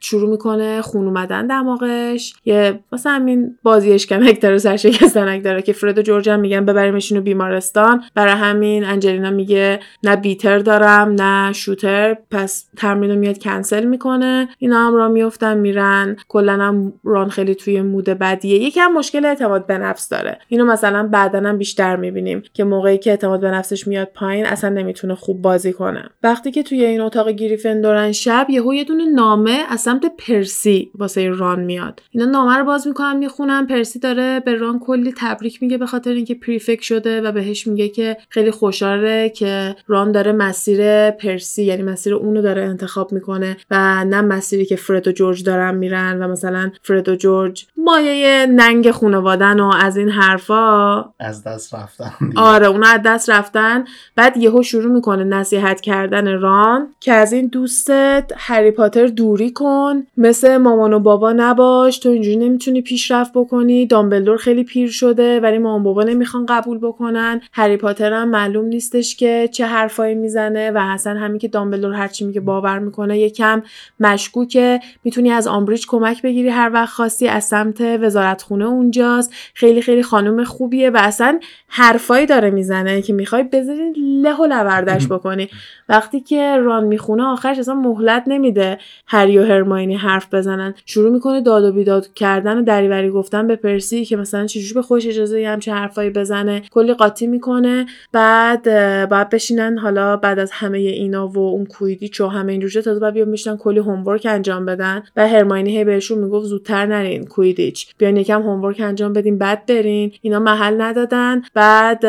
شروع می‌کنه خون اومدن دماغش یه مثلا همین بازی اشکنک داره سرشکستنک داره که فرد و جورج هم میگن ببریمشون بیمارستان. برای همین انجلینا میگه نه بیتر دارم نه شوتر. پس تمرین میاد کنسل می‌کنه. اینا هم را میفتن میرن. کلا هم ران خیلی توی مود بدیه. یکم مشکل اعتماد به نفس داره. اینو مثلا بعدا هم بیشتر می‌بینیم که موقعی که اعتماد به نفسش میاد پایین اصلا نمی‌تونه خوب بازی کنه. وقتی که توی این اتاق گریفندورن شب یهو یه دونه نامه از سمت پرسی واسه ران میاد. اینا نامه رو باز می‌کنم می‌خونم پرسی داره به ران کلی تبریک میگه به خاطر اینکه پریفکت شده و بهش میگه که خیلی خوشحاله که ران داره مسیر پرسی یعنی مسیر اونو داره انتخاب می‌کنه و نه مسیری که فرد و جورج دارن میرن و مثلا فرد و جورج مایه ننگ خانوادن و از این حرفا. از دست رفتن آره اونا از دست رفتن. بعد یهو شروع می‌کنه نصیحت کردن ران که از این دوستت هری پاتر دوری کن. مثل مامان و بابا نباش تو اینجوری نمی‌تونی پیشرفت بکنی. دامبلدور خیلی پیر شده ولی مامان بابا نمی‌خوان قبول بکنن. هری پاتر هم معلوم نیستش که چه حرفایی می‌زنه و حسن همین که دامبلدور هرچی میگه باور می‌کنه یکم مشکوکه. می‌تونی از آمبریج کمک بگیری هر وقت خواستی از سمت وزارتخونه اونجاست. خیلی خیلی خانم خوبیه و اصلا حرفایی داره می‌زنه که می‌خوای بذاری له و لوردش بکنی. وقتی که ران می‌خونه آخرش اصلا مهلت نمیده. هری و هرماینی حرف بزنن. شروع می‌کنه داد و بیداد کردن و دریوری گفتن به پرسی که مثلا چجوری به خوش اجازه همچه حرفایی بزنه. کلی قاطی می‌کنه. بعد بعد بشینن. حالا بعد از همه اینا و اون کویدیچ و همه این تازه بیان میشنن کلی هومورک انجام بدن. و هرماینی هی بهشون می‌گفت زودتر نرین کویدیچ. بیان یکم هومورک انجام بدین بعد برین. اینا محل ندادن. بعد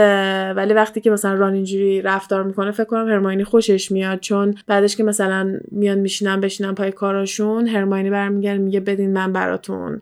ولی وقتی که مثلا ران اینجوری رفتار می‌کنه فکر کنم هرماینی خوشش میاد. چون بعدش که مثلا میان میشینن بشینن پای کاراشون هرماینی برمیگرده میگه بدین من براتون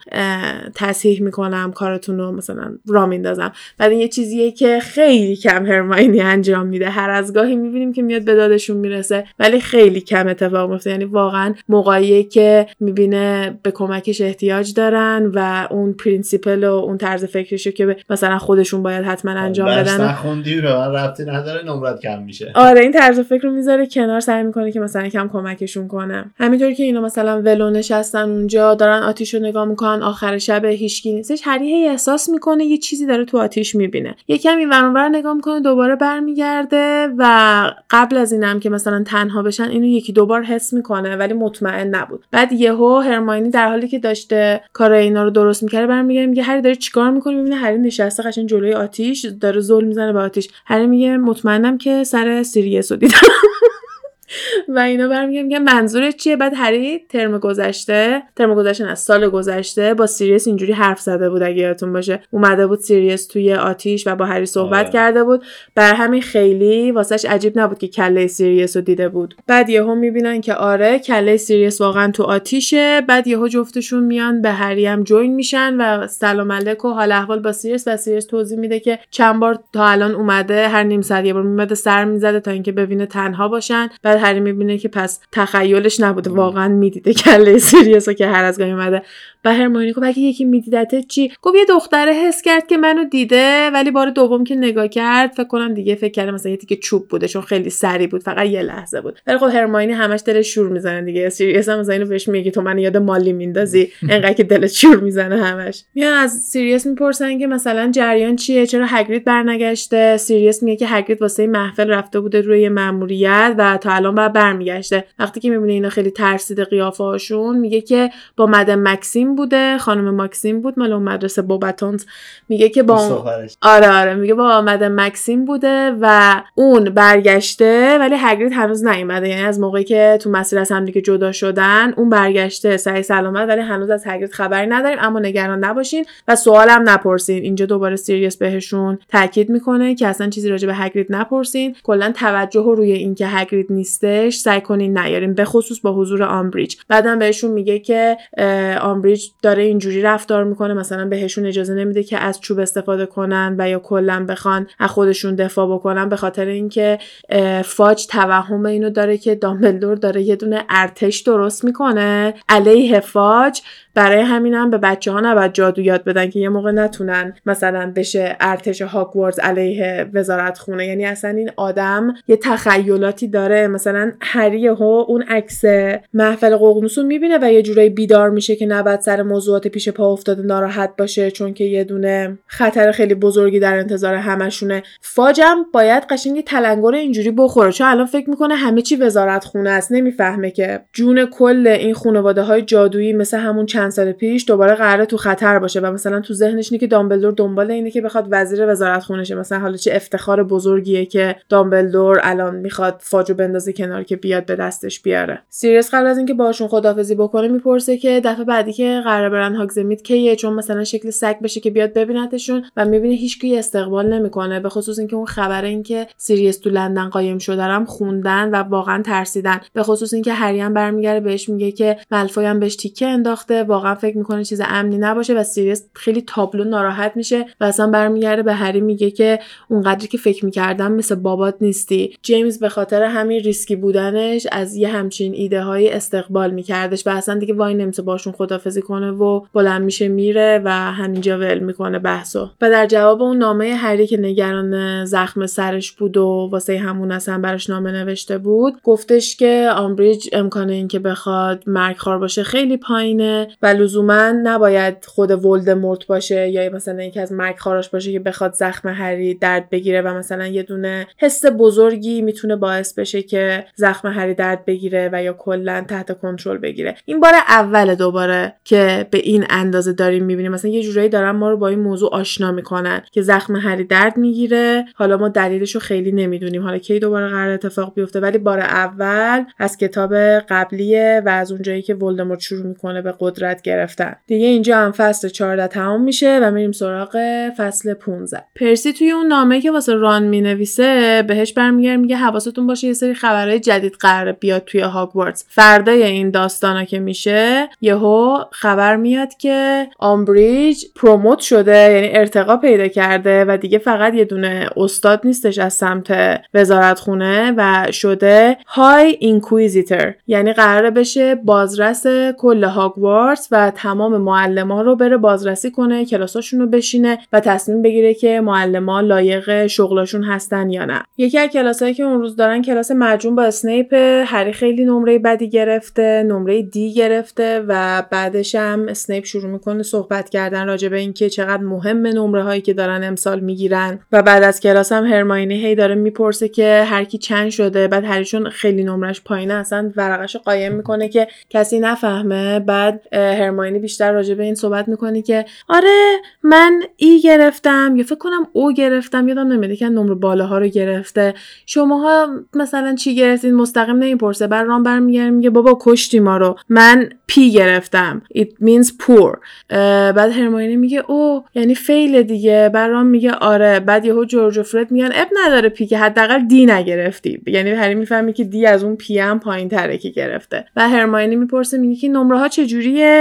تصحیح می‌کنم کارتون رو مثلا را میندازم. بعد این یه چیزیه که خیلی کم هرماینی انجام میده. هر از گاهی می‌بینیم که میاد به دادشون می‌رسه ولی خیلی کم اتفاق میفته یعنی واقعا موقعی که می‌بینه به کمکش احتیاج دارن و اون principle و اون طرز فکرشو که مثلا خودشون باید حتما انجام بدن. نخوندی رو ربطی نداره نمرت کم میشه. آره این طرز فکر رو می‌ذاره کنار سعی می‌کنه که مثلا کم کمکشون کنه. همینطوری که اینا مثلا ولو نشستن اونجا دارن آتیش رو نگاه می‌کنن آخر شب هیچکی نیستش. هری هی احساس می‌کنه یه چیزی داره تو آتیش می‌بینه. یکم این ور نگاه می‌کنه دوباره برمیگرده و قبل از اینم که مثلا تنها بشن اینو یکی دوبار حس می‌کنه ولی مطمئن نبود. بعد یهو هرماینی در حالی که داشته کار اینا رو درست می‌کرده برمیگرده میگه هری داره چیکار می‌کنه؟ می‌بینه هری نشسته قشنگ جلوی آتیش داره زل می‌زنه به آتیش. هری میگه مطمئنم که سر سیریس رو دیدم. و اینا برمیگردن میگن منظورت چیه؟ بعد هری ترم گذشته ترم گذشته از سال گذشته با سیریس اینجوری حرف زده بود اگه یادتون باشه. اومده بود سیریس توی آتیش و با هری صحبت آه. کرده بود. بر همین خیلی واسهش عجیب نبود که کله سیریس رو دیده بود. بعد یهو می‌بینن که آره کله سیریس واقعا تو آتیشه. بعد یهو جفتشون میان به هری هم join میشن و سلام علیک و حال احوال با سیریس و سیریس توضیح میده که چند بار تا الان اومده هر نیم ساعت یه بار میومده سر می‌زده تا اینکه ببینه تنها باشن. بعد هری می‌بینه که پس تخیلش نبوده. واقعا می‌دیده کله سیریوسو که هر از گاهی اومده. و هرماینی گفت اگه یکی میدیدته چی؟ گفت یه دختره حس کرد که منو دیده ولی بار دوم که نگاه کرد فکر کنم دیگه فکر کرده مثلا یه تیکه چوب بوده چون خیلی سری بود فقط یه لحظه بود. ولی خب هرماینی همش دلش شور می‌زنه دیگه. سیریوس هم مثلا اینو بهش میگه تو من یاد مالی میندازی. انقدر که دلت شور می‌زنه همش. میان از سیریوس می‌پرسن که مثلا جریان چیه؟ چرا هگرید برنگشته؟ سیریوس میگه که هگرید واسه محفل رفته بوده روی ماموریت و تا الان بعد برمیگشته. وقتی که می‌بینه اینا خیلی ترسیده قیافه هاشون میگه که با مدام مکسیم بوده خانم ماکسیم بود مال اون مدرسه بوباتونز میگه که با آره آره میگه با مدام مکسیم بوده و اون برگشته ولی هگرید هنوز نیومده. یعنی از موقعی که تو مسیر از هم دیگه جدا شدن اون برگشته سعی سلامت ولی هنوز از هگرید خبری نداریم. اما نگران نباشین و سوالم نپرسین. اینجا دوباره سیریس بهشون تاکید می‌کنه که اصلا چیزی راجع به هگرید نپرسین. کلا توجه روی اینکه هگرید نیستش سعی کنین نیارین به خصوص با حضور آمبریج. بعدم بهشون میگه که آمبریج داره اینجوری رفتار می‌کنه مثلا بهشون اجازه نمیده که از چوب استفاده کنن و یا کلا بخوان از خودشون دفاع بکنن به خاطر اینکه فاج توهم اینو داره که دامبلدور داره یه دونه ارتش درست می‌کنه. علیه فاج برای همینم به بچه ها نباید جادو یاد بدن که یه موقع نتونن مثلا بشه ارتش هاگوارز علیه وزارت خونه یعنی اصلا این آدم یه تخیلاتی داره. مثلا هری ها اون عکس محفل ققنوس رو می‌بینه و یه جورایی بیدار میشه که نباید سر موضوعات پیش پا افتاده ناراحت باشه چون که یه دونه خطر خیلی بزرگی در انتظار همشونه. فاجم باید قشنگ تلنگر اینجوری بخوره. چون الان فکر می‌کنه همه چی وزارت خونه است. نمی‌فهمه که جون کل این خانواده های جادویی مثل همون سال پیش دوباره قراره تو خطر باشه و مثلا تو ذهنش اینه که دامبلدور دنبال اینه که بخواد وزیر وزارت خونه شه مثلا حالا چه افتخار بزرگیه که دامبلدور الان می‌خواد فاجو بندازه کنار که بیاد به دستش بیاره. سیریس قبل از اینکه باشون خدافظی بکنه می‌پرسه که دفعه بعدی که قراره برن هاگزمید کیه؟ چون مثلا شکل سگ بشه که بیاد ببینتشون و می‌بینه هیچکی استقبال نمی‌کنه. به خصوص اینکه اون خبر اینکه سیریس تو لندن قایم شده هم خوندن و واقعا ترسیدن. به خصوص اینکه هری هم برمیگرده بهش میگه که ملفوی هم بهش تیکه انداخته واقعا فکر می‌کنه چیز امنی نباشه و سیریس خیلی تابلو ناراحت میشه و اصلا برمیگرده به هری میگه که اونقدری که فکر می‌کردم مثل بابات نیستی. جیمز به خاطر همین ریسکی بودنش از یه همچین ایده هایی استقبال میکردش و اصلا دیگه وای نمیسته باشون خدافظی کنه و بلند میشه میره و همینجا ول می‌کنه بحثو. و در جواب اون نامه هری که نگران زخم سرش بود و واسه همون اصلا براش نامه نوشته بود گفتش که آمبریج امکانه اینکه بخواد مرگ خوار باشه خیلی پایینه. و لزوما نباید خود ولدمورت باشه یا مثلا یکی از مرگ خاراش باشه که بخواد زخم هری درد بگیره و مثلا یه دونه حس بزرگی می‌تونه باعث بشه که زخم هری درد بگیره و یا کلا تحت کنترل بگیره. این بار اول دوباره که به این اندازه داریم می‌بینیم. مثلا یه جورایی دارن ما رو با این موضوع آشنا می‌کنن که زخم هری درد می‌گیره. حالا ما دلیلش رو خیلی نمی‌دونیم. حالا کی دوباره قرار اتفاق بیفته؟ ولی بار اول از کتاب قبلیه و از اونجایی که ولدمورت شروع می‌کنه به قدرت گرفتن. دیگه اینجا هم فصل 14 تمام میشه و میریم سراغ فصل 15 پرسی توی اون نامه که واسه ران می‌نویسه بهش برمیگرده میگه حواستون باشه یه سری خبرهای جدید قراره بیاد توی هاگوارتس فردای این داستانا که میشه یهو خبر میاد که آمبریج promote شده یعنی ارتقا پیدا کرده و دیگه فقط یه دونه استاد نیستش از سمت وزارت خونه و شده High Inquisitor یعنی قراره بشه بازرس کل هاگوارتس و تمام معلما رو بره بازرسی کنه کلاساشون رو بشینه و تصمیم بگیره که معلما لایق شغلاشون هستن یا نه. یکی از کلاسایی که اون روز دارن کلاس معجون با اسنیپ هری خیلی نمره بدی گرفته نمره دی گرفته و بعدش هم اسنیپ شروع می‌کنه صحبت کردن راجع به اینکه چقدر مهم نمره هایی که دارن امسال می‌گیرن. و بعد از کلاس هم هرماینی هی داره می‌پرسه که هر کی چند شده. بعد هریشون خیلی نمرش پایینه اصلا ورقش قایم می‌کنه که کسی نفهمه. بعد هرماینی بیشتر راجع به این صحبت می‌کنه که آره من ای گرفتم یا فکر کنم او گرفتم یادم نمیده که نمره بالاها رو گرفته. شماها مثلا چی گرفتین؟ مستقیم نمی‌پرسه. بعد ران برمیگره میگه بابا کشتی ما رو. من P گرفتم. It means poor. بعد هرماینی میگه O یعنی فیل دیگه. ران میگه آره. بعد یهو جورج و فرد میگن عیب نداره P که حداقل D نگرفتی. یعنی هری می‌فهمی که D از اون P هم پایین تره که گرفته. و هرماینی می‌پرسه میگه که نمره ها چجوریه؟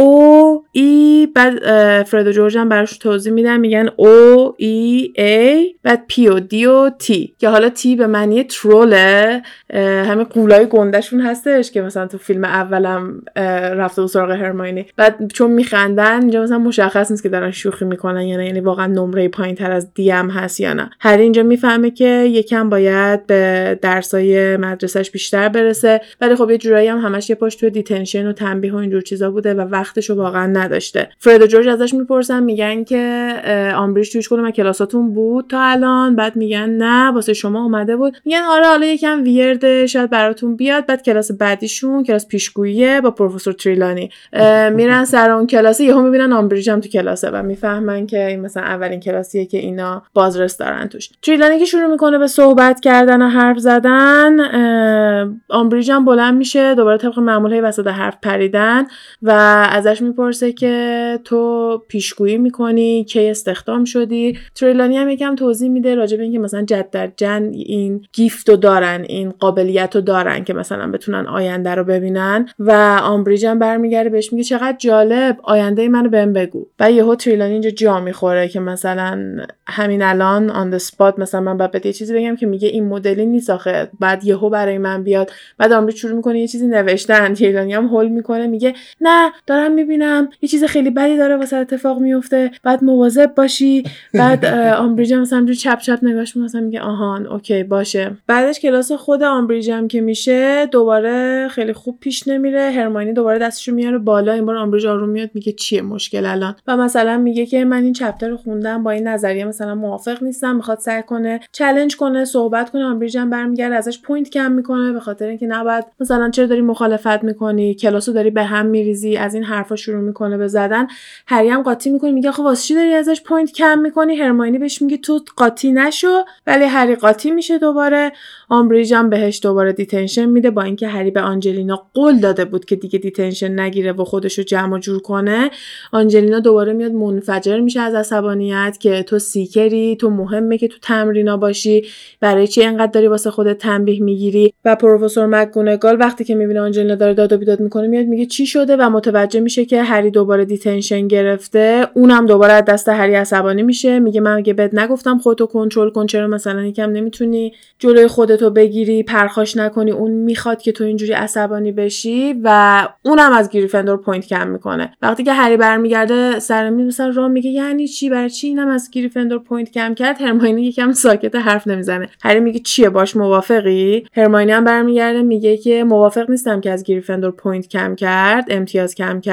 O E بعد فرد و جورج هم براش توضیح میدن میگن O E A بعد P و D و T که حالا T به معنی تروله همه قولای گندشون هستش که مثلا تو فیلم اولم رفته و سراغ هرماینی بعد چون میخندن اینجا مثلا مشخص نیست که دارن شوخی می‌کنن یا نه یعنی واقعا نمره پایین تر از D هم هست یا نه. هری اینجا می‌فهمه که یکم باید به درسای مدرسهش بیشتر برسه. ولی خب یه جورایی هم همش یه پاش تو detention و تنبیه و اینجور چیزا بوده و وقتشو واقعا نداشته. فرد جورج ازش می‌پرسن میگن که آمبریج توش کدوم کلاساتون بود تا الان؟ بعد میگن نه واسه شما اومده بود. میگن آره حالا یکم weird ه شاید براتون بیاد. بعد کلاس بعدیشون کلاس پیشگوییه با پروفسور تریلانی میرن سر اون کلاس. یهو می‌بینن آمبریج هم تو کلاسه و می‌فهمن که این مثلا اولین کلاسیه که اینا بازرس دارن توش. تریلانی که شروع می‌کنه به صحبت کردن و حرف زدن آمبریج هم بلند میشه دوباره طبق معمول وسط حرف پریدن و ازش می‌پرسه که تو پیشگویی می‌کنی کی استخدام شدی؟ تریلانی هم یکم توضیح میده راجع به اینکه مثلا جد در جد این gift رو دارن این قابلیت رو دارن که مثلا بتونن آینده رو ببینن و آمبریج هم برمیگرده بهش میگه چقدر جالب آینده منو بهم بگو. و یهو تریلانی اینجا جا می‌خوره که مثلا همین الان on the spot مثلا من بعد یه چیزی بگم که میگه این مدلی نیست آخه بعد یهو برای من بیاد. بعد آمبریج شروع می‌کنه یه چیزی نوشتن. تریلانی هم هول می‌کنه میگه نه دارم می‌بینم. یه چیز خیلی بدی داره واسه اتفاق میفته بعد مواظب باشی. بعد آمبریج هم مثلا چپ چپ نگاش مثلا میگه آهان okay باشه. بعدش کلاس خود آمبریج هم که میشه دوباره خیلی خوب پیش نمیره. هرماینی دوباره دستشو میاره بالا. این بار آمبریج آروم میاد میگه چیه مشکل الان؟ و مثلا میگه که من این chapter رو خوندم با این نظریه مثلا موافق نیستم می‌خواد سعی کنه challenge ش کنه صحبت کنه. آمبریج هم برمیگرده ازش point کم می‌کنه به خاطر اینکه نباید مثلا چرا داری مخالفت می‌کنی؟ کلاسو داری به هم میریزی از این حرفا شروع می‌کنه به زدن. هری هم قاطی می‌کنه میگه خب واسه چی داری ازش point کم می‌کنی؟ هرماینی بهش میگه تو قاطی نشو. ولی هری قاطی میشه دوباره. آمبریج هم بهش دوباره detention میده با اینکه هری به آنجلینا قول داده بود که دیگه detention نگیره و خودش رو جمع جور کنه. آنجلینا دوباره میاد منفجر میشه از عصبانیت که تو seeker ی تو مهمه که تو تمرینا باشی. برای چی انقدر داری واسه خودت تنبیه می‌گیری؟ و پروفسور مک‌گونگال وقتی که می‌بینه آنجلینا داره داد و بیداد می‌کنه میاد میگه چی شده؟ و متوجه میشه که هری دوباره detention گرفته. اونم دوباره از دست هری عصبانی میشه. میگه من اگه بهت نگفتم خودتو کنترل کن چرا مثلا یکم نمی‌تونی جلوی خودتو بگیری پرخاش نکنی اون می‌خواد که تو اینجوری عصبانی بشی و اونم از گریفندور point کم می‌کنه. وقتی که هری برمیگرده سر مثلا راه میگه یعنی چی؟ برای چی اینم از گریفندور point کم کرد؟ هرماینی یکم ساکت حرف نمی‌زنه. هری میگه چیه؟ باهاش موافقی؟ هرماینی هم برمیگرده میگه که موافق نیستم که از گریفندور پوینت کم کرد امتیاز کم کرد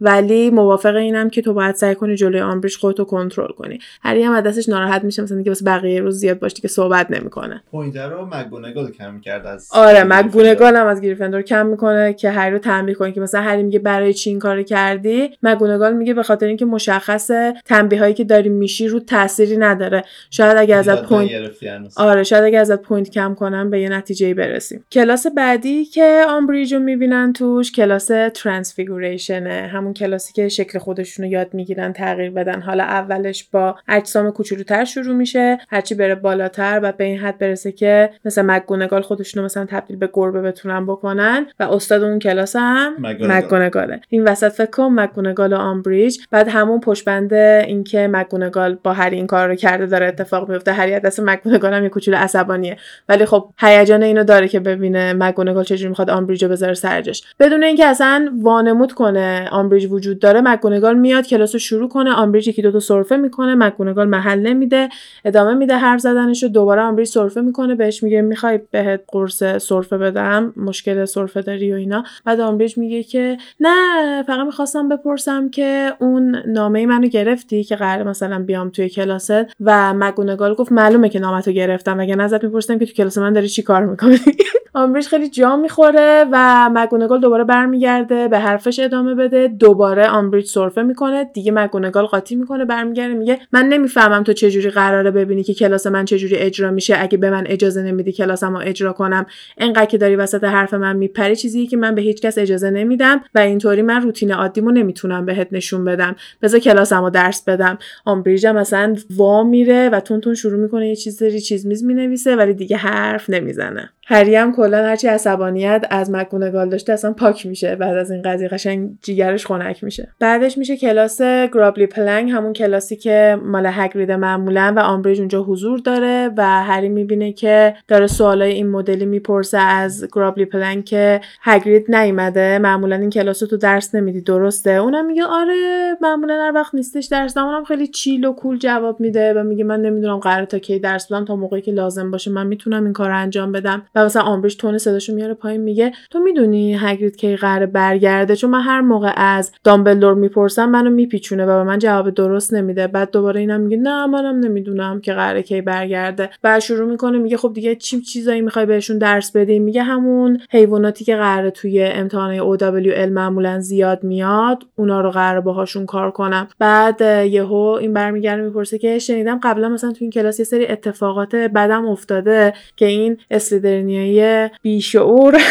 ولی موافق اینم که تو باید سعی کنی جلوی آمبریج خودتو کنترل کنی. هری هم از دستش ناراحت میشه مثلا که واسه بقیه روز زیاد باهاش دیگه صحبت نمی‌کنه. point رو مگونگال کم کرد از آره مگونگال هم از گریفندور کم می‌کنه که هری رو تنبیه کنه که مثلا هری میگه برای چی این کارو کردی؟ مگونگال میگه به خاطر اینکه مشخصه تنبیه هایی که داری میشی رو تأثیری نداره. شاید اگه ازت point آره شاید اگه ازت point کم کنم به یه نتیجه برسیم. کلاس بعدی که آمبریج رو می‌بینن توش کلاس transfiguration ه همون کلاسی که شکل خودشون رو یاد می‌گیرن تغییر بدن. حالا اولش با اجسام کوچولوتر شروع میشه. هرچی بره بالاتر و به این حد برسه که مثل مگونگال خودشون رو مثلا تبدیل به گربه بتونن بکنن و استاد اون کلاس هم مگونگاله این وسط فکر کن مگونگال و آمبریج. بعد همون پشت بند اینکه مگونگال با هری این کار رو کرده داره اتفاق میفته هری دست مگونگال هم یه کوچولو عصبانیه. ولی خب هیجان اینو داره که ببینه مگونگال چجوری می‌خواد آمبریج رو بذاره سرجاش بدون اینکه اصلا وانمود کنه آمبریج وجود داره مگونگال میاد کلاس رو شروع کنه آمبریج یکی دو سرفه می‌کنه مگونگال محل نمیده ادامه میده حرف زدنش رو دوباره آمبریج سرفه می‌کنه بهش میگه می‌خوای بهت قرص سرفه بدم مشکل سرفه داری و اینا. بعد آمبریج میگه که نه فقط می‌خواستم بپرسم که اون نامه منو گرفتی که قرار مثلا بیام توی کلاست؟ و مگونگال گفت معلومه که نامتو گرفتم اگه نه ازت میپرسیدم که تو کلاس من داری چی کار می‌کنی؟ آمبریج خیلی جا می‌خوره و مگونگال دوباره برمیگرده به حرفش ادامه بده دوباره آمبریج سرفه می‌کنه دیگه مگونگال قاطی می‌کنه برمیگرده میگه من نمی‌فهمم تو چجوری قراره ببینی که کلاس من چجوری اجرا میشه. اگه به من اجازه نمیدی کلاسمو اجرا کنم. انقدر که داری وسط حرف من میپری چیزی که من به هیچ کس اجازه نمیدم و اینطوری من روتین عادیمو نمی‌تونم بهت نشون بدم. بذار کلاسمو درس بدم. آمبریج هم مثلا وا میره و تند تند شروع می‌کنه یه چیزی چیز میز می‌نویسه ولی دیگه حرف نمی‌زنه. هری کلا هرچی عصبانیت از مکگونگال داشته اصلا پاک میشه بعد از این قضیه قشنگ جیگرش خنک میشه. بعدش میشه کلاس گرابلی پلنک همون کلاسی که مال هگرید معمولا و آمبریج اونجا حضور داره و هری می‌بینه که داره سوالای این مدلی می‌پرسه از گرابلی پلنگ که هگرید نیومده. معمولا این کلاس تو درس نمیدی درسته؟ اونم میگه آره معمولا هر وقت نیستش درس اونم خیلی چیل و کول جواب میده و میگه من نمی‌دونم قرار تا کی درس بدم تا موقعی که لازم باشه من می‌تونم این کار انجام بدم. و مثلا آمبریج تون صداشو میاره پایین میگه تو می‌دونی هگرید کی قرار برگرده؟ چون من هر موقع از دامبلدور می‌پرسم منو میپیچونه و به من جواب درست نمیده. بعد دوباره اینم میگه نه منم نمی‌دونم که قراره کی برگرده. بعد شروع می‌کنه میگه خب دیگه چی چیزایی می‌خوای بهشون درس بدی؟ میگه همون حیواناتی که قراره توی امتحانات OWL معمولا زیاد میاد اونا رو قراره باهاشون کار کنم. بعد یهو این برمیگرده می‌پرسه که شنیدم قبلا مثلا تو این کلاس یه سری اتفاقات بدم افتاده که این اسلیدرینیای بیشعور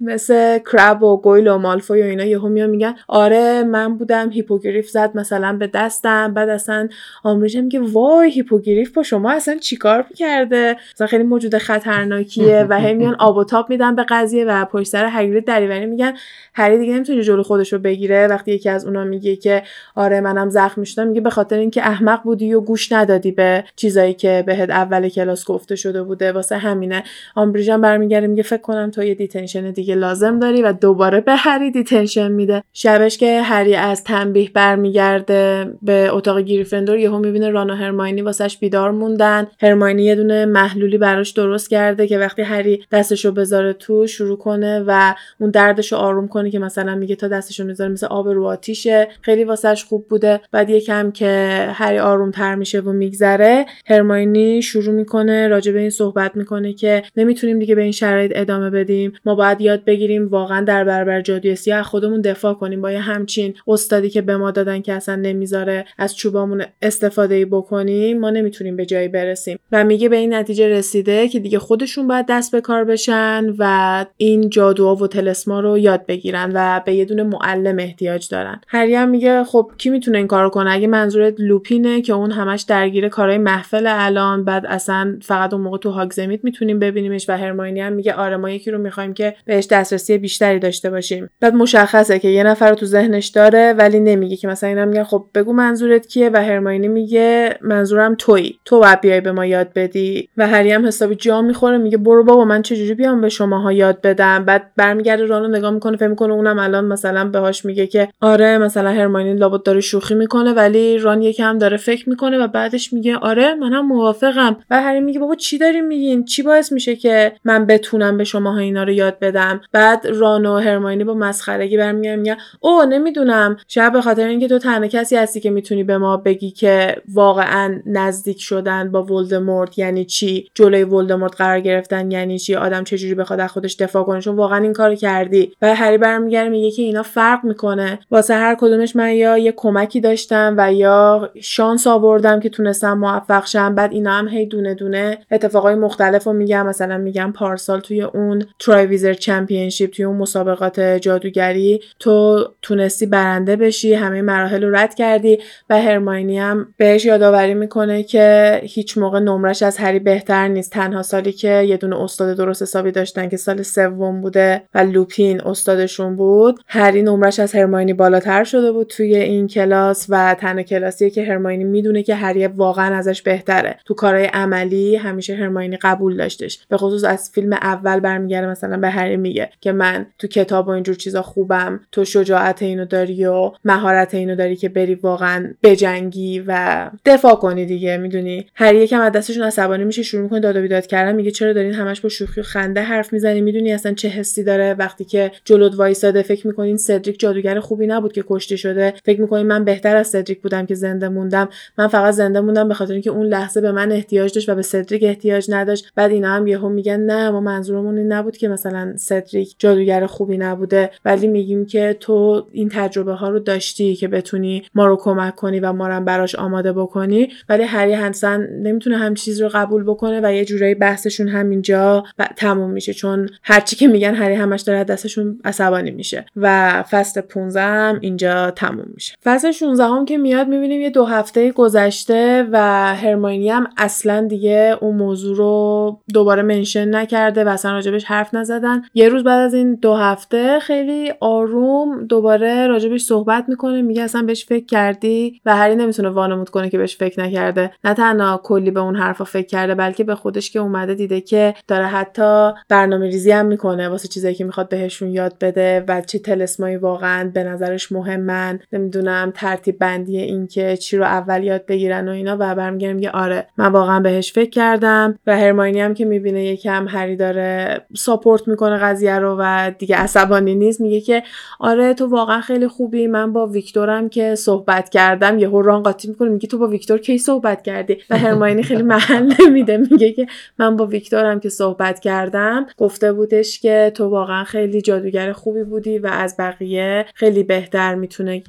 مثل کرب و گویل و مالفوی و اینا یهو میان میگن آره من بودم هیپوگریف زد مثلا به دستم بعد اصلا آمبریجه میگه وای هیپوگریف با شما اصلا چیکار می‌کرده؟ مثلا خیلی موجود خطرناکیه و هی میان آب و تاب میدن به قضیه و پشت سر هگرید دریوری میگن هری دیگه نمی‌تونه جلو خودش رو بگیره. وقتی یکی از اونا میگه که آره منم زخمی شدم میگه به خاطر اینکه احمق بودی و گوش ندادی به چیزایی که بهت اول کلاس گفته شده بوده. واسه همینه. آمبریج هم برمیگره میگه فکر کنم تو یه detention دیگه لازم داری و دوباره به هری detention میده. شبش که هری از تنبیه برمیگرده به اتاق گریفندور یهو می‌بینه ران و هرماینی واسش بیدار موندن. هرماینی یه دونه محلولی براش درست کرده که وقتی هری دستشو بذاره تو شروع کنه و اون دردشو آروم کنه که مثلا میگه تا دستشو می‌ذاره مثل آب رو آتیشه خیلی واسش خوب بوده. بعد یکم که هری آروم تر میشه و میگذره هرماینی شروع می‌کنه راجع به این صحبت می‌کنه که نمی‌تونیم دیگه به این شرایط ادامه بدیم. ما باید باید یاد بگیریم واقعا در برابر جادوی سیاه خودمون دفاع کنیم. با یه همچین استادی که به ما دادن که اصلا نمی‌ذاره از چوبامون استفاده بکنیم ما نمی‌تونیم به جایی برسیم. و میگه به این نتیجه رسیده که دیگه خودشون باید دست به کار بشن و این جادوها و تلسما رو یاد بگیرن و به یه دونه معلم احتیاج دارن. هری هم میگه خب کی می‌تونه این کارو کنه؟ اگه منظورت لوپینه که اون همش درگیر کارهای محفل الان بعد اصلا فقط اون موقع تو هاگزمیت می‌تونیم ببینیمش و هرماینی هم میگه آره ما یکی رو می‌خوایم که بهش دسترسی بیشتری داشته باشیم. بعد مشخصه که یه نفر رو تو ذهنش داره ولی نمیگه که مثلا اینا میگن خب بگو منظورت کیه؟ و هرماینی میگه منظورم تویی. تو باید بیای به ما یاد بدی. و هری هم حسابی جا می‌خوره میگه برو بابا من چجوری بیام به شماها یاد بدم؟ بعد برمیگرده رانو نگاه می‌کنه فکر می‌کنه اونم الان مثلا بهاش میگه که آره مثلا هرماینی لابد داره شوخی می‌کنه ولی ران یکم داره فکر می‌کنه و بعدش میگه آره منم موافقم. و هری میگه بابا چی داریم میگین؟ چی باعث میشه که من بتونم به شماها اینا رو یاد بدم؟ بعد ران و هرماینی با مسخرگی برمیگردن میگه او نمی‌دونم. شاید به خاطر اینکه تو تنها کسی هستی که می‌تونی به ما بگی که واقعا نزدیک شدن با ولدمورت یعنی چی؟ جلوی ولدمورت قرار گرفتن یعنی چی؟ آدم چجوری بخواد از خودش دفاع کنه؟ چون واقعا این کارو کردی. و هری برمیگره میگه که اینا فرق می‌کنه. واسه هر کدومش من یا یه کمکی داشتم و یا شانس آوردم که تونستم موفق شم. بعد اینا هم هی دونه دونه اتفاقای مختلف رو میگم مثلا میگم پارسال توی اون ترای چمپیونشیپ توی اون مسابقات جادوگری تو تونستی برنده بشی همه مراحل رو رد کردی و هرماینی هم بهش یادآوری می‌کنه که هیچ موقع نمرش از هری بهتر نیست. تنها سالی که یه دونه استاد درست حسابی داشتن که سال سوم بوده و لوپین استادشون بود هری نمرش از هرماینی بالاتر شده بود توی این کلاس و تنها کلاسیه که هرماینی می‌دونه که هری واقعا ازش بهتره. تو کارهای عملی همیشه هرماینی قبول داشتش. به خصوص از فیلم اول برمیگرده مثلا به هری میگه که من تو کتاب و اینجور چیزا خوبم تو شجاعت اینو داری و مهارت اینو داری که بری واقعا بجنگی و دفاع کنی دیگه می‌دونی؟ هری یکم از دستشون عصبانی میشه شروع می‌کنه داد و بیداد کردن میگه چرا دارین همش با شوخی و خنده حرف می‌زنی؟ می‌دونی اصلا چه حسی داره؟ وقتی که جلوت وایساده فکر می‌کنین سدریک جادوگر خوبی نبود که کشته شده فکر می‌کنین من بهتر از سدریک بودم که زنده موندم من فقط زنده موندم به خاطر اینکه اون لحظه به من احتیاج داشت و به سدریک احتیاج نداشت. بعد اینا هم یهو میگن نه ما منظورمون این نبود که مثلا سدریک جادوگر خوبی نبوده ولی میگیم که تو این تجربه ها رو داشتی که بتونی ما رو کمک کنی و ما رو براش آماده بکنی. ولی هری هنسن نمی‌تونه هم چیز رو قبول بکنه و یه جورایی بحثشون همینجا تموم میشه چون هرچی که میگن هری همش داره دستشون عصبانی میشه و فصل 15 هم اینجا تموم میشه. فصل 16 هم که میاد می‌بینیم یه دو هفته گذشته و هرماینی هم اصلا دیگه اون موضوع رو دوباره منشن نکرده و اصلا راجبش حرف نزدن. یه روز بعد از این دو هفته خیلی آروم دوباره راجبش صحبت می‌کنه میگه اصلا بهش فکر کردی؟ و هری نمی‌تونه وانمود کنه که بهش فکر نکرده. نه تنها کلی به اون حرفا فکر کرده بلکه به خودش که اومده دیده که داره حتی برنامه ریزی هم می‌کنه واسه چیزایی که می‌خواد بهشون یاد بده و چه تلسمایی واقعا به نظرش مهمن. نمی‌دونم ترتیب بندی این که چی رو اول یاد بگیرن و اینا. و برمیگره میگه آره من واقعا بهش فکر کردم. و هرماینی هم که می‌بینه یکم هری داره ساپورت می‌کنه قضیه رو و دیگه عصبانی نیست میگه که آره تو واقعا خیلی خوبی من با ویکتورم که صحبت کردم یهو ران قاطی می‌کنه میگه تو با ویکتور کی صحبت کردی؟ و هرماینی خیلی محل نمیده میگه که من با ویکتورم که صحبت کردم گفته بودش که تو واقعا خیلی جادوگر خوبی بودی و از بقیه خیلی بهتر می‌تونه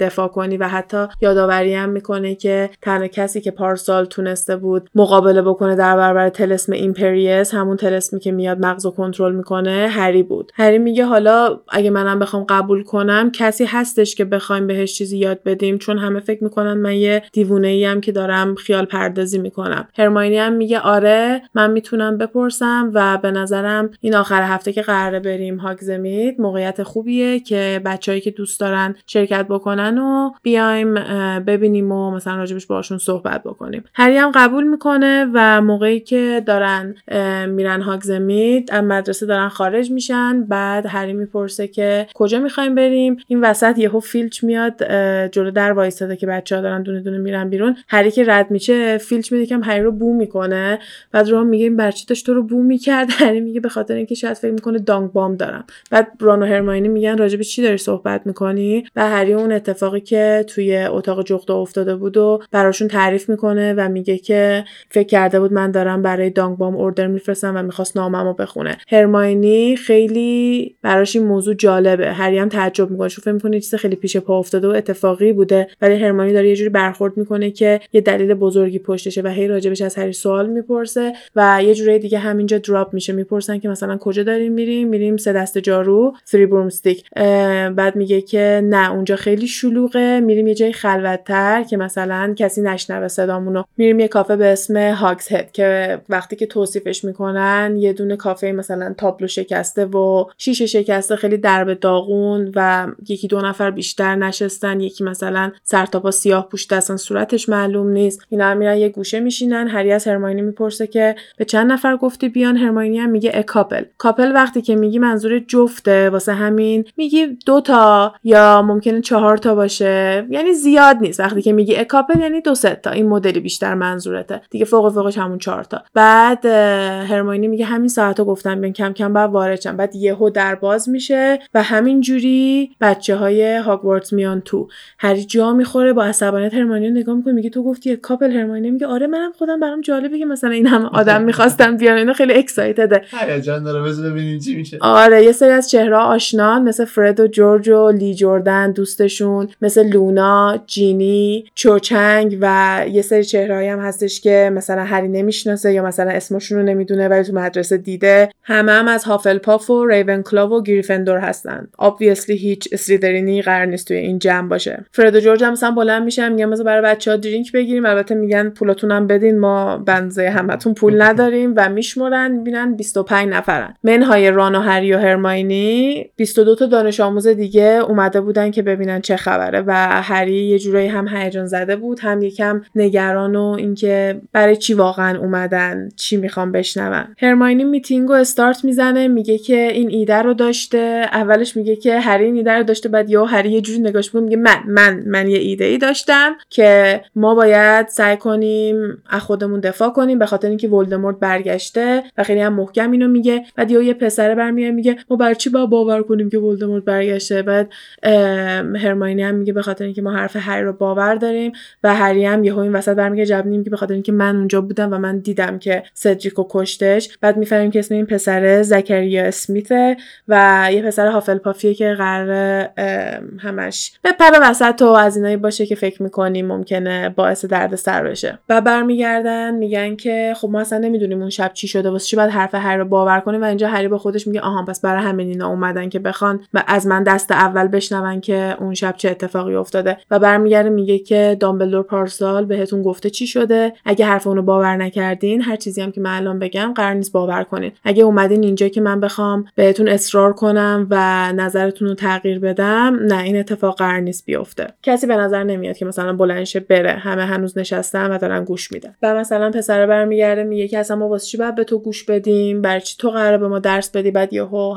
دفاع کنی و حتی یادآوری هم می‌کنه که تنها کسی که پارسال تونسته بود مقابله بکنه در برابر طلسم ایمپریس همون طلسمی که میاد مغز و کنترل می‌کنه هری بود. هری میگه حالا اگه منم بخوام قبول کنم کسی هستش که بخوایم بهش چیزی یاد بدیم چون همه فکر می‌کنن من یه دیوونه‌ایم که دارم خیال پردازی می‌کنم. هرماینی هم میگه آره من می‌تونم بپرسم و به نظرم این آخر هفته که قراره بریم هاگزمید موقعیت خوبیه که بچههایی که دوست دارن شرکت بکنن و بیایم ببینیم و مثلا راجبش باشون صحبت بکنیم. هری هم قبول می‌کنه و موقعی که دارن میرن هاگزمیت از مدرسه دارن خارج میشن بعد هری می‌پرسه که کجا می‌خوایم بریم؟ این وسط یهو فیلچ میاد جلو در وایستاده که بچه ها دارن دونه دونه میرن بیرون. هری که رد میشه فیلچ میده که هری رو بو می‌کنه. بعد رون میگه این بچه داشت تو رو بو می‌کرد. هری میگه به خاطر اینکه شاید فکر می‌کنه دانگ بام دارم. بعد رون و هرماینی میگن راجب چی داری صحبت می‌کنی؟ و هری اون اتفاقی که توی اتاق جغدا افتاده بود و براشون تعریف می‌کنه و میگه که فکر کرده بود من دارم برای دانگ بام اوردر میفرستم و می‌خواست ناممو بخونه. هرماینی هرماینی خیلی براش این موضوع جالبه. هری هم تعجب می‌کنه چون فکر می‌کنه چیز خیلی پیش پا افتاده و اتفاقی بوده. ولی هرمانی داره یه جوری برخورد می‌کنه که یه دلیل بزرگی پشتشه و هی راجبش از هری سوال می‌پرسه و یه جوری دیگه همینجا دراپ میشه. می‌پرسن که مثلا کجا داریم میریم؟ میریم سه دست جارو فری برومستیک بعد میگه که نه اونجا خیلی شلوغه. میریم یه جای خلوتتر که مثلا کسی نشنوه صدامونو. میریم یه کافه به اسم هاکس هد که وقتی که توصیفش می‌کنن یه دونه کافه مثلا تابلو شکسته و شیشه شکسته خیلی درب داغون و یکی دو نفر بیشتر نشستن یکی مثلا سرتاپا سیاه پوشته اصلا صورتش معلوم نیست. اینا میرن یه گوشه میشینن. هری از هرماینی می‌پرسه که به چند نفر گفتی بیان؟ هرماینی هم میگه ا کاپل وقتی که میگی منظور جفته واسه همین میگی دو تا یا ممکنه چهار تا باشه. یعنی زیاد نیست. وقتی که میگی ا کاپل یعنی دو سه تا. این مدلی بیشتر منظورته. دیگه فوق فوقش همون چهار تا. بعد هرماینی میگه همین ساعتو گفتم بیان. کم کم وارد شن بعد یهو در باز میشه و همین جوری بچه های هاگوارتس میان تو. هری جا می‌خوره با عصبانیت هرماینی نگاه می‌کنه میگه تو گفتی کاپل هرماینی؟ میگه آره منم خودم برام جالبه که مثلا این همه آدم می‌خواستم بیان اینا خیلی اکسایتده هیجان داره بذار ببینیم چی میشه. آره یه سری از چهره آشنان مثل فرد و جورج و لی جردن دوستشون مثل لونا جینی چوچنگ و یه سری چهره هم هستش که مثلا هری نمی‌شناسه یا مثلا اسمشون رو نمی‌دونه ولی تو مدرسه دیده. همه هم از هافلپاف و ریون کلاو و گریفندور هستن. Obviously هیچ اسلیدرینی قرار نیست توی این جمع باشه. فرد و جورج هم مثلا بلند میشن میگن مثلا برای بچه ها درینک بگیریم. البته میگن پولاتون هم بدین ما بنزه همتون پول نداریم و میشمرن می‌بینن 25 نفرن. منهای ران و هری و هرماینی 22 تا دانش آموز دیگه اومده بودن که ببینن چه خبره و هری یه جورایی هم هیجان زده بود هم یکم نگران و اینکه برای چی واقعا اومدن چی می‌خوام بشنون. هرماینی میتینگ و استارت می‌زنه میگه که این ایده رو داشته اولش میگه که هری این ایده رو داشته بعد یا هری یه جوری نگاش میگه من من من یه ایده ای داشتم که ما باید سعی کنیم از خودمون دفاع کنیم به خاطر اینکه ولدمورت برگشته و خیلی هم محکم اینو میگه. بعد یه پسره برمیاد میگه ما بر چی با باور کنیم که ولدمورت برگشته؟ بعد هرماینی هم میگه به خاطر اینکه ما حرف هری رو باور داریم و هری هم یهو این وسط برمیگه جواب که به خاطر اینکه من اونجا بودم و من دیدم که سدریکو کشتش. بعد می‌فهمیم که اسم این پسره زکریا اسمیته و یه پسر هافل پافیه که قرار همش بپره وسط و از اینایی باشه که فکر می‌کنیم ممکنه باعث درد سر بشه. و برمیگردن میگن که خب ما اصلا نمی‌دونیم اون شب چی شده واسه چی باید حرف هری رو باور کنیم. و اینجا هری با خودش میگه آها پس برای همین اینا اومدن که بخوان و از من دست اول بشنون که اون شب چه اتفاقی افتاده. و برمیگرده میگه که دامبلدور پارسال بهتون گفته چی شده. اگه حرف اونو باور نکردین هر چیزی هم که من الان بگم قرار نیست باور کنین. اگه اومدین اینجا که من بخوام بهتون اصرار کنم و نظرتون رو تغییر بدم نه این اتفاق قرار نیست بیفته. کسی به نظر نمیاد که مثلا بلندشه بره. همه هنوز نشستن و دارن گوش میدن. و مثلا پسر برمیگرده میگه که اصلا ما واسه چی باید به تو گوش بدیم؟ برای چی تو قراره به ما درس بدی؟ بعد یهو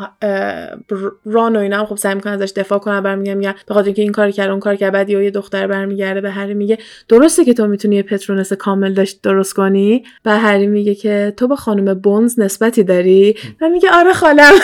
ران و اینا خب سعی می‌کنن ازش دفاع کنن برمیگم میگن به خاطر اینکه این کار کرد اون کار کرد بعد یه دختر برمیگرده به هری میگه درسته که تو می‌تونی یه پترونس کامل داشت درست کنی؟ و هری میگه که تو با خانم بونز نسبتی داری؟ و میگه آره خالم.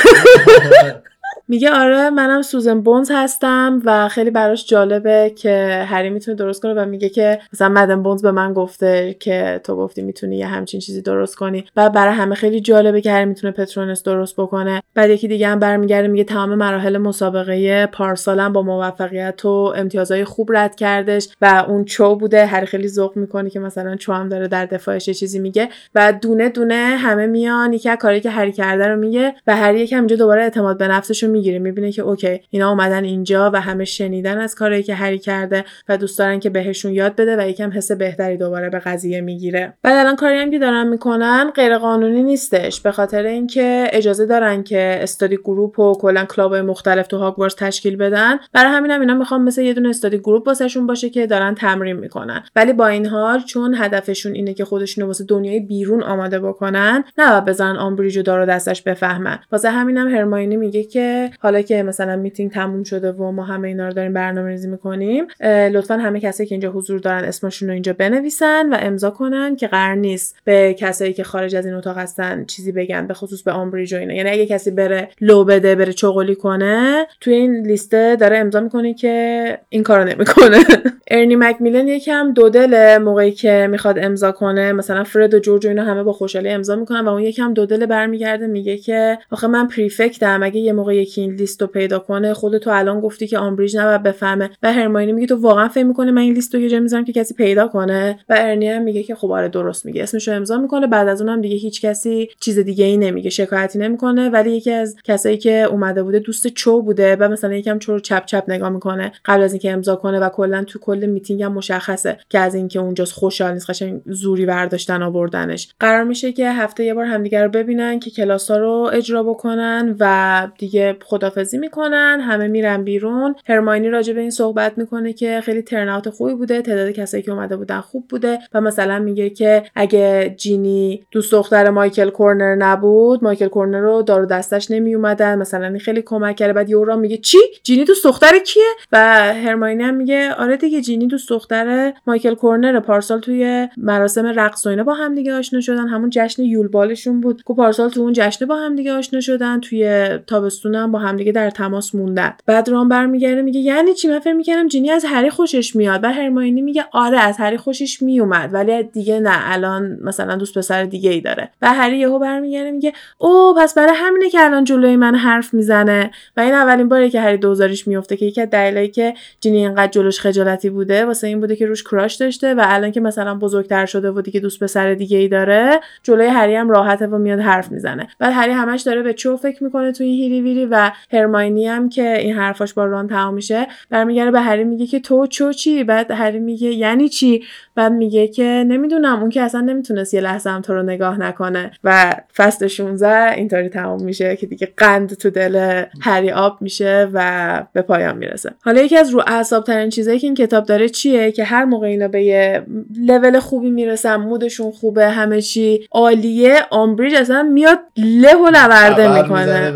میگه آره منم سوزن بونز هستم و خیلی براش جالبه که هری می‌تونه درست کنه و میگه که مثلا مدن بونز به من گفته که تو گفتی می‌تونی یه همچین چیزی درست کنی. و برای همه خیلی جالبه که هری می‌تونه پترونس درست بکنه. بعد یکی دیگه هم برمیگرده میگه تمام مراحل مسابقه پارسالم با موفقیت و امتیازهای خوب رد کردش و اون چو بوده. هری خیلی ذوق می‌کنه که مثلا چو هم داره در دفاعش چیزی میگه. و دونه دونه همه میان یکی کاری که هری کرده رو میگه و هری یکم اینجا دوباره اعتماد به نفسش می‌گیره می‌بینه که okay اینا اومدن اینجا و همه شنیدن از کاری که هری کرده و دوست دارن که بهشون یاد بده و یکم حس بهتری دوباره به قضیه می‌گیره. بعد الان کاری هم که دارن می‌کنن غیر قانونی نیستش به خاطر اینکه اجازه دارن که study group و کلا club مختلف تو هاگوارتس تشکیل بدن. برای همین هم اینا می‌خوان مثل یه دونه study group واسهشون باشه که دارن تمرین می‌کنن. ولی با این حال چون هدفشون اینه که خودشون واسه دنیای بیرون آماده بکنن نباید آمبریج و دارو دستش بفهمن. واسه همینم هم هرماینی میگه که حالا که مثلا میتینگ تموم شده و ما همه اینا رو داریم برنامه ریزی می‌کنیم لطفا همه کسایی که اینجا حضور دارن اسمشون رو اینجا بنویسن و امضا کنن که قرار نیست به کسایی که خارج از این اتاق هستن چیزی بگن به خصوص به آمبریج و اینا. یعنی اگه کسی بره لو بده بره چغلی کنه توی این لیسته داره امضا می‌کنه که این کارو نمی‌کنه. ارنی مکمیلن یکم دو دل موقعی که می‌خواد امضا کنه مثلا فرد و جورج و اینا همه با خوشحالی امضا می‌کنن و اون یکم دو دل برمیگرده میگه که آخه من پریفکتم اگه یه موقع این لیست رو پیدا کنه خودت الان گفتی که آمبریج نباید بفهمه و هرماینی میگه تو واقعا فکر می‌کنه من این لیست رو یه می‌ذارم که کسی پیدا کنه و ارنی هم میگه که خب آره درست میگه. اسمشو امضا می‌کنه بعد از اونم دیگه هیچ کسی چیز دیگه ای نمیگه شکایتی نمی‌کنه ولی یکی از کسایی که اومده بوده دوست چو بوده و مثلا یکم چو چپ چپ نگاه می‌کنه قبل از اینکه امضا کنه و کلا تو کل میتینگ هم مشخصه که از اینکه اونجاست خوشحال نیست قشنگ زوری برداشتن آوردنش. قرار میشه که هفته یه بار همدیگه رو ببینن که کلاسا رو اجرا بکنن و دیگه خدافزی می‌کنن همه میرن بیرون. هرماینی راجع به این صحبت می‌کنه که خیلی turnout خوبی بوده تعداد کسایی که اومده بودن خوب بوده و مثلا میگه که اگه جینی دوست دختر مایکل کورنر نبود مایکل کورنر رو دارو دستش نمی اومدن مثلا این خیلی کمک کرده. بعد یورا میگه چی؟ جینی دوست دختر کیه؟ و هرماینی هم میگه آره دیگه جینی دوست دختر مایکل کورنر. پارسال توی مراسم رقص و با هم دیگه آشنا شدن. همون جشن یولبالشون بود. که پارسال تو اون جشن با هم دیگه آشنا شدن. توی تابستون هم با هم دیگه در تماس موندن. بعد رام برمیگرده میگه یعنی چی؟ من فکر می‌کردم جینی از هری خوشش میاد. و هرماینی میگه آره از هری خوشش میومد ولی دیگه نه الان مثلا دوست پسر دیگه ای داره. و هری یهو برمیگرده میگه او پس برای همینه که الان جلوی من حرف می‌زنه. و این اولین باره که هری دوزارش میفته که یکی از دلایلی که جینی اینقدر جلوش خجالتی بوده واسه این بوده که روش کراش داشته و الان که مثلا بزرگتر شده و دیگه دوست پسر دیگه ای داره جلوی هری هم راحته و میاد حرف می‌زنه. بعد هری همش داره به چو فکر می‌کنه این هیری ویری و هرماینی هم که این حرفاش با ران تمام میشه برمیگره به هری میگه که تو چو چی؟ بعد هری میگه یعنی چی؟ بعد میگه که نمی‌دونم اون که اصلا نمی‌تونست یه لحظه هم تو رو نگاه نکنه. و فصل 16 اینطوری تمام میشه که دیگه قند تو دل هری آب میشه و به پایان می‌رسه. حالا یکی از رو اعصاب ترین چیزایی که این کتاب داره چیه؟ که هر موقع اینا به یه لول خوبی می‌رسن مودشون خوبه همه چی عالیه آمبریج اصلا میاد له و لورده می‌کنه.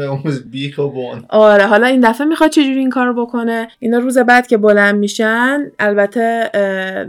آره حالا این دفعه می‌خواد چجوری این کارو بکنه؟ اینا روز بعد که بلند میشن البته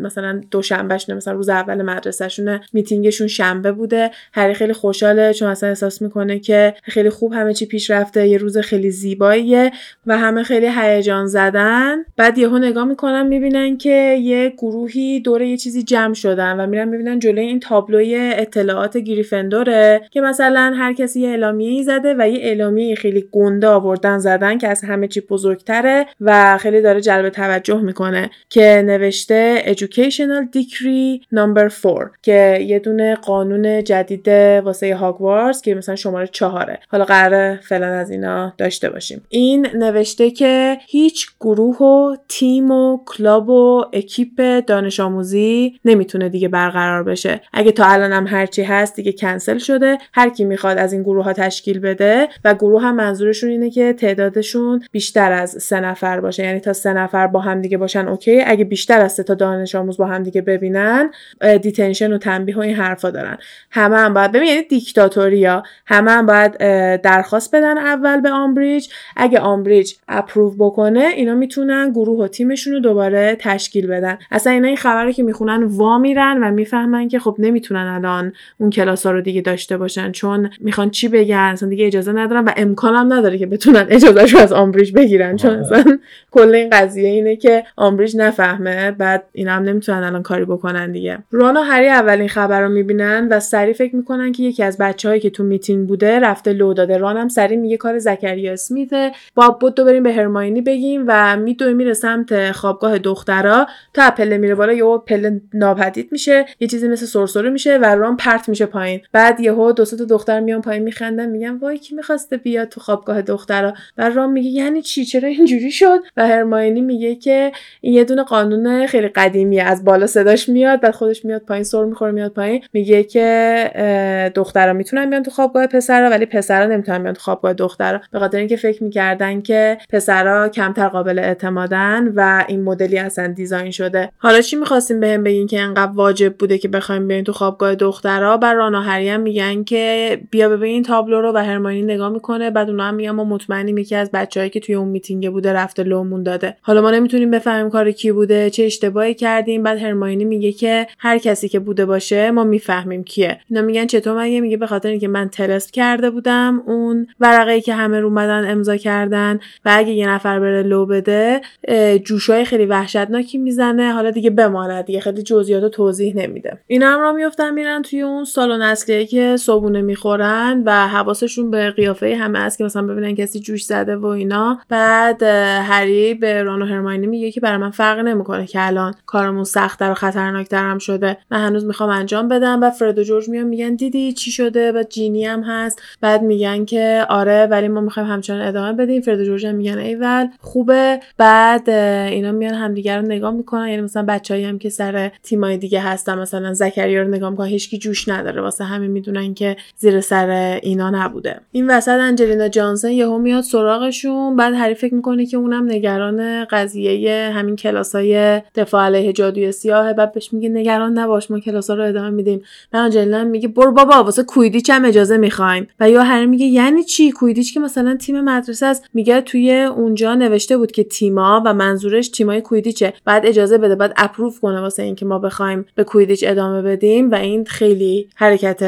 مثلا دوشنبهشونه مثلا روز اول مدرسهشونه میتینگشون شنبه بوده. هری خیلی خوشحاله چون اصلا احساس می‌کنه که خیلی خوب همه چی پیش رفته یه روز خیلی زیباییه و همه خیلی هیجان زدن. بعد یهو نگاه می‌کنن می‌بینن که یه گروهی دوره یه چیزی جمع شدن و میرن می‌بینن جلوی این تابلوی اطلاعات گریفندوره که مثلا هر کسی یه اعلامیه ای زده و یه اعلامیه خیلی گنده آوردن زدن که از همه چی بزرگتره و خیلی داره جلب توجه می‌کنه که نوشته Educational Decree Number 4 که یه دونه قانون جدید واسه هاگوارتس که مثلا شماره چهاره. حالا قراره فعلا از اینا داشته باشیم. این نوشته که هیچ گروه و تیم و club و اکیپ دانش آموزی نمی‌تونه دیگه برقرار بشه. اگه تا الان هم هرچی هست دیگه کنسل شده. هر کی می‌خواد از این گروه ها تشکیل بده و گروه هم منظورشون اینه که تعدادشون بیشتر از سه نفر باشه. یعنی تا سه نفر با هم دیگه باشن okay. اگه بیشتر از سه تا دانش آموز با هم دیگه ببینن detention و تنبیه و این حرفا دارن. همه هم باید ببین یعنی دیکتاتوریا. همه هم باید درخواست بدن اول به آمبریج. اگه آمبریج approve بکنه اینا می‌تونن گروه و تیمشون رو دوباره تشکیل بدن. اصلا اینا این خبره که می‌خونن وا میرن و می‌فهمن که خب نمی‌تونن الان اون کلاس ها رو دیگه داشته باشن. چون می‌خوان چی بگن؟ اصلا دیگه اجازه ندارن و امکانم نداره که بتونن اجازهشو از آمبریج بگیرن. چون اصلا کل این قضیه اینه که آمبریج نفهمه بعد اینا هم نمی‌تونن الان کاری بکنن دیگه. ران و هری اولین خبر رو می‌بینن و سری فکر می‌کنن که یکی از بچههایی که تو میتینگ بوده رفته لو داده. ران هم سری میگه کار زکریا اسمیته. بیا بدو بریم به هرماینی بگیم و میدوه میره سمت خوابگاه دخترا. تا پله میره بالا یهو پله ناپدید میشه. یه چیزی مثل سرسره میشه و ران پرت میشه پایین. بعد یهو دو تا دختر میان پایین میخندن میگن وای کی می‌خواسته بیاد تو خوابگاه دخترا. و ران میگه یعنی چی؟ چرا اینجوری شد؟ و هرماینی میگه که این یه دونه قانون خیلی قدیمیه. از بالا صداش میاد بعد خودش میاد پایین سر می‌خوره میاد پایین. میگه که دخترا می‌تونن بیان تو خوابگاه پسرا ولی پسرا نمی‌تونن بیان تو خوابگاه دخترا. به خاطر اینکه فکر می‌کردن که پسرا کمتر قابل اعتمادن و این مدلی اصلا دیزاین شده. حالا چی می‌خواستیم بهم بگین که انقدر واجب بوده که بخوایم بیاین تو خوابگاه دخترا؟ بر رانا هری میگن که بیا ببین تابلو رو و هرمانی نگاه می‌کنه بعد اونا هم میگن ما مطمئنیم یکی از بچههایی که توی اون میتینگ بوده رفته لومون داده. حالا ما نمی‌تونیم بفهمیم کار کی بوده چه اشتباهی کردیم. بعد هرماینی میگه که هر کسی که بوده باشه ما می‌فهمیم کیه. اینا میگن چطور مگه؟ میگه به خاطر اینکه من طلسم کرده بودم اون ورقه که همه رو اومدن امضا کردن و اگه یه نفر بره لو بده جوشای خیلی وحشتناکی می‌زنه. حالا دیگه بماند دیگه خیلی جزئیات توضیح نمیده. اینا هم را میفتن میرن توی اون سالن اصلیه که صبونه می‌خورن و حواسشون به قیافه همه است که مثلا ببینن کسی جوش زده و اینا. بعد هری به ران و هرماینی میگه که برای من فرق نمی‌کنه که الان کارمون سختتر و خطرناکتر هم شده. من هنوز می‌خوام انجام بدم. و فرد و جورج میان میگن دیدی چی شده؟ و جینی هم هست. بعد میگن که آره ولی ما می‌خوایم همچنان ادامه بدیم. فرد و جورج هم میگن ایول خوبه. بعد اینا میان همدیگه رو نگاه می‌کنن. یعنی مثلا بچه‌ای هم که سر تیمای دیگه هستن مثلا زکریا رو نگاه می‌کنن هیچکی جوش نداره. واسه همین می‌دونن که زیر سر اینا نبوده. این وسط انجلینا جانسن یهو میاد سراغشون. بعد هری فکر می‌کنه که اونم نگران قضیه همین کلاسای دفاع علیه جادوی سیاه. بعد بهش میگه نگران نباش ما کلاسا رو ادامه میدیم. انجلینا میگه برو بابا واسه کویدیچ هم اجازه می‌خوایم. و یا هری میگه یعنی چی؟ کویدیچ که مثلا تیم مدرسه است. میگه توی اونجا نوشته بود که تیما و منظورش تیمای کویدیچه. بعد اجازه بده بعد اپروف کنه واسه اینکه ما بخوایم به کویدیچ ادامه بدیم. و این خیلی حرکت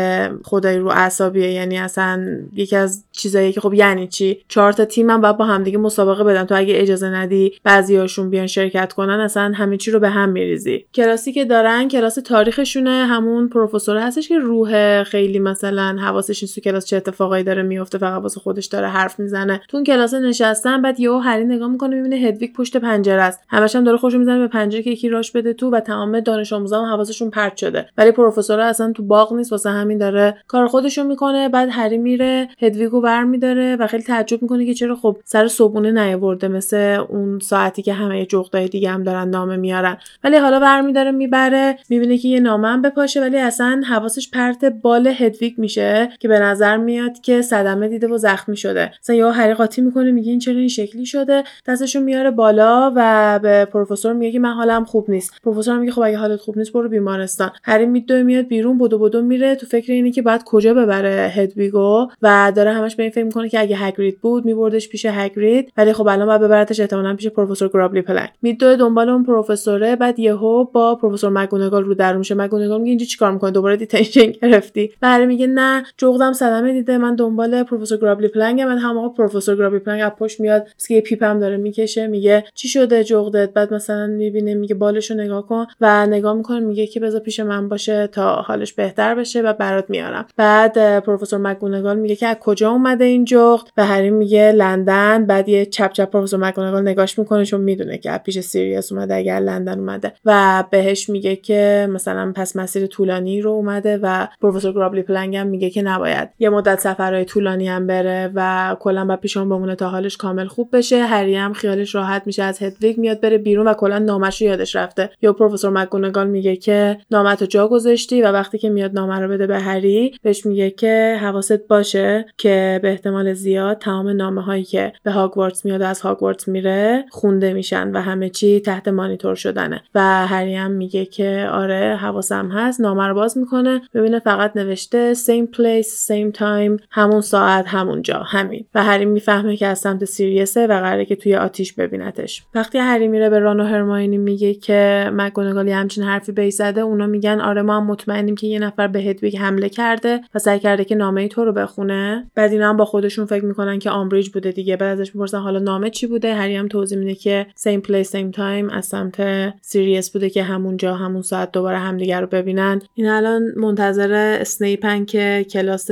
خدای رو اعصابیه. یعنی اصلا یکی از چیزایی که خب یعنی چی؟ چهار تا تیم هم باید با همدیگه مسابقه بدن. تو اگه اجازه ندی بعضیاشون بیان شرکت کنن اصلا همه چی رو به هم میریزی. کلاسی که دارن کلاس تاریخشونه. همون پروفسور هستش که روح خیلی مثلا حواسش نیست تو کلاس چه اتفاقایی داره میفته فقط واسه خودش داره حرف می‌زنه. تو اون کلاس نشستن بعد یهو هری نگاه می‌کنه می‌بینه هدویگ پشت پنجره است. همش هم داره خوش می‌زنه به پنجره که یکی راش بده تو و تمام دانش آموزا هم حواسشون پرت شده. ولی پروفسور اصلا تو باغ نیست واسه همین داره کار خودشو می‌کنه. بعد هری میره هدویگو برمیداره و خیلی تعجب می‌کنه که چرا خب سر صبونه نیاورده مثل اون ساعتی که همه جغدای دیگه هم دارن نامه میارن. ولی حالا برمیداره می‌بره می‌بینه که یه نامه هم بپاشه ولی اصلا حواسش پرت بال هدویگ میشه که به نظر میاد که صدمه دیده و زخمی شده. مثلا یا هری قاطی می‌کنه میگه این چرا این شکلی شده؟ دستشو میاره بالا و به پروفسور میگه که من حالم خوب نیست. پروفسور میگه خب اگه حالت خوب نیست برو بیمارستان. هری میدوه میاد بیرون بدو بدو میره. تو فکر اینه که بعد کجا ببره هدویگو و داره همش به این فکر می‌کنه که اگه بود میبردش پیش هگرید ولی خب الان باید ببرتش احتمالاً پیش پروفسور گرابلی پلنگ. میدوه دنبال اون پروفسوره بعد یهو با پروفسور مگونگال رو در رو میشه. مگونگال میگه اینجا چیکار می‌کنه دوباره detention گرفتی. هری میگه نه جغدم صدمه دیده. من دنبال پروفسور گرابلی پلنگ من هم آقا پروفسور گرابلی پلنگ از پشت میاد یه پیپم داره می‌کشه میگه چی شده جغدت؟ بعد مثلا می‌بینه میگه بالشو نگاه کن و نگاه می‌کنه میگه که بذار پیش من باشه تا حالش بهتر بشه و برات میارم. بعد پروفسور مگونگال میگه که از کجا اومده این جغد؟ و هری میگه لندن بعد یه چپ چپ پروفسور مگونگال نگاش می‌کنه چون می‌دونه که پیش سیریس اومده اگر لندن اومده. و بهش میگه که مثلا پس مسیر طولانی رو اومده و پروفسور گرابلی پلنگ هم میگه که نباید. یه مدت سفرهای طولانی هم بره و کلا با پیشون بمونه تا حالش کامل خوب بشه. هری هم خیالش راحت میشه از هدویگ میاد بره بیرون و کلا نامش رو یادش رفته. یا پروفسور مگونگال میگه که نامت رو جا گذاشتی و وقتی که میاد نامه رو بده به هری بهش میگه که حواست باشه که به احتمال زیاد تمام نامه هایی که به هاگوارتس میاد از هاگوارتس میره خونده میشن و همه چی تحت مانیتور شدنه. و هری هم میگه که آره حواسم هست. نامه رو باز می‌کنه. ببینه فقط نوشته same place same time همون ساعت همون جا همین. و هری می‌فهمه که از سمت سیریسه و قراره که توی آتیش ببینتش. وقتی هری میره به ران و هرماینی میگه که مک‌گونگال همچین حرفی بی زده اونا میگن آره ما هم مطمئنیم که یه نفر به هدویگ حمله کرده و سعی کرده که نامه ای تو رو بخونه. بعد اینا هم با خودشون فکر می‌کنن که آمبریج بوده دیگه. بعد ازش می‌پرسن حالا نامه چی بوده؟ هری هم توضیح میده که same place same time از سمت سیریس بوده که همونجا همون ساعت دوباره همدیگه رو ببینن. این الان منتظر اسنیپن که کلاس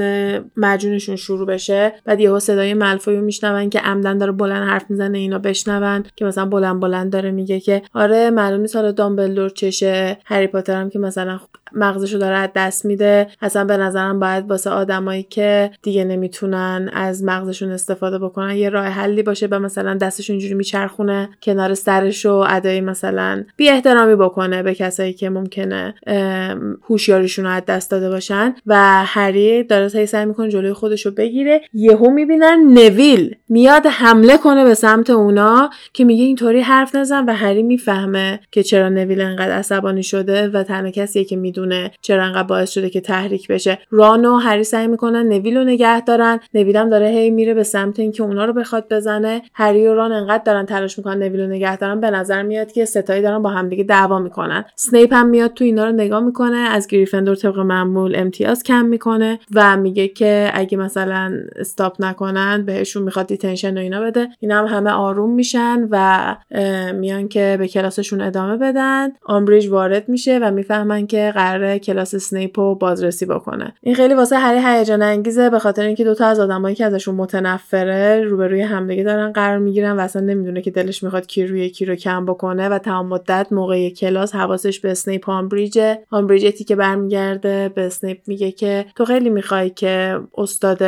معجونشون شروع بشه. بعد یهو صدای ملفوی میشنون که عمدن داره بلند حرف می‌زنه اینا بشنون که مثلا بلند بلند داره میگه که آره معلوم نیست حالا دامبلدور چشه. هری پاتر هم که مثلا مغزشو داره از دست میده اصلا به نظرم باید واسه آدمایی که دیگه نمی‌تونن از مغزشون استفاده بکنن یه راه حلی باشه و مثلا دستش اینجوری میچرخونه کنار سرش و ادای مثلا بی احترامی بکنه به کسایی که ممکنه هوشیاریشون رو از دست داده باشن و هری داره سعی می‌کنه جلوی خودش رو بگیره. یهو می‌بینن نویل میاد حمله کنه به سمت اونا که میگه اینطوری حرف نزن و هری می‌فهمه که چرا نویل انقدر عصبانی شده و تنها کسیه که می‌دونه نمی‌دونه چرا انقدر باعث شده که تحریک بشه. ران و هری سعی می‌کنن نویل رو نگه دارن. نویل هم داره هی میره به سمت اینکه اونا رو بخواد بزنه. هری و ران انقدر دارن تلاش می‌کنن نویل رو نگه دارن. به نظر میاد که سه‌تایی دارن با همدیگه دعوا می‌کنن. سنیپ هم میاد تو اینا رو نگاه می‌کنه. از گریفندور طبق معمول امتیاز کم می‌کنه و میگه که اگه مثلا stop نکنن بهشون می‌خواد detention و اینا بده. اینا هم همه آروم میشن و میان که به کلاسشون ادامه بدن. آمبریج وارد میشه و می‌فهمن که کلاس سنیپ رو بازرسی بکنه. این خیلی واسه هری هیجان انگیزه به خاطر اینکه دوتا از آدمایی که ازشون متنفره روبروی همدیگه دارن قرار می‌گیرن و اصلا نمی‌دونه که دلش می‌خواد کی روی کی رو کم بکنه و تمام مدت موقع کلاس حواسش به اسنیپ آمبریج آمبریج که برمیگرده به اسنیپ میگه که تو خیلی می‌خوای که استاد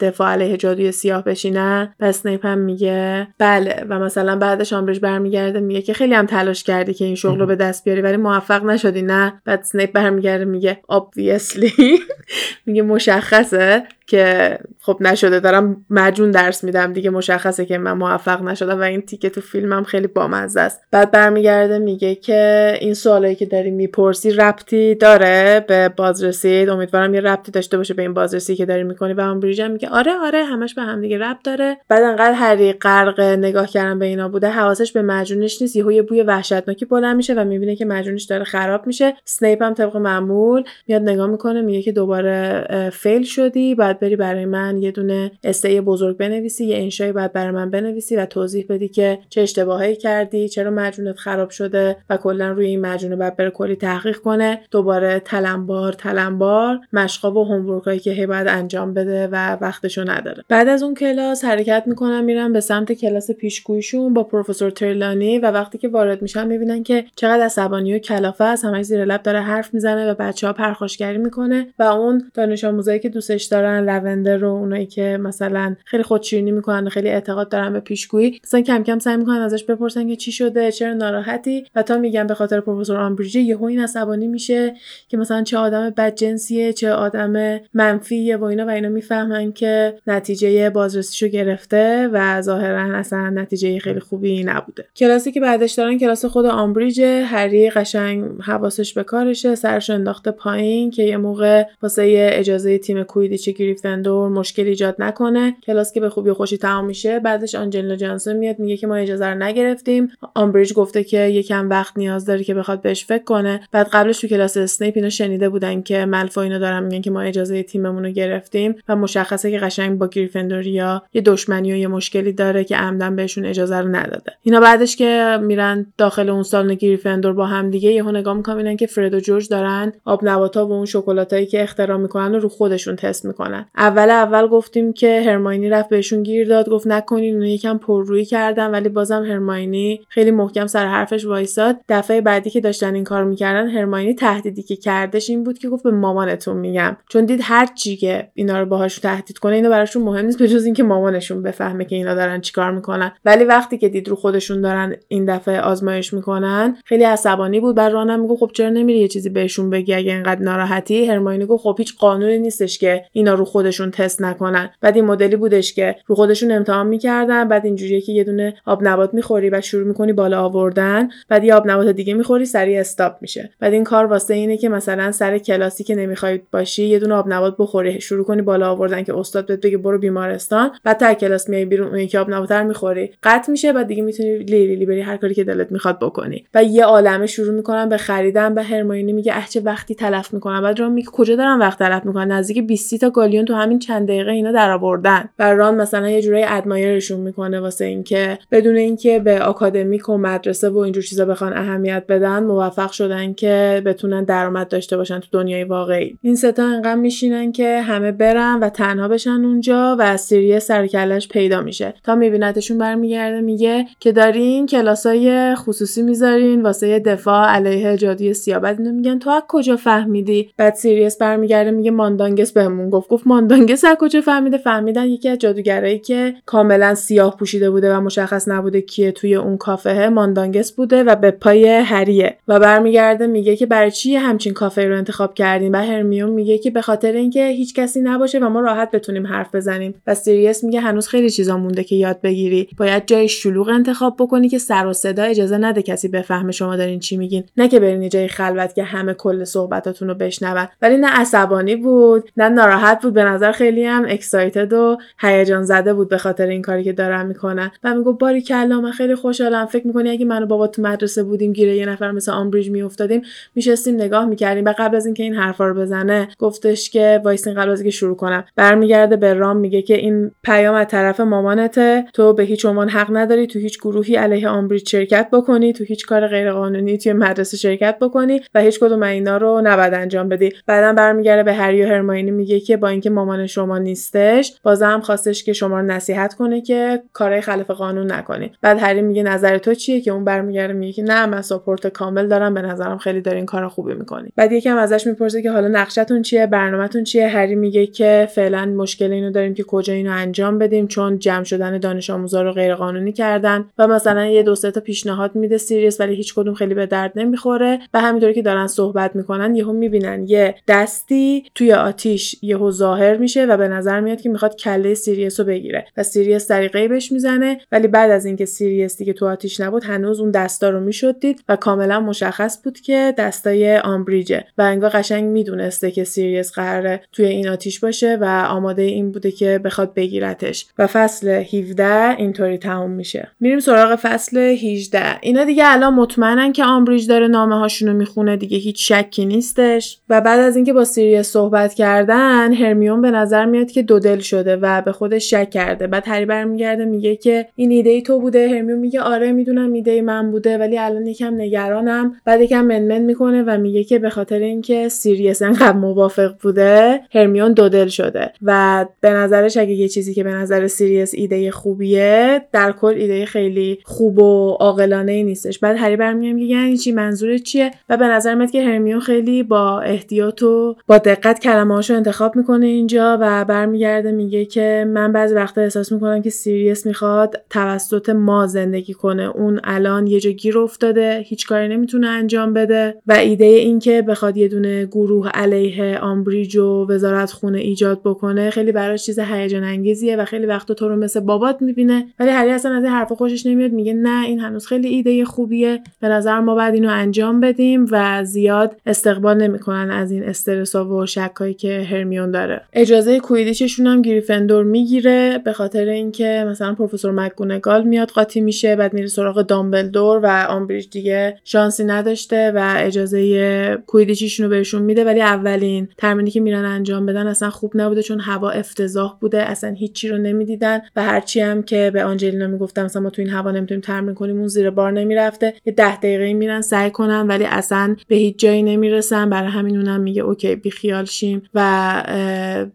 دفاع علیه جادوی سیاه بشی و اسنیپ هم میگه بله. و مثلا بعدش آمبریج برمیگرده میگه که خیلی هم تلاش کردی که این شغل رو به دست بیاری ولی موفق نشدی نه؟ بعد اسنیپ برمیگرده میگه obviously. میگه مشخصه. که خب نشده دارم معجون درس میدم دیگه مشخصه که من موفق نشدم و این تیکه تو فیلمم خیلی بامزه است. بعد برمیگرده میگه که این سوالایی که داری می‌پرسی ربطی داره به بازرسی امیدوارم یه ربطی داشته باشه به این بازرسی که داری می‌کنی. و هم میگه آره آره همش به هم دیگه ربط داره. بعد انقدر هری غرق نگاه کردن به اینا بوده حواسش به مجونش نیست. یهو یه بوی وحشتناکی بلند میشه و می‌بینه که مجونش داره خراب میشه. سنیپ هم طبق معمول میاد نگاه می‌کنه میگه که دوباره فیل شدی. بعد بری برای من یه دونه استه بزرگ بنویسی یه انشایی باید برای من بنویسی و توضیح بدی که چه اشتباهایی کردی چرا مجونت خراب شده و کلا روی این مجونه باید بره کلی تحقیق کنه. دوباره تلمبار تلمبار مشقا و هومورکایی که هی باید انجام بده و وقتشو نداره. بعد از اون کلاس حرکت می‌کنن میرن به سمت کلاس پیشگویشون با پروفسور ترلانی و وقتی که وارد میشن می‌بینن که چقدر عصبانی و کلافه است. همش زیر لب داره حرف می‌زنه و بچه ها پرخاشگری می‌کنه و اون دانش آموزایی که دوستش دارن لونده رو اونایی که مثلا خیلی خودشیرینی می‌کنن خیلی اعتقاد دارن به پیشگویی مثلا کم کم سعی می‌کنن ازش بپرسن که چی شده چرا ناراحتی؟ و تا میگن به خاطر پروفسور آمبریج یهو این عصبانی میشه که مثلا چه آدم بدجنسیه چه آدم منفیه و اینا و اینا می‌فهمن که نتیجه بازرسیشو گرفته و ظاهرا اصلا نتیجه خیلی خوبی نبوده. کلاسی که بعدش دارن کلاس خود آمبریج هری قشنگ حواسش به کارشه سرش انداخته پایین که یه موقع واسه اجازه تیم کویدیچ گریفندور مشکل ایجاد نکنه. کلاس که به خوبی خوشی تمام میشه بعدش آنجلینا جانسون میاد میگه که ما اجازه رو نگرفتیم. آمبریج گفته که یکم وقت نیاز داره که بخواد بهش فکر کنه. بعد قبلش تو کلاس اسنیپ اینا شنیده بودن که ملفوی اینا دارن میگن که ما اجازه تیممون رو گرفتیم و مشخصه که قشنگ با گریفندوریا یه دشمنی و یه مشکلی داره که عمدن بهشون اجازه رو نداده. اینا بعدش که میرن داخل اون سالن گریفندور با هم دیگه یهو نگاه می‌کنن که فرد و جورج دارن آب نباتا و اون شکلاتایی که اختراع می‌کنن رو خودشون تست می‌کنن. اول اول گفتیم که هرماینی رفت بهشون گیر داد گفت نکنین اونو یکم پررویی کردن ولی بازم هرماینی خیلی محکم سر حرفش وایساد. دفعه بعدی که داشتن این کار می‌کردن هرماینی تهدیدی که کردش این بود که گفت به مامانتون میگم. چون دید هر چی که اینا رو باهاش تهدید کنه اینا براشون مهم نیست به جز اینکه مامانشون بفهمه که اینا دارن چیکار می‌کنن. ولی وقتی که دید رو خودشون دارن این دفعه آزمایش می‌کنن خیلی عصبانی بود. بعد رانم میگه خب چرا نمیری یه چیزی بهشون بگی؟ اگه اینقدر ناراحتی؟ هرماینی گفت خب هیچ قانونی نیستش که اینا رو خودشون تست نکنن. بعد این مدلی بودش که رو خودشون امتحان می‌کردن بعد اینجوریه که یه دونه آب نبات می‌خوری و شروع می‌کنی بالا آوردن بعد یه آب نبات دیگه می‌خوری سریع استاپ میشه. بعد این کار واسه اینه که مثلا سر کلاسی که نمی‌خوای باشی یه دونه آب نبات بخوری شروع کنی بالا آوردن که استاد بهت بگه برو بیمارستان بعد تا کلاس میای بیرون اون یکی آب نبات می‌خوری. قطع میشه بعد دیگه می‌تونی لیلی بری هر کاری که دلت می‌خواد بکنی. و یه عالمه شروع می‌کنن به خریدن به هرماینی میگه اه چه وقتی تلف می‌کنن بعد ران میگه کجا دارن وقت تلف می‌کنن نزدیک 20 تا گالیون تو همین چند دقیقه اینا در آوردن و ران مثلا یه جورایی ادمایرشون می‌کنه واسه اینکه بدون اینکه به آکادمیک و مدرسه و اینجور چیزا بخوان اهمیت بدن موفق شدن که بتونن درآمد داشته باشن تو دنیای واقعی. این ستا انقدر میشینن که همه برن و تنها بشن اونجا و سیریه سرکلش پیدا میشه. تا میبینتشون برمیگرده میگه که دارین کلاسای خصوصی می‌ذارین واسه دفاع علیه جادوی سیاه بعد میگن تو از کجا فهمیدی؟ بعد سیریس برمیگرده میگه ماندانگس بهمون گفت. گفت ماندانگس از کجا فهمیده فهمیدن یکی از جادوگرایی که کاملا سیاه پوشیده بوده و مشخص نبوده کیه توی اون کافه ماندانگس بوده و به پای هریه. و برمیگرده میگه که برای چی همچین کافه رو انتخاب کردیم؟ و هرمیون میگه که به خاطر اینکه هیچ کسی نباشه و ما راحت بتونیم حرف بزنیم. و سیریس میگه هنوز خیلی چیزا مونده که یاد بگیری. باید جای شلوغ انتخاب بکنی که سر و صدا اجازه نده کسی بفهمه شما دارین چی میگین. نه که برین جای خلوت که همه کل صحبتاتون رو بشنون. ولی نه عصبانی بود نه ناراحت بود به نظر خیلی هم excited و هیجان زده بود به خاطر این کاری که دارن می‌کنن. و میگه باریکلا من خیلی خوشحالم. فکر می‌کنی اگه منو بابا تو مدرسه بودیم گیر یه نفر مثل آمبریج میافتادیم میشستیم نگاه می‌کردیم. و قبل از اینکه این حرفا رو بزنه گفتش که وایسین قبل از اینکه شروع کنم. برمیگرده به ران میگه که این پیام از طرف مامانته تو به هیچ عنوان حق نداری تو هیچ گروهی علیه آمبریج شرکت بکنی تو هیچ کار غیرقانونی توی مدرسه شرکت بکنی و هیچ کدوم اینا رو نباید انجام بدی. بعدا برمیگرده به هری و میگه که با اینکه مامان شما نیستش بازم خواستش که شما رو نصیحت کنه که کارهای خلاف قانون نکنی. بعد هری میگه نظر تو چیه؟ که اون برمیگرده میگه که نه من support کامل دارم به نظرم خیلی دارین کار خوبی می‌کنی. بعد یکم ازش می‌پرسه که حالا نقشتون چیه؟ برنامهتون چیه؟ هری میگه که فعلا مشکل اینو داریم که کجا اینو انجام بدیم چون جمع شدن دانش آموزا رو غیر قانونی کردن و مثلا یه دو تا پیشنهاد میده سیریس ولی هیچ کدوم خیلی به درد نمی‌خوره. و همینطوری که دارن صحبت می‌کنن یهو می‌بینن یه دستی توی آتیش یهو ظاهر میشه و به نظر میاد که می‌خواد کله سیریس رو بگیره و سیریس طریقی بهش می‌زنه ولی بعد از اینکه سیریس دیگه تو آتیش نبود هنوز اون دستا رو می‌شد دید و کاملا مشخص بود که دستای آمبریجه و انگار قشنگ می‌دونسته که سیریس قراره توی این آتیش باشه و آماده این بوده که بخواد بگیرتش و فصل 17 اینطوری تموم میشه. میریم سراغ فصل 18 اینا دیگه الان مطمئنن که آمبریج داره نامه هاشونو می‌خونه دیگه هیچ شکی نیستش. و بعد از اینکه با سیریس صحبت کردن هرمیون به نظر میاد که دو دل شده و به خودش شک کرده. بعد هری برمیگرده میگه که این ایده تو بوده. هرمیون میگه آره می‌دونم ایده من بوده ولی الان یکم نگرانم. بعد یکم منمن می‌کنه و میگه که به خاطر اینکه سیریس انقدر موافق بوده هرمیون دو دل شده. و به نظرش اگه یه چیزی که به نظر سیریس ایده خوبیه در کل ایده خیلی خوب و عاقلانه ای نیستش. بعد هری برمیگرده میگه یعنی چی؟ منظورت چیه؟ و به نظر میاد که هرمیون خیلی با احتیاط و با دقت کلمه‌هاشو انتخاب می‌کنه اینجا و برمیگرده میگه که من بعضی وقتا احساس می‌کنم که سیریس می‌خواد توسط ما زندگی کنه. اون الان یه جا گیر افتاده هیچ کاری نمی‌تونه انجام بده و ایده این که بخواد یه دونه گروه علیه آمبریج و وزارت خونه ایجاد بکنه خیلی براش چیز هیجان انگیزیه و خیلی وقتا تو رو مثل بابات می‌بینه. ولی هری اصلا از این حرفا خوشش نمیاد میگه نه این هنوز خیلی ایده خوبیه. به نظر ما بعد اینو انجام بدیم و زیاد استقبال نمی‌کنن از این استرس و شکایی که هرمیون داره. اجازه کویدیچشون هم گریفندور می‌گیره به خاطر اینکه مثلا پروفسور مکگونگال میاد قاطی میشه بعد میره سراغ دامبلدور و آمبریج دیگه شانسی نداشته و اجازه کویدیچشون رو بهشون میده. ولی اولین تمرینی که میرن انجام بدن اصلا خوب نبوده چون هوا افتضاح بوده اصلا هیچی رو نمی‌دیدن و هرچی هم که به آنجلینا می‌گفتم مثلا ما تو این هوا نمی‌تونیم تمرین کنیم اون زیر بار نمی‌رفته. یه ده دقیقه میرن سعی کنن ولی اصلا به هیچ جایی نمی‌رسن. برای همین اونم میگه اوکی بیخیال شیم و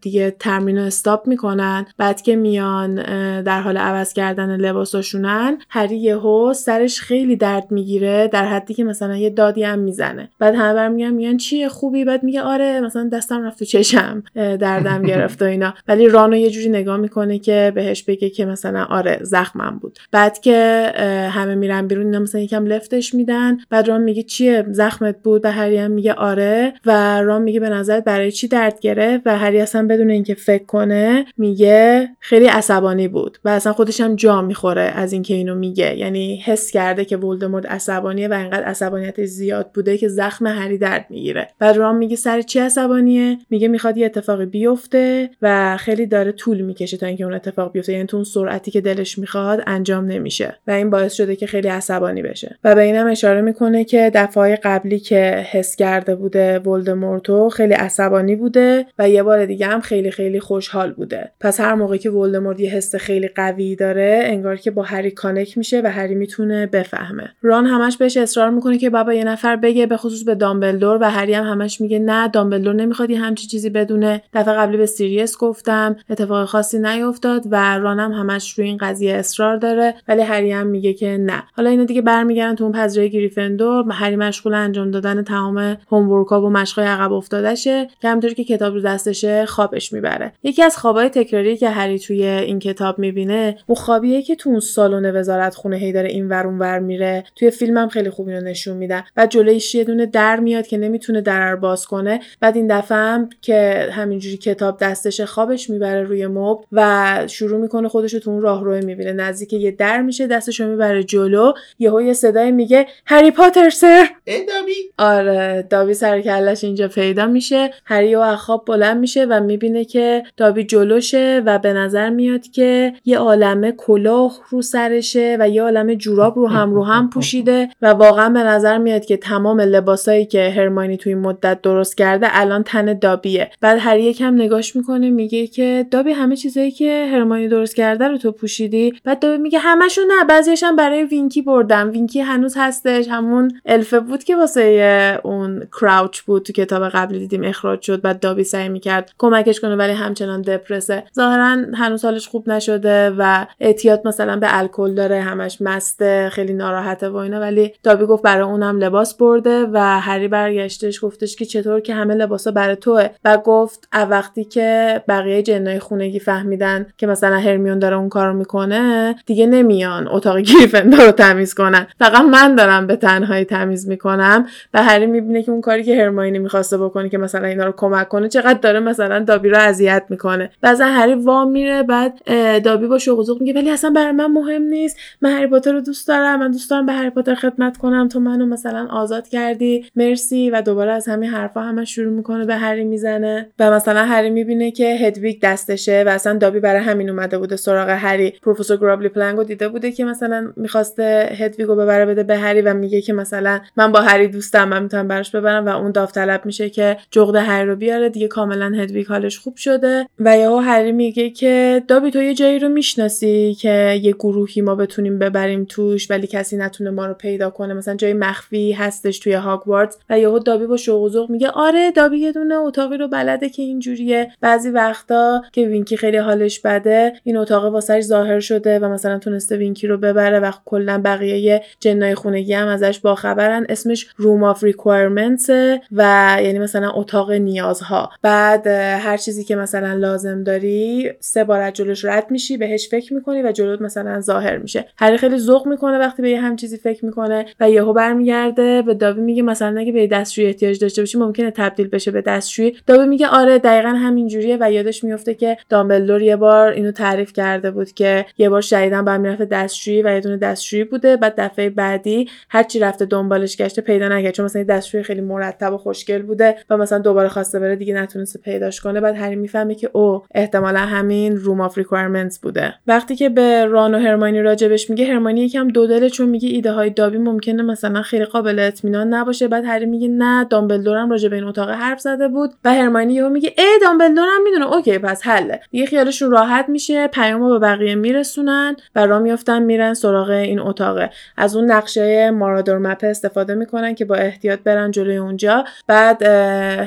دیگه تمرین رو استاپ می‌کنن بعد که میان در حال عوض کردن لباساشونن هری یهو سرش خیلی درد می‌گیره در حدی که مثلا یه دادی هم می‌زنه. بعد همه برمیگن میگن چیه خوبی؟ بعد میگه آره مثلا دستم رفت تو چشم دردم گرفت و اینا. ولی رانو یه جوری نگاه می‌کنه که بهش بگه که مثلا آره زخمم بود. بعد که همه میرن بیرون اینا مثلا یکم لفتش میدن. بعد ران میگه چیه زخمت بود؟ و هری هم میگه آره. و ران میگه به نظرت برای چی درد گرفت؟ و هری اصلا بدون اینکه فکر کنه میگه خیلی عصبانی بود و اصلا خودش هم جا می‌خوره از اینکه اینو میگه. یعنی حس کرده که ولدمورت عصبانیه و اینقدر عصبانیتش زیاد بوده که زخم هری درد می‌گیره. بعد رام میگه سر چی عصبانیه؟ میگه می‌خواد یه اتفاقی بیفته و خیلی داره طول می‌کشه تا اینکه اون اتفاق بیفته. یعنی تو اون سرعتی که دلش می‌خواد انجام نمیشه و این باعث شده که خیلی عصبانی بشه. و به اینم اشاره می‌کنه که دفعه قبلی که حس کرده بوده ولدمورتو خیلی عصبانی بوده و یه بار هم خیلی خیلی خوشحال بوده. پس هر موقع که ولدمورت یه حس خیلی قوی داره انگار که با هری connect میشه و هری می‌تونه بفهمه. ران همش بهش اصرار می‌کنه که بابا به یه نفر بگه به خصوص به دامبلدور و هری هم همش میگه نه دامبلدور نمی‌خواد یه همچی چیزی بدونه. دفعه قبلی به سیریس گفتم اتفاق خاصی نیفتاد و رانم همش روی این قضیه اصرار داره ولی هری هم میگه که نه. حالا اینا دیگه برمیگردن تو اون پذیرایی گریفندور هری مشغول انجام دادن تمام homework ا و مشقای عقب افتادشه که همونطوری که کتاب رو دستشه خوابش می‌بره. یکی از خوابای تکراری که هری توی این کتاب می‌بینه اون خوابیه که تو اون سالن وزارت خونه هی داره این ور اون ور میره. توی فیلمم خیلی خوب اینو نشون میدن. بعد جلویش یه دونه در میاد که نمی‌تونه در رو باز کنه. بعد این دفعه هم که همینجوری کتاب دستش خوابش می‌بره روی مبل و شروع می‌کنه خودش رو تو اون راهرو می‌بینه. نزدیک یه در میشه دستش رو می‌بره جلو. یهو یه صدای میگه هری پاتر سر! دابی آره دابی سر کلش اینجا پیدا میشه. هری و خواب بلند میشه و می‌بینه که دابی جلوشه و به نظر میاد که یه عالمه کلاه رو سرشه و یه عالمه جوراب رو هم رو هم پوشیده و واقعا به نظر میاد که تمام لباسایی که هرماینی توی مدت درست کرده الان تن دابیه. بعد هری یکم نگاش می‌کنه میگه که دابی همه چیزایی که هرماینی درست کرده رو تو پوشیدی؟ بعد دابی میگه همشو نه بعضیش هم برای وینکی بردم. وینکی هنوز هستش همون الفه بود که واسه اون کراوچ بود تو کتاب قبلی دیدیم اخراج شد بعد دابی سعی می‌کرد کمکش کنه ولی همچنان دپرسه. ظاهرا هنوز حالش خوب نشده و اعتیاد مثلا به الکل داره همش مسته خیلی ناراحته و اینا. ولی دابی گفت برای اونم لباس برده و هری برگشتش گفتش که چطور که همه لباسا برای توه. و گفت وقتی که بقیه جنای خونگی فهمیدن که مثلا هرمیون داره اون کارو می‌کنه دیگه نمیان اتاق گریفندور رو تمیز کنن. فقط من دارم به تنهایی تمیز می‌کنم. و هری می‌بینه که اون کاری که هرماینی می‌خواسته بکنه که مثلا اینا رو کمک کنه چقدر داره مثلا دابی رو اذیت می‌کنه. بعضا هری وا میره بعد دابی با شوق میگه ولی اصلا برای من مهم نیست. من هری پاتر رو دوست دارم. من دوست دارم به هری پاتر خدمت کنم. تو منو مثلا آزاد کردی. مرسی. و دوباره از همین حرفا همه شروع می‌کنه به هری می‌زنه. و مثلا هری می‌بینه که هدویگ دستشه و اصلا دابی برای همین اومده بوده سراغ هری. پروفسور گرابلی پلنگو دیده بوده که مثلا می‌خواسته هدویگو ببره بده به هری و میگه که مثلا من با هری دوستم من می‌تونم براش ببرم. و اون داوطلب میشه که جغد هری رو بیاره. دیگه کاملا هدویگ حالش خوب شده و یهو هری میگه که دابی تو یه جایی رو می‌شناسی که یه گروهی ما بتونیم ببریم توش ولی کسی نتونه ما رو پیدا کنه. مثلا جای مخفی هستش توی هاگوارتس و یهو دابی با شوق میگه آره دابی یه دونه اتاقی رو بلده که اینجوریه. بعضی وقتا که وینکی خیلی حالش بده این اتاق واسش ظاهر شده و مثلا تونسته وینکی رو ببره و کلا بقیه جنای خونگی هم ازش باخبرن. اسمش Room of Requirements و یعنی مثلا اتاق نیازها. بعد هر چیزی که مثلا لازم داری سه بار از جلوش رد میشی بهش فکر می‌کنی و جلوت مثلا ظاهر میشه. هری خیلی ذوق می‌کنه وقتی به یه همچین چیزی فکر می‌کنه و یهو برمیگرده به دابی میگه مثلا اگه به دستشویی احتیاج داشته باشی ممکنه تبدیل بشه به دستشویی. دابی میگه آره دقیقا همین جوریه و یادش میفته که دامبلدور یه بار اینو تعریف کرده بود که یه بار شدیدا باید می‌رفته دستشویی و یه دونه دستشویی بوده. بعد دفعه بعدی هر چی رفته دنبالش گشته پیدا نکرد چون مثلا دستشویی خیلی مرتب و خوشگل بوده و مثلا دوباره خواسته بره دیگه نتونسته پیداش کنه بعد هری می‌فهمه که او احتمالا همین Room of Requirements بوده. وقتی که به ران و هرماینی راجبش میگه هرماینی یکم دو دله چون میگه ایده های دابی ممکنه مثلا خیلی قابل اطمینان نباشه. بعد هری میگه نه دامبلدورم راجب این اتاق حرف زده بود. و هرماینی یهو میگه ای دامبلدورم می‌دونه. اوکی پس حله. دیگه خیالشون راحت میشه. پیامو به بقیه میرسونن و راه میافتن میرن سراغ این اتاقه. از اون نقشه مارادور مپ استفاده می‌کنن که با احتیاط برن جلوی اونجا. بعد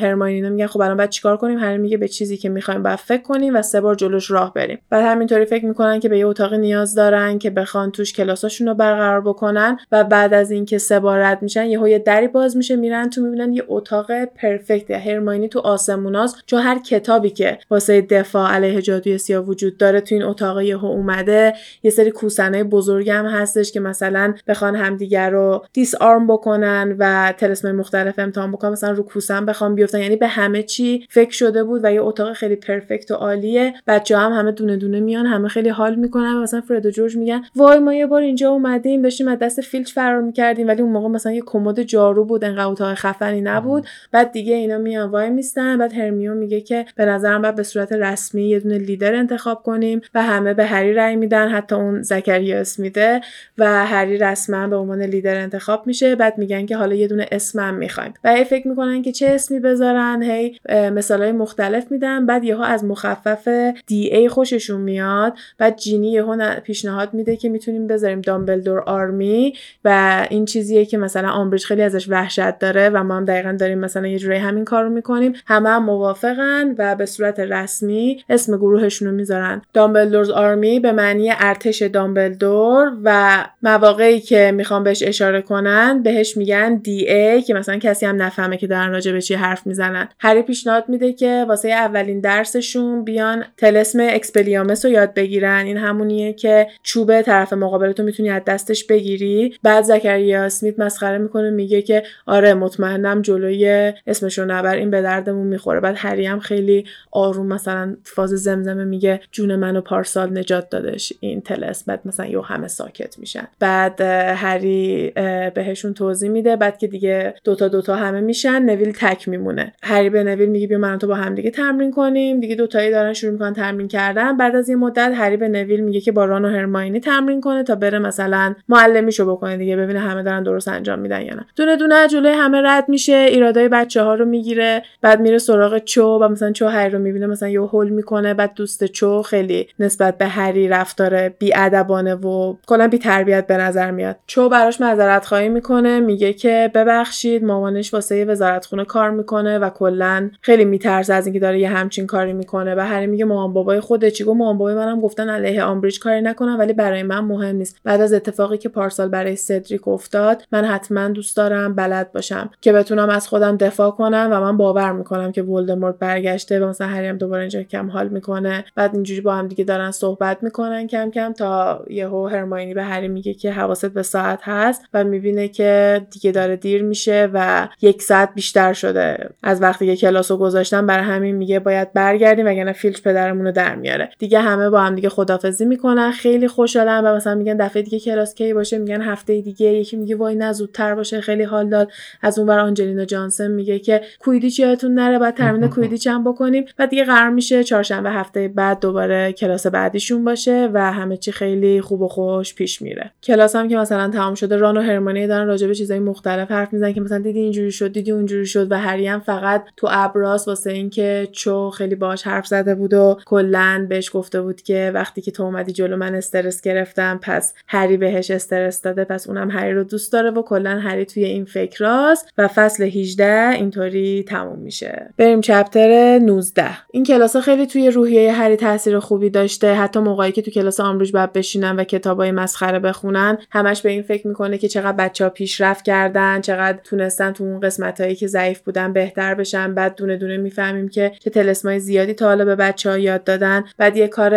هرماینی میگن خب الان بعد چیکار کنیم؟ هری میگه به چیزی که می‌خوایم بعد فکر کنیم و سه بار جلوش راه بریم. بعد همینطوری فکر می‌کنن که به یه اتاق نیاز دارن که بخوان توش کلاساشون رو برقرار بکنن و بعد از اینکه سه بار رد میشن یهو یه دری باز میشه میرن تو می‌بینن یه اتاق پرفکت هرماینی تو آسموناست. چون هر کتابی که واسه دفاع علیه جادوی سیاه وجود داره تو این اتاق یهو اومده یه سری کوسنای بزرگ هم هستش که مثلا بخوان همدیگر رو دیس آرم بکنن و تلسمای مختلف امتحان بکنن مثلا رو کوسن بخوان بیفتن. یعنی به همه چی فکر شده بود و یه اتاق خیلی پرفکت و عالیه. بچه هم همه دونه دونه میان همه خیلی حال می‌کنن. مثلا فرد و جورج میگن وای ما یه بار اینجا اومدیم داشتیم از دست فیلچ فرار می‌کردیم. ولی اون موقع مثلا یه کمد جارو بود انقدر اتاق خفنی نبود. بعد دیگه اینا میان وای میستن. بعد هرمیون میگه که به نظرم بعد به صورت رسمی یه دونه لیدر انتخاب کنیم و همه به هری رأی میدن حتی اون زکریا اسمیده و هری رسما به عنوان لیدر انتخاب میشه. بعد میگن که حالا یه دونه اسمم می‌خوایم. و هی فکر می‌کنن که چه اسمی بذارن. هی مثالای مختلف میدن بعد یهو از مخفف دی ای خوششون میاد بعد جینی یهو پیشنهاد میده که می‌تونیم بذاریم دامبلدور آرمی و این چیزیه که مثلا آمبریج خیلی ازش وحشت داره و ما هم دقیقا داریم مثلا یه جوری همین کار رو می‌کنیم. همه هم موافقن و به صورت رسمی اسم گروهشون رو می‌ذارن. دامبلدورز آرمی به معنی ارتش دامبلدور و مواقعی که می‌خوام بهش اشاره کنن بهش میگن دی ای که مثلا کسی هم نفهمه که دارن راجع به چی حرف می‌زنن. هری پیشنهاد میده که واسه اولین درسشون بیان تلسم Expelliarmus رو یاد بگیرن. این همونیه که چوب طرف مقابلتو می‌تونی از دستش بگیری. بعد زکریا اسمیت مسخره می‌کنه میگه که آره مطمئنم جلوی اسمشو نبر این به دردمون می‌خوره. بعد هری هم خیلی آروم مثلا فاز زمزمه میگه جون منو پارسال نجات دادش. این طلسم بعد مثلا یهو همه ساکت میشن. بعد هری بهشون توضیح میده. بعد که دیگه دوتا دوتا همه میشن نویل تک میمونه. هری به نویل میگه بیا من و تو با هم دیگه تمرین کنیم. دیگه دوتایی دارن شروع می‌کنن تمرین کردن. بعد از یه مدت هری به نویل میگه که با ران و هرماینی تمرین کنه تا بره مثلا معلمیشو بکنه دیگه ببینه همه دارن درست انجام میدن یا نه. دونه دونه جلوی همه رد میشه. ایرادای بچه ها رو می‌گیره. بعد میره سراغ چو و مثلا چو هری رو می‌بینه مثلا یه هول می‌کنه. بعد دوست چو خیلی نسبت به هری رفتار بی ادبانه و کلا بی تربیت به نظر میاد. چو براش معذرت خواهی می‌کنه. میگه که ببخشید مامانش واسه وزارتخونه کار می‌کنه و کلا خیلی میترسه از اینکه داره یه همچین کاری می‌کنه. و هری میگه مامان بابای خودت. چی گفت؟ مامان بابای منم گفتن علیه آمبریج کاری نکنم ولی برای من مهم نیست. بعد از اتفاقی که پارسال برای سدریک افتاد من حتما دوست دارم بلد باشم که بتونم از خودم دفاع کنم و من باور می‌کنم که ولدمورت برگشته و مثلا هری هم دوباره اینجا کم حال می‌کنه. بعد اینجوری با هم دیگه دارن صحبت می‌کنن کم کم تا یهو هرماینی به هری میگه که حواست به ساعت هست و می‌بینه که دیگه داره دیر میشه و یک ساعت بیشتر شده. از وقتی که کلاسو گذاشتن برای همین میگه باید برگردیم وگرنه فیلچ پدرمون رو در میاره. دیگه همه با هم دیگه خدافزی می‌کنن خیلی خوشحالن و مثلا میگن دفعه دیگه کلاس کی باشه میگن هفته دیگه. یکی میگه وای نه زودتر باشه خیلی حال داد. از اونور آنجلینا جانسن میگه که کویدیچ یادتون نره بعد ترمین کویدیچ هم بکنیم. و دیگه قرار میشه چهارشنبه هفته بعد دوباره کلاس بعدیشون باشه و همه چی خیلی خوب و خوش پیش میره. کلاس هم که مثلا تمام شده ران و هرمانی دارن راجع به چیزای مختلف حرف می‌زنن که مثلا دیدی اینجوری شد دیدی اونجوری شد و هری هم فقط تو ابراس واسه اینکه چو خیلی باش حرف زده بود و کلا بهش گفته بود که وقتی که تو اومدی جلو من استرس گرفتم پس هری بهش استرس داده پس اونم هری رو دوست داره و کلا هری توی این فکراست و فصل 18 اینطوری تموم میشه. بریم چپتر 19 این کلاس خیلی توی روحیه هری تاثیر خوبی داشته. حتی موقعی که تو کلاس آمبریج بعد بشینن و کتابای مسخره بخونن همش به این فکر می‌کنه که چقدر بچه ها پیشرفت کردن چقدر تونستن تو اون قسمت هایی که ضعیف بودن بهتر بشن. بعد دونه دونه می‌فهمیم که چه تلسمای زیادی تا حالا به بچه ها یاد دادن. بعد یه کار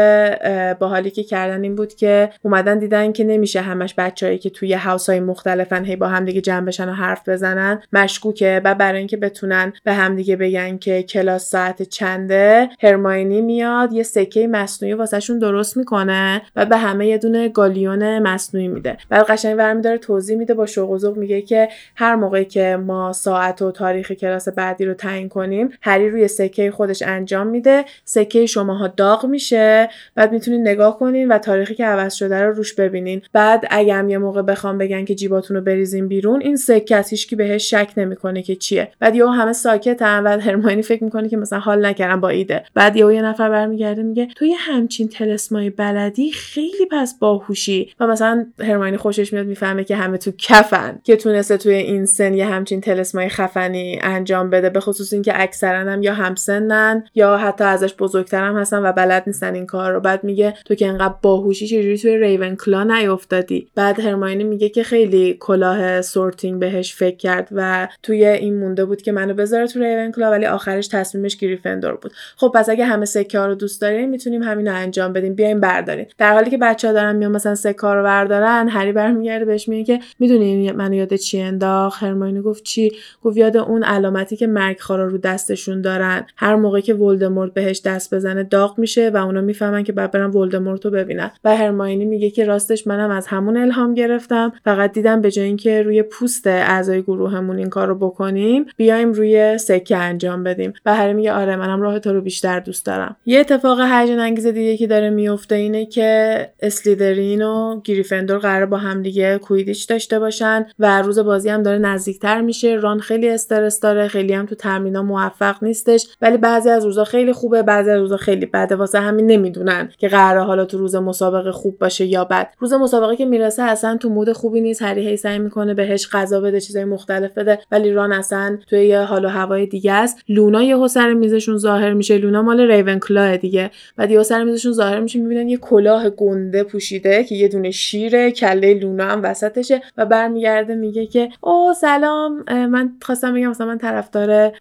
باحالی که کردن این بود که اومدن دیدن که نمیشه همش بچههایی که توی هاوس های مختلفن هی با همدیگه جمع بشن و حرف بزنن مشکوکه و برای اینکه بتونن به همدیگه بگن که کلاس ساعت چنده هرماینی میاد یه سکه مصنوعی واسهشون درست می‌کنه و به همه یه دونه گالیون مصنوعی میده. بعد قشنگ ورمی داره توضیح میده با شوق و میگه که هر موقعی که ما ساعت و تاریخ کلاس بعدی رو تعیین کنیم هری روی سکه خودش انجام میده سکه شماها داغ میشه. بعد می‌تونین نگاه کنین و تاریخی که عوض شده رو روش ببینین. بعد اگه هم یه موقع بخوام بگن که جیباتون رو بریزین بیرون این سکه از هیچکی بهش شک نمی‌کنه که چیه. بعد یهو همه ساکتن و هرماینی فکر می‌کنه که مثلا حال نکردن با ایده. بعد یهو یه نفر برمیگرده میگه تو یه همچین طلسمایی بلدی خیلی پس باهوشی. و مثلا هرماینی خوشش میاد می‌فهمه که همه تو کفن. که تونسته توی این سن یه همچین طلسمای خفنی انجام بده به خصوص اینکه اکثرا هم یا همسنن یا حتی ازش بزرگترم هستن و بلد نیستن این کار رو. بعد میگه تو که انقدر باهوشی چجوری توی ریون کلا نیافتادی؟ بعد هرماینی میگه که خیلی کلاه sorting بهش فکر کرد و توی این مونده بود که منو بذاره تو ریون کلا ولی آخرش تصمیمش گریفندور بود. خب پس اگه همه سکه ها رو دوست داریم می‌تونیم همین رو انجام بدیم. بیایم برداریم در حالی که بچه ها دارن میان مثلا سکه رو بردارن هری برمیگرده بهش میگه که می‌دونی منو یاد چی انداخت؟ هرماینی گفت چی؟ گفت یاد اون علامتی که مرگ خارا رو دستشون دارن. هر موقع که ولدمورت بهش دست بزنه داغ میشه و اونا می‌فهمن که بعد برن ولدمورت رو ببینن. و هرماینی میگه که راستش منم از همون الهام گرفتم. فقط دیدم به جای اینکه روی پوست اعضای گروهمون این کار رو بکنیم بیایم روی سکه انجام بدیم. و هری میگه آره منم راه تو رو بیشتر دوست دارم. یه اتفاق هیجان انگیز دیگه که داره میفته اینه که اسلیدرین و گریفندور قرار با هم دیگه کویدیچ داشته باشن و روز بازی هم داره نزدیکتر میشه. ران خیلی استرس داره. خیلی هم تو تمرینا موفق نیستش. ولی بعضی از روزا خیلی خوبه بعضی از روزا خیلی بده. واسه همین نمی‌دونن که قراره حالا تو روز مسابقه خوب باشه یا بد. روز مسابقه که می‌رسه اصلا تو مود خوبی نیست. هری هی سعی می‌کنه بهش غذا بده چیزای مختلف بده. ولی ران اصلا توی یه حال و هوای دیگه است. لونا یهو سر میزشون ظاهر میشه. لونا مال ریون کلاه دیگه. بعد یهو سر میزشون ظاهر میشه. می‌بینن یه کلاه گنده پوشیده که یه دونه شیره کله لونا هم وسطشه. و برمیگرده میگه که او سلام. من خواستم بگم مثلا من طرفدار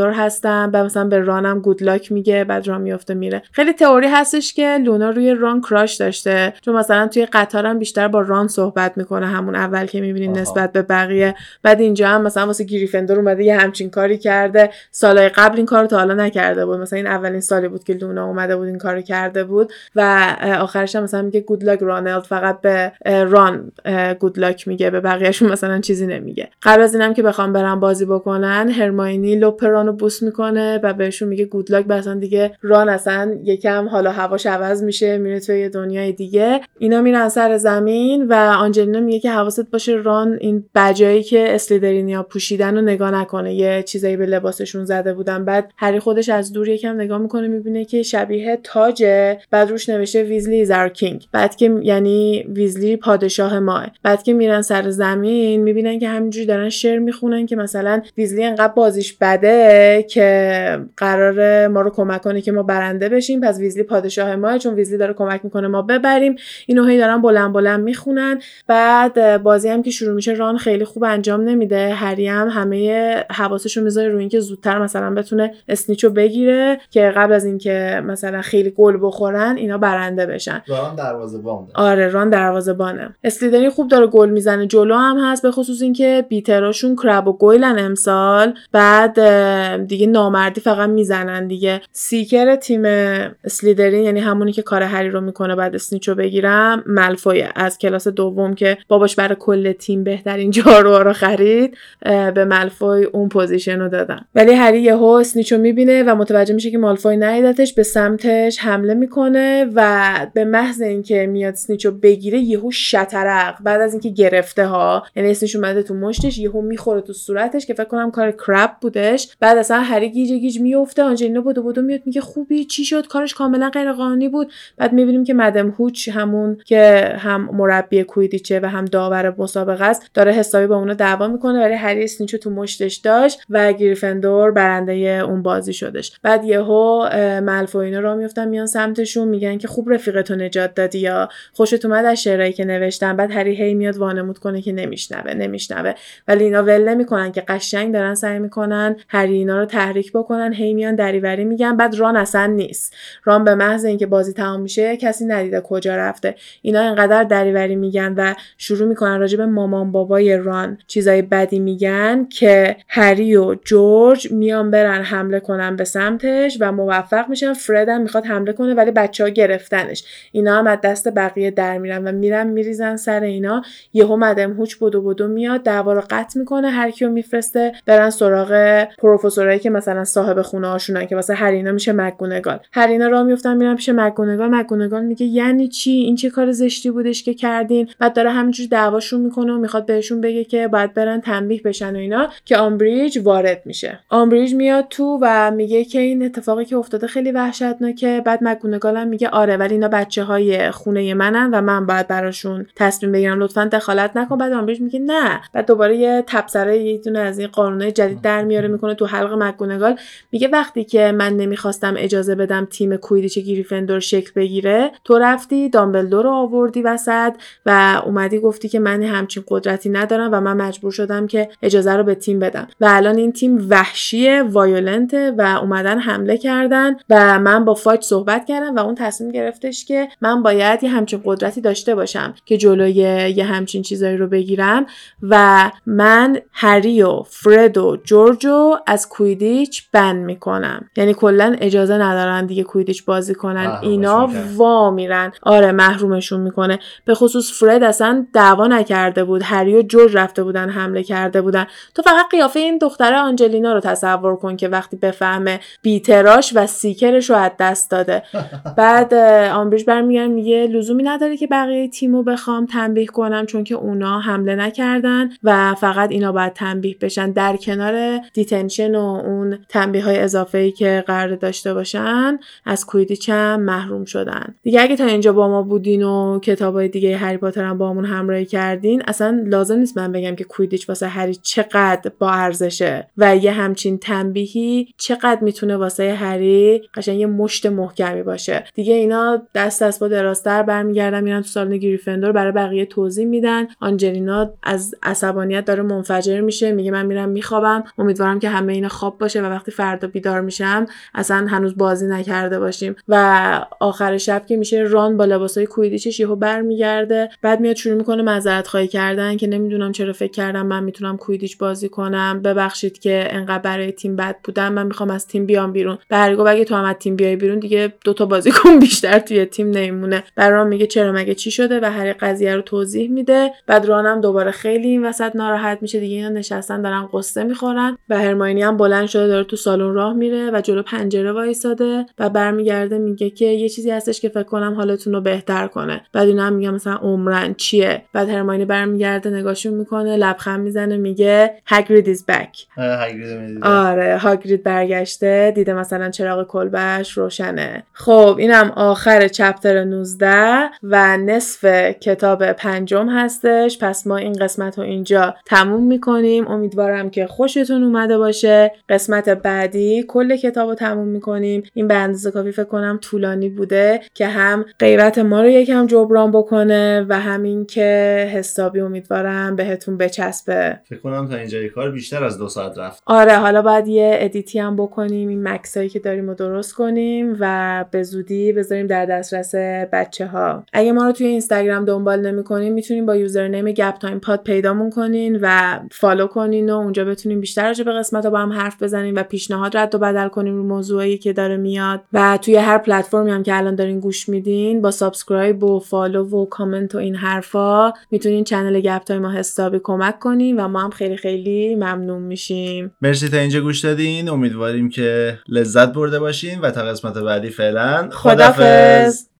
گریفندور هستم و مثلا به رانم گودلاک میگه بعد ران میفته میره. خیلی تئوری هستش که لونا روی ران کراش داشته. چون مثلا توی قطارم بیشتر با ران صحبت می‌کنه همون اول که می‌بینیم نسبت به بقیه. بعد اینجا هم مثلا واسه گریفندور اومده یه همچین کاری کرده. سالهای قبل این کارو تا حالا نکرده بود. مثلا این اولین سالی بود که لونا اومده بود این کارو کرده بود. و آخرش هم مثلا میگه گود لاک رانلد. فقط به ران گود لاک میگه. به بقیهشون مثلا چیزی نمیگه. قبل از اینم که بخوام برم بازی بکنن هرماینی لوپران رو بوس می‌کنه و بهشون میگه گود لاک مثلا دیگه ران اصلا یکم حالا هواش عوض میشه میره توی دنیای دیگه. اینا میرن سر زمین و آنجلینا میگه که حواست باشه ران این بجایی که اسلیدرینیا پوشیدن رو نگاه نکنه. یه چیزایی به لباسشون زده بودن. بعد هری خودش از دور یکم نگاه می‌کنه می‌بینه که شبیه تاجه بعد روش نوشته ویزلی زار کینگ بعد که یعنی ویزلی پادشاه ماه. بعد که میرن سر زمین می‌بینن که همینجوری دارن شعر می‌خونن که مثلا ویزلی انقدر بازیش بده که قرار ما رو کمک کنه که ما برنده بشیم. پس ویزلی پادشاه ماه چون ویزلی داره کمک می‌کنه ما ببریم. اینو هی دارن بلند بلند می‌خونن. بعد بازی هم که شروع میشه ران خیلی خوب انجام نمیده. هری هم همه حواسش رو می‌ذاره روی اینکه زودتر مثلا بتونه اسنیچو بگیره که قبل از اینکه مثلا خیلی گل بخورن اینا برنده بشن. ران دروازه بانه. آره ران دروازه بانه. اسلیدری خوب داره گل می‌زنه. جلو هم هست به خصوص اینکه بیتراشون کرب و گویلن امسال. بعد دیگه نامردی فقط می‌زنن دیگه. سیکر تیم اسلیدرین یعنی همونی که کار هری رو می‌کنه بعد Snitch و بگیره ملفوی از کلاس دوم که باباش برای کل تیم بهترین جارو رو خرید به ملفوی اون position رو دادن ولی هری یهو Snitch و می‌بینه و متوجه میشه که مالفوی ندیدتش به سمتش حمله می‌کنه و به محض اینکه میاد Snitch و بگیره یهو شترق. بعد از اینکه گرفته ها یعنی Snitch اومده تو مشتش یهو می‌خوره تو صورتش که فکر کنم کار کرب بودش. بعد اصلا هری گیج گیج میفته آنجلینا بدو بدو میاد میگه خوبی چی شد؟ کارش کاملا غیر قانونی بود. بعد می‌بینیم که Madam Hooch همون که هم مربی Quidditch ه و هم داور مسابقه است داره حسابی با اونا دعوا می‌کنه ولی هری Snitch و تو مشتش داشت و گریفندور برنده اون بازی شدش. بعد یهو ملفوینا را میفتن میان سمتشون میگن که خوب رفیقتو نجات دادی یا خوشت اومد از شعرهایی که نوشتن. بعد هری هی میاد وانمود کنه که نمیشنوه نمیشنوه. ولی اینا ول نمی‌کنن که قشنگ دارن سعی می‌کنن هری اینا رو تحریک بکنن هی میان دریوری میگن بعد ران اصلا نیست. ران به محض اینکه بازی تمام میشه کسی ندیده کجا رفته. اینا اینقدر دریوری میگن و شروع می‌کنن راجع به مامان بابای ران چیزای بدی میگن که هری و جورج میان برن حمله کنن به سمتش و موفق میشن. فرد هم می‌خواد حمله کنه ولی بچه ها گرفتنش. اینا هم از دست بقیه در میرن و میرن میریزن سر اینا. یهو Madam Hooch بدو بدو میاد دعوا رو قطع می‌کنه. هر کیو میفرسته برن سراغ پروفسورایی که مثلا صاحب خونه هاشونن که واسه هری اینا میشه مگونگال هری اینا راه میفتن میرن پیش مگونگال مگونگال میگه یعنی چی؟ این چه کار زشتی بودش که کردین؟ بعد داره همینجوری دعواشون می‌کنه و می‌خواد بهشون بگه که باید برن تنبیه بشن و اینا که آمبریج وارد میشه. آمبریج میاد تو و میگه که این اتفاقی که افتاده خیلی وحشتناکه. بعد مگونگال هم میگه آره ولی اینا بچه های خونه منن و من باید براشون تصمیم بگیرم. لطفا دخالت نکن. بعد آمبریج میگه نه. بعد دوباره یه تبصره یه دونه از این قانونهای جدید در میاره می‌کنه تو حلق مگونگال میگه وقتی که من نمی‌خواستم اجازه بدم تیم کویدیچ گریفندور شکل بگیره تو رفتی دامبلدور رو آوردی وسط و اومدی گفتی که من همچین قدرتی ندارم و من مجبور شدم که اجازه رو به تیم بدم. و الان این تیم وحشی وایولنته و اومدن حمله کردن و من با فاج صحبت کردم و اون تصمیم گرفتش که من باید یه همچین قدرتی داشته باشم که جلوی یه همچین چیزایی رو بگیرم و من هری و فرد و جورجو از کویدیچ بند می‌کنم. یعنی کلا اجازه ندارن دیگه کویدیچ بازی کنن. اینا وا میرن. آره محرومشون می‌کنه. به خصوص فرد اصلا دعوا نکرده بود. هری و جورج رفته بودن حمله کرده بودن. تو فقط قیافه این دختره آنجلینا رو تصور کن که وقتی بفهمه beater اش و seeker ش رو از دست داده. بعد آمبریج برمیگرد میگه لزومی نداره که بقیه تیمو بخوام تنبیه کنم چون که اونا حمله نکردن و فقط اینا باید تنبیه بشن. در کنار detention و اون تنبیه های اضافه ای که قرار داشته باشن از کویدیچ هم محروم شدن. دیگه اگه تا اینجا با ما بودین و کتابای دیگه هری پاتر هم با همون همراهی کردین اصلا لازم نیست من بگم که کویدیچ واسه هری چقدر با ارزشه و یه همچین تنبیهی چقدر می‌تونه واسه هری قشنگ یه مشت محکمی باشه. دیگه اینا دست دست با دراستر برمیگردن میرن تو سالن گریفندور برای بقیه توضیح میدن. آنجلینا از عصبانیت داره منفجر میشه میگه من میرم میخوابم. امیدوارم که همه اینا خواب باشه و وقتی فردا بیدار میشم اصلا هنوز بازی نکرده باشیم. و آخر شب که میشه ران با لباسای کویدیچش یهو برمیگرده. بعد میاد شروع می‌کنه معذرت خواهی کردن که نمی‌دونم چرا فکر کردم من می‌تونم کویدیچ بازی کنم. ببخشید که انقدر برای تیم بد بودم. من می‌خوام از تیم بیام بیرون. برگو اگه تو هم از تیم بیای بیرون دیگه دوتا بازیکن بیشتر توی تیم نمیمونه. برام میگه چرا مگه چی شده و هر قضیه رو توضیح میده. بعد رانم دوباره خیلی این وسط ناراحت میشه. دیگه اینا نشستن دارن قصه می‌خورن و هرماینی هم بلند شده داره تو سالن راه میره و جلو پنجره وایساده و برمیگرده میگه که یه چیزی هستش که فکر کنم حالتون رو بهتر کنه. بعد اینا هم میگه مثلا عمرن چیه؟ بعد هرماینی برمیگرده نگاهشون می‌کنه لبخند می‌زنه میگه Hagrid is back آره هاگرید برگشته دیده مثلا چراغ کلبش روشنه. خب اینم آخر chapter 19 و نصف کتاب پنجم هستش. پس ما این قسمت رو اینجا تموم می‌کنیم. امیدوارم که خوشتون اومده باشه. قسمت بعدی کل کتاب رو تموم می‌کنیم. این به اندازه کافی فکر کنم طولانی بوده که هم غیبت ما رو یکم جبران بکنه و همین که حسابی امیدوارم بهتون بچسبه. فکر کنم تا اینجای کار بیشتر از دو ساعت رفت. آره حالا باید یه edit ی هم بکنیم این مکثایی که داریم رو درست کنیم و به زودی بذاریم در دسترس بچه ها اگه ما رو توی اینستاگرام دنبال نمی‌کنین می‌تونیم با username گپ تایم پاد پیدامون کنین و follow کنین و اونجا بتونیم بیشتر راجع به قسمت با هم حرف بزنیم و پیشنهاد رد و بدل کنیم رو موضوعی که داره میاد. و توی هر پلتفرمی هم که الان دارین گوش میدین با subscribe و follow و کامنت و این حرفا می‌تونین channel گپ تایم ما حسابی کمک کنین و ما هم خیلی خیلی ممنون میشیم. مرسی تا اینجا گوش دادین. امیدواریم که لذت برده باشین و تا قسمت بعدی فعلا خدافظ